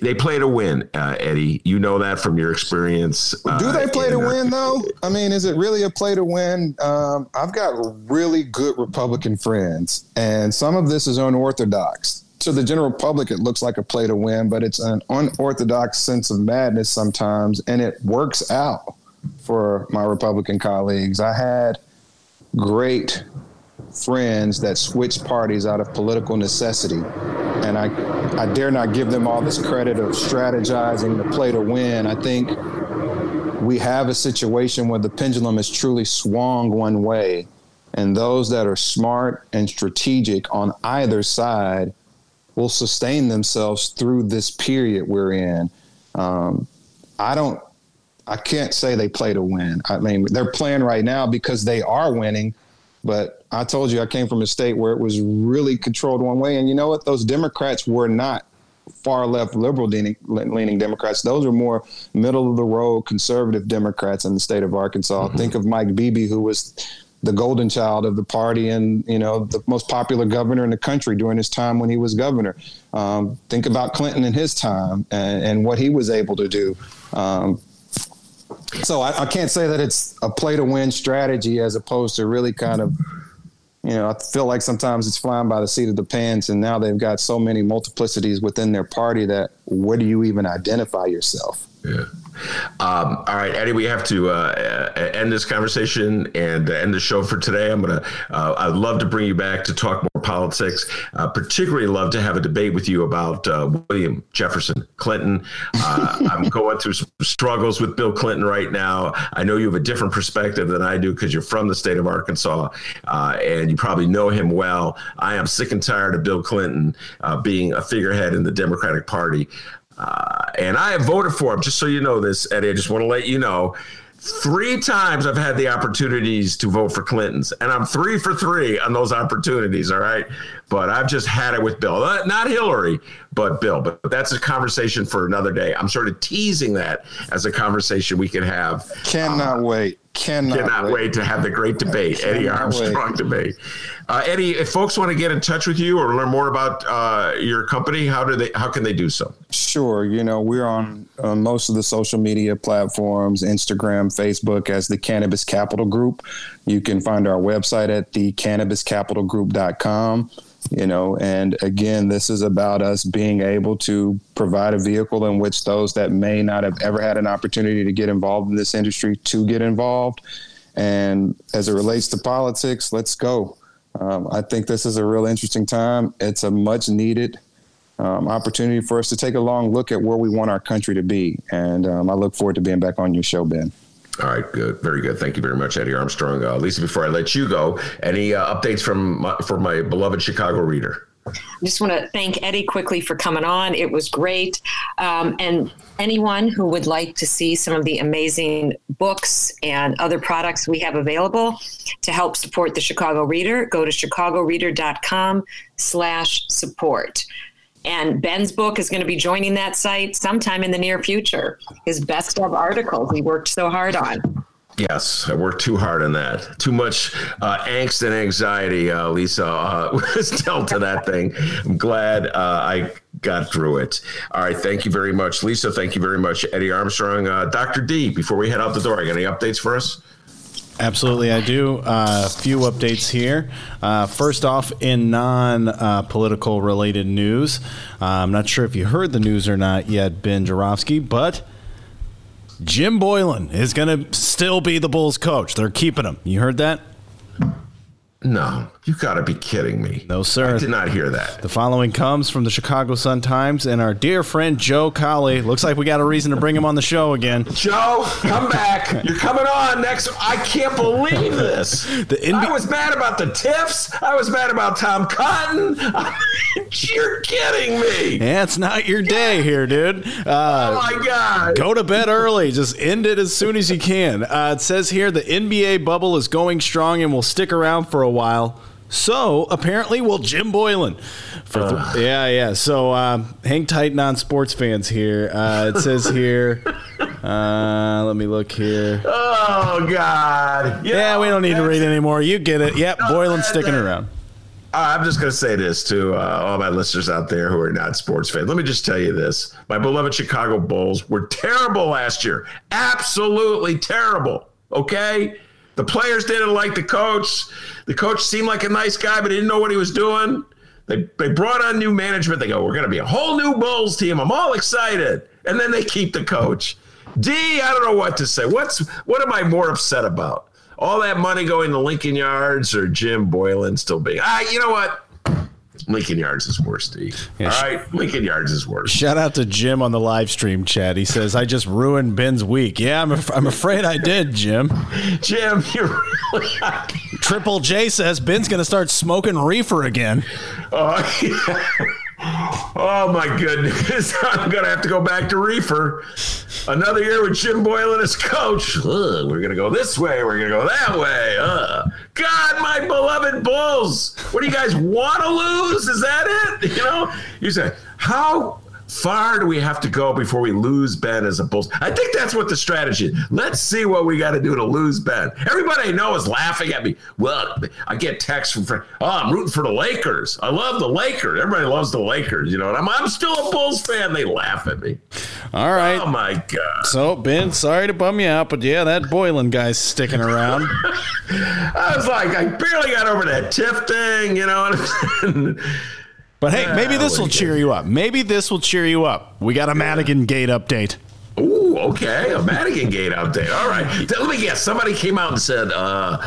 they play to win, uh, Eddie. You know that from your experience. Uh, Do they play to win, though? I mean, is it really a play to win? Um, I've got really good Republican friends, and some of this is unorthodox. To the general public, it looks like a play to win, but it's an unorthodox sense of madness sometimes, and it works out for my Republican colleagues. I had great friends that switched parties out of political necessity. And I, I dare not give them all this credit of strategizing to play to win. I think we have a situation where the pendulum has truly swung one way. And those that are smart and strategic on either side will sustain themselves through this period we're in. Um, I don't, I can't say they play to win. I mean, they're playing right now because they are winning but I told you I came from a state where it was really controlled one way. And you know what? Those Democrats were not far left liberal leaning Democrats. Those are more middle of the road conservative Democrats in the state of Arkansas. Mm-hmm. Think of Mike Beebe, who was the golden child of the party and you know the most popular governor in the country during his time when he was governor. Um, think about Clinton in his time and, and what he was able to do. Um, so I, I, can't say that it's a play to win strategy as opposed to really kind of, you know, I feel like sometimes it's flying by the seat of the pants, and now they've got so many multiplicities within their party that where do you even identify yourself? Yeah. Um, all right, Eddie, we have to uh, end this conversation and end the show for today. I'm gonna. Uh, I'd love to bring you back to talk more politics. Uh, particularly, love to have a debate with you about uh, William Jefferson Clinton. Uh, I'm going through some struggles with Bill Clinton right now. I know you have a different perspective than I do because you're from the state of Arkansas uh, and you probably know him well. I am sick and tired of Bill Clinton being a figurehead in the Democratic Party. Uh, and I have voted for him, just so you know this, Eddie. I just want to let you know. Three times I've had the opportunities to vote for Clinton's, and I'm three for three on those opportunities. All right. But I've just had it with Bill, not Hillary, but Bill. But that's a conversation for another day. I'm sort of teasing that as a conversation we can have. Cannot uh, wait. Cannot, cannot wait. wait. to have the great debate, cannot Eddie Armstrong wait. debate. Uh, Eddie, if folks want to get in touch with you or learn more about uh, your company, how do they? How can they do so? Sure. You know, we're on uh, most of the social media platforms: Instagram, Facebook, as the Cannabis Capital Group. You can find our website at the cannabiscapitalgroup.com you know and again this is about us being able to provide a vehicle in which those that may not have ever had an opportunity to get involved in this industry to get involved. And as it relates to politics let's go. Um, i think this is a real interesting time. It's a much needed um, opportunity for us to take a long look at where we want our country to be. And um, i look forward to being back on your show ben all right, good, very good. Thank you very much, Eddie Armstrong. Uh, Lisa, before I let you go, any uh, updates from my, for my beloved Chicago reader? I just want to thank Eddie quickly for coming on. It was great. Um, and anyone who would like to see some of the amazing books and other products we have available to help support the Chicago Reader, go to chicagoreader.com slash support. And Ben's book is going to be joining that site sometime in the near future. His best of articles he worked so hard on. Yes, I worked too hard on that. Too much uh, angst and anxiety, uh, Lisa, uh, was dealt to that thing. I'm glad uh, I got through it. All right, thank you very much, Lisa. Thank you very much, Eddie Armstrong. Uh, Dr. D, before we head out the door, I got any updates for us? Absolutely, I do. A uh, few updates here. Uh, first off, in non uh, political related news, uh, I'm not sure if you heard the news or not yet, Ben Joravsky, but Jim Boylan is going to still be the Bulls coach. They're keeping him. You heard that? No, you got to be kidding me. No, sir. I did not hear that. The following comes from the Chicago Sun Times and our dear friend Joe Cowley. Looks like we got a reason to bring him on the show again. Joe, come back. You're coming on next. I can't believe this. The I was mad about the TIFs. I was mad about Tom Cotton. You're kidding me. Yeah, it's not your day here, dude. Uh, oh my God. Go to bed early. Just end it as soon as you can. Uh, it says here the NBA bubble is going strong and will stick around for a while. So apparently, will Jim Boylan. For th- yeah, yeah. So um, hang tight, non-sports fans here. Uh, it says here. Uh, let me look here. Oh God. You Yeah, know, we don't need to read anymore. You get it. Yep, Boylan's sticking around. Uh, I'm just going to say this to uh, all my listeners out there who are not sports fans. Let me just tell you this. My beloved Chicago Bulls were terrible last year. Absolutely terrible. Okay? The players didn't like the coach. The coach seemed like a nice guy, but he didn't know what he was doing. They, they brought on new management. They go, we're going to be a whole new Bulls team. I'm all excited. And then they keep the coach. D, I don't know what to say. What's what am I more upset about? All that money going to Lincoln Yards or Jim Boylan still being? Ah, you know what? Lincoln Yards is worse, D. Yeah, all right, Lincoln Yards is worse. Shout out to Jim on the live stream chat. He says, I just ruined Ben's week. Yeah, I'm, af- I'm afraid I did, Jim. Jim, you're really. Triple J says Ben's going to start smoking reefer again. Oh, yeah. Oh my goodness. I'm to have to go back to Reefer. Another year with Jim Boylan as coach. Ugh, we're to go this way. We're to go that way. God, my beloved Bulls. What do you guys want to lose? Is that it? You know, you say, how far do we have to go before we lose Ben as a Bulls? I think that's what the strategy is. Let's see what we got to do to lose Ben. Everybody I know is laughing at me. Well, I get texts from friends. Oh, I'm rooting for the Lakers. I love the Lakers. Everybody loves the Lakers, you know, and I'm, I'm still a Bulls fan. They laugh at me. All right. Oh, my God. So, Ben, sorry to bum you out, but yeah, that Boylan guy's sticking around. I was like, I barely got over that TIF thing, you know. But hey, maybe this will cheer you up. Maybe this will cheer you up. We got a Madigan Gate update. Ooh, okay, a Madigan Gate update. All right, let me guess. Somebody came out and said, uh,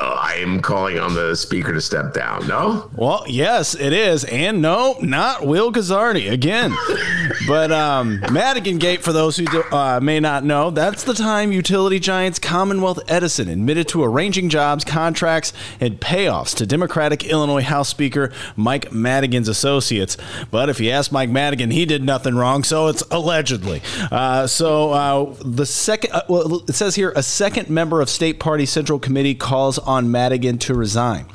"I am calling on the speaker to step down." No, Well, yes, it is. And no, not Will Guzzardi again. but um, Madigan Gate, for those who do, uh, may not know, that's the time utility giants Commonwealth Edison admitted to arranging jobs, contracts, and payoffs to Democratic Illinois House Speaker Mike Madigan's associates. But if you ask Mike Madigan, he did nothing wrong, so it's allegedly. Uh, so uh, the second, uh, well, it says here, a second member of State Party Central Committee calls on Madigan to resign.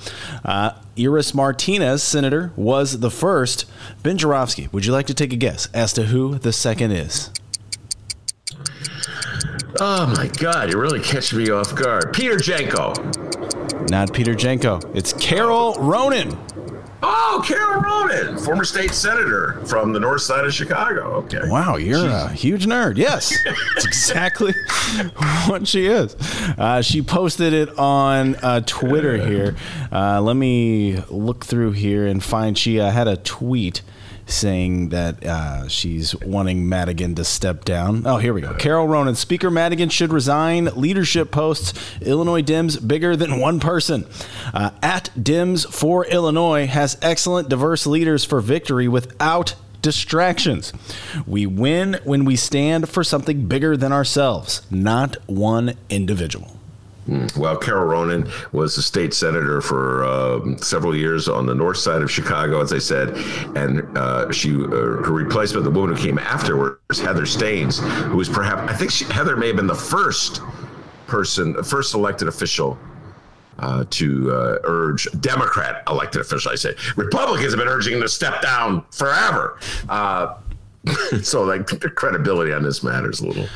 Uh, Iris Martinez, senator, was the first. Ben Joravsky, would you like to take a guess as to who the second is? oh my God, you're really catch me off guard. Peter Jenko. Not Peter Jenko. It's Carol Ronen. Oh, Carol Ronen, former state senator from the north side of Chicago. Okay. Wow, you're a huge nerd. Yes, that's exactly what she is. Uh, she posted it on uh, Twitter here. Uh, let me look through here and find. She uh, had a tweet saying that uh, she's wanting Madigan to step down. Oh, here we go. Carol Ronen, Speaker Madigan should resign leadership posts. Illinois Dems bigger than one person. Uh, at Dems for Illinois has excellent diverse leaders for victory without distractions. We win when we stand for something bigger than ourselves, not one individual. Well, Carol Ronen was a state senator for uh, several years on the north side of Chicago, as I said, and uh, she uh, her replacement, the woman who came afterwards, Heather Steans, who was perhaps I think she, Heather may have been the first person, first elected official. Uh, to uh, urge Democrat elected officials. I say Republicans have been urging him to step down forever. Uh, so like the credibility on this matters a little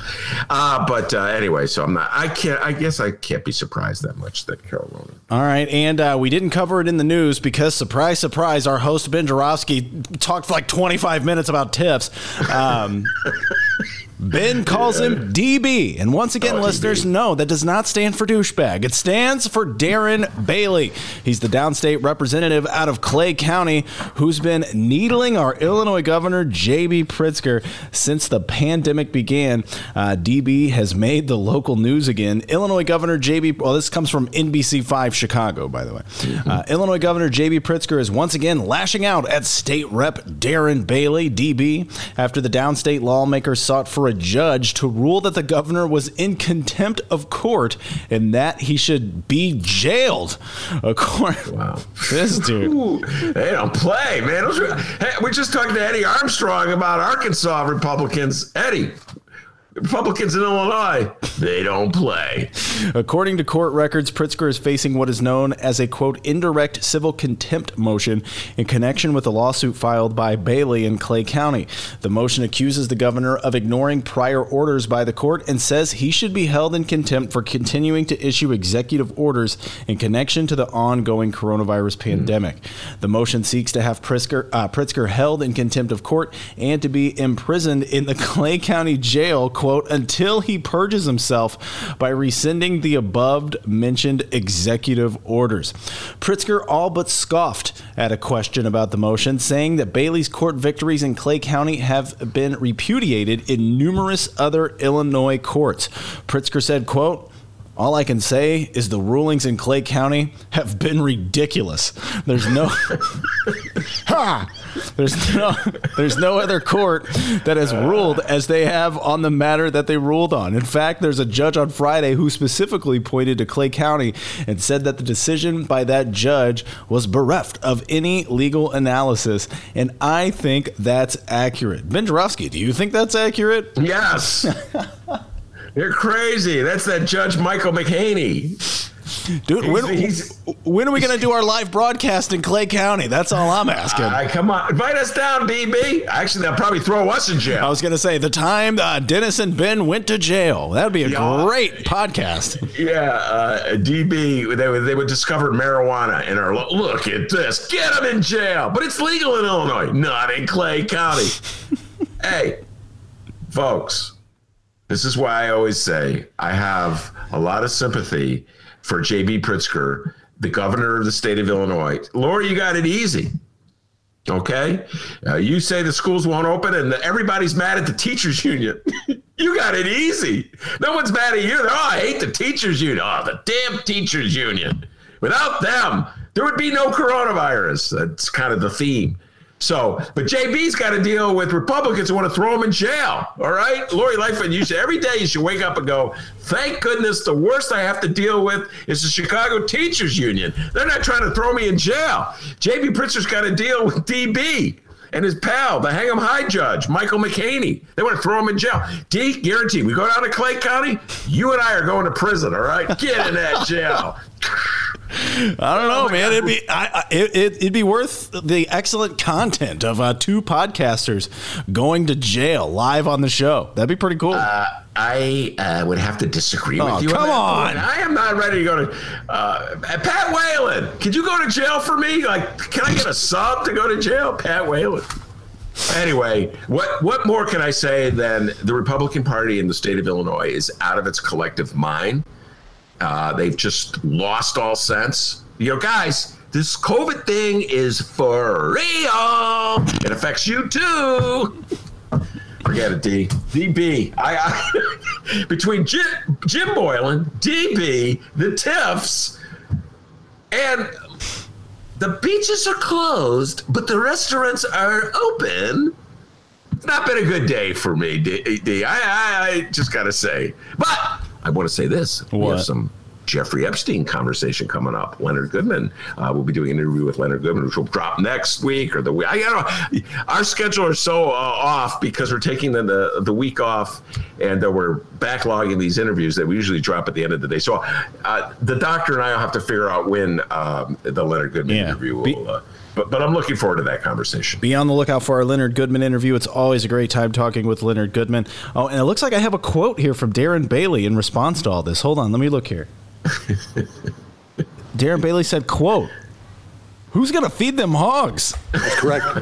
uh but uh anyway so i'm not i can't i guess i can't be surprised that much that carol All right, and uh, we didn't cover it in the news because, surprise, surprise, our host Ben Joravsky talked for like 25 minutes about TIFs. Um, Ben calls him DB, and once again, Oh, listeners DB. know that does not stand for douchebag. It stands for Darren Bailey. He's the downstate representative out of Clay County who's been needling our Illinois governor J.B. Pritzker since the pandemic began. Uh, DB has made the local news again. Illinois Governor J.B. Well, this comes from NBC5 Chicago, by the way. Uh, Illinois Governor J.B. Pritzker is once again lashing out at State Rep Darren Bailey, DB, after the downstate lawmaker sought for a judge to rule that the governor was in contempt of court and that he should be jailed. According, wow. this dude. Ooh, they don't play, man. Hey, we're just talked to Eddie Armstrong about Arkansas Republicans. Eddie, Republicans in Illinois, they don't play. According to court records, Pritzker is facing what is known as a quote indirect civil contempt motion in connection with a lawsuit filed by Bailey in Clay County. The motion accuses the governor of ignoring prior orders by the court and says he should be held in contempt for continuing to issue executive orders in connection to the ongoing coronavirus pandemic. The motion seeks to have Pritzker, uh, Pritzker held in contempt of court and to be imprisoned in the Clay County jail, quote, until he purges himself by rescinding the above mentioned executive orders. Pritzker all but scoffed at a question about the motion, saying that Bailey's court victories in Clay County have been repudiated in numerous other Illinois courts. Pritzker said, quote, all I can say is the rulings in Clay County have been ridiculous. There's no ha! There's no there's no other court that has ruled as they have on the matter that they ruled on. In fact, there's a judge on Friday who specifically pointed to Clay County and said that the decision by that judge was bereft of any legal analysis, and I think that's accurate. Ben Joravsky, do you think that's accurate? Yes. You're crazy. That's that Judge Michael McHaney. Dude, when, when are we going to do our live broadcast in Clay County? That's all I'm asking. Uh, come on, invite us down, DB. Actually, they'll probably throw us in jail. I was going to say the time uh, Dennis and Ben went to jail. That would be a Yeah. great podcast. Yeah, uh, DB. They would they would discover marijuana in our look at this. Get them in jail, but it's legal in Illinois, not in Clay County. hey, folks, this is why I always say I have a lot of sympathy for J.B. Pritzker, the governor of the state of Illinois. Lori, you got it easy. Okay, uh, you say the schools won't open, and everybody's mad at the teachers union. you got it easy. No one's mad at you. Oh, I hate the teachers union. Oh, the damn teachers union. Without them, there would be no coronavirus. That's kind of the theme. So, but JB's got to deal with Republicans who want to throw him in jail. All right, Lori Lightfoot, you should every day you should wake up and go, "Thank goodness the worst I have to deal with is the Chicago Teachers Union. They're not trying to throw me in jail." JB Pritzker's got to deal with DB and his pal, the Hang'em High judge, Michael McHaney. They want to throw him in jail. D, guaranteed. We go down to Clay County, you and I are going to prison. All right, get in that jail. I don't know, man. It'd be I, I, it, it'd be worth the excellent content of uh, two podcasters going to jail live on the show. That'd be pretty cool. Uh, I uh, would have to disagree Oh, with you. come on. point. I am not ready to go to uh, Pat Whalen. Could you go to jail for me? Like, can I get a sub to go to jail? Pat Whalen. Anyway, what what more can I say than the Republican Party in the state of Illinois is out of its collective mind. Uh, they've just lost all sense. You know, guys, this COVID thing is for real. It affects you too. Forget it, D. DB. I, I between Jim, Jim Boylan, DB, the TIFs, and the beaches are closed, but the restaurants are open. It's not been a good day for me, D. D. I, I, I just gotta say, but I want to say this: we have some Jeffrey Epstein conversation coming up. Leonard Goodman. Uh, we'll be doing an interview with Leonard Goodman, which will drop next week or the week. I don't know. Our schedule is so uh, off because we're taking the, the the week off, and uh, we're backlogging these interviews that we usually drop at the end of the day. So uh, the doctor and I will have to figure out when um, the Leonard Goodman Yeah. interview will. Be- uh, but but I'm looking forward to that conversation. Be on the lookout for our Leonard Goodman interview. It's always a great time talking with Leonard Goodman. Oh, and it looks like I have a quote here from Darren Bailey in response to all this. Hold on, let me look here. Darren Bailey said, "quote Who's gonna feed them hogs?" That's correct.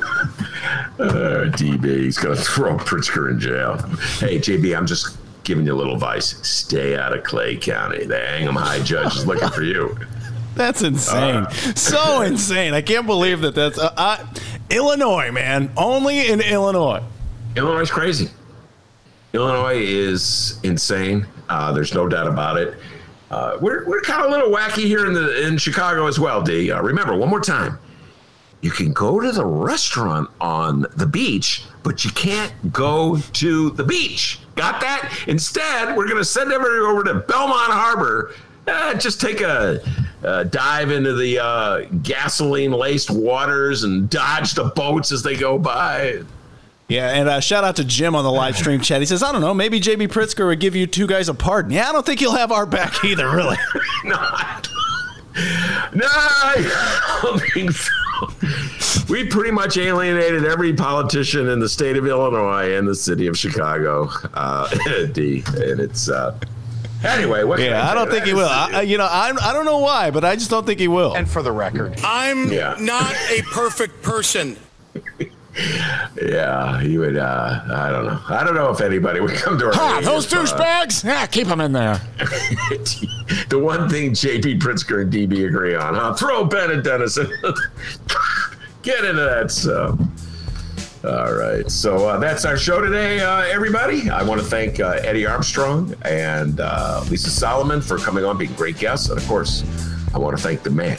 Uh, DB's going to throw Pritzker in jail. Hey, JB, I'm just giving you a little advice. Stay out of Clay County. The Hang'em High judge is looking for you. That's insane. Uh. so insane. I can't believe that. That's uh, uh, Illinois, man. Only in Illinois. Illinois is crazy. Illinois is insane. Uh, there's no doubt about it. Uh, we're we're kind of a little wacky here in the in Chicago as well, D. Uh, remember, one more time, you can go to the restaurant on the beach, but you can't go to the beach. Got that? Instead, we're going to send everybody over to Belmont Harbor. Uh, just take a, a dive into the uh, gasoline laced waters and dodge the boats as they go by. Yeah, and uh, shout out to Jim on the live stream chat. He says, I don't know, maybe JB Pritzker would give you two guys a pardon. Yeah, I don't think he'll have our back either, really. no, I no, I don't think so. We pretty much alienated every politician in the state of Illinois and the city of Chicago, uh, D. And it's uh, anyway. What Yeah, I don't say? think he will. I, I- you know, I'm, I don't know why, but I just don't think he will. And for the record, I'm Yeah. not a perfect person. Yeah, he would. Uh, I don't know. I don't know if anybody would come to our. ha, those for, uh, douchebags. Yeah, keep them in there. the one thing JP Pritzker and DB agree on, huh? Throw Ben and Dennison. Get into that stuff. All right. So uh, that's our show today, uh, everybody. I want to thank uh, Eddie Armstrong and uh, Lisa Solomon for coming on, being great guests. And of course, I want to thank the man,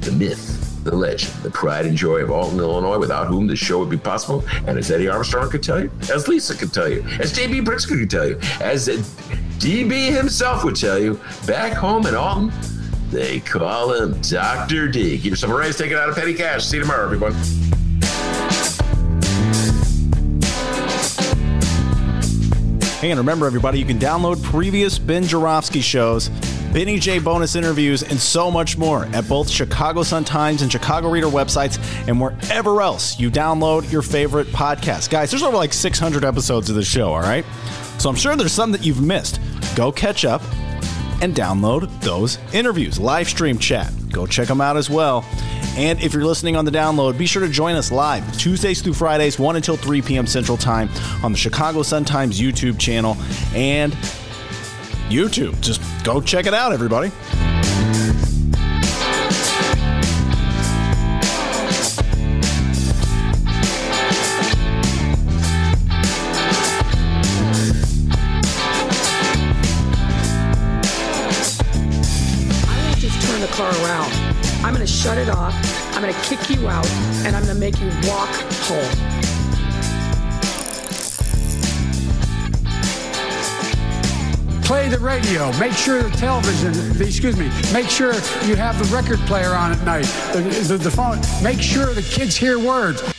the myth, the legend, the pride and joy of Alton, Illinois, without whom this show would be possible. And as Eddie Armstrong could tell you, as Lisa could tell you, as JB Pritzker could tell you, as DB himself would tell you, back home in Alton, they call him Dr. D. Give yourself a raise, take it out of petty cash. See you tomorrow, everyone. Hey, and remember, everybody, you can download previous Ben Joravsky shows, Benny J bonus interviews, and so much more at both Chicago Sun-Times and Chicago Reader websites and wherever else you download your favorite podcast. Guys, there's over like 600 episodes of the show, all right? So I'm sure there's some that you've missed. Go catch up and download those interviews. Live stream chat. Go check them out as well. And if you're listening on the download, be sure to join us live Tuesdays through Fridays, 1 until 3 p.m. Central Time on the Chicago Sun-Times YouTube channel and YouTube. Just go check it out, everybody. I'm going to shut it off. I'm going to kick you out, and I'm going to make you walk home. Play the radio. Make sure the television, excuse me, make sure you have the record player on at night. The, the, the phone. Make sure the kids hear words.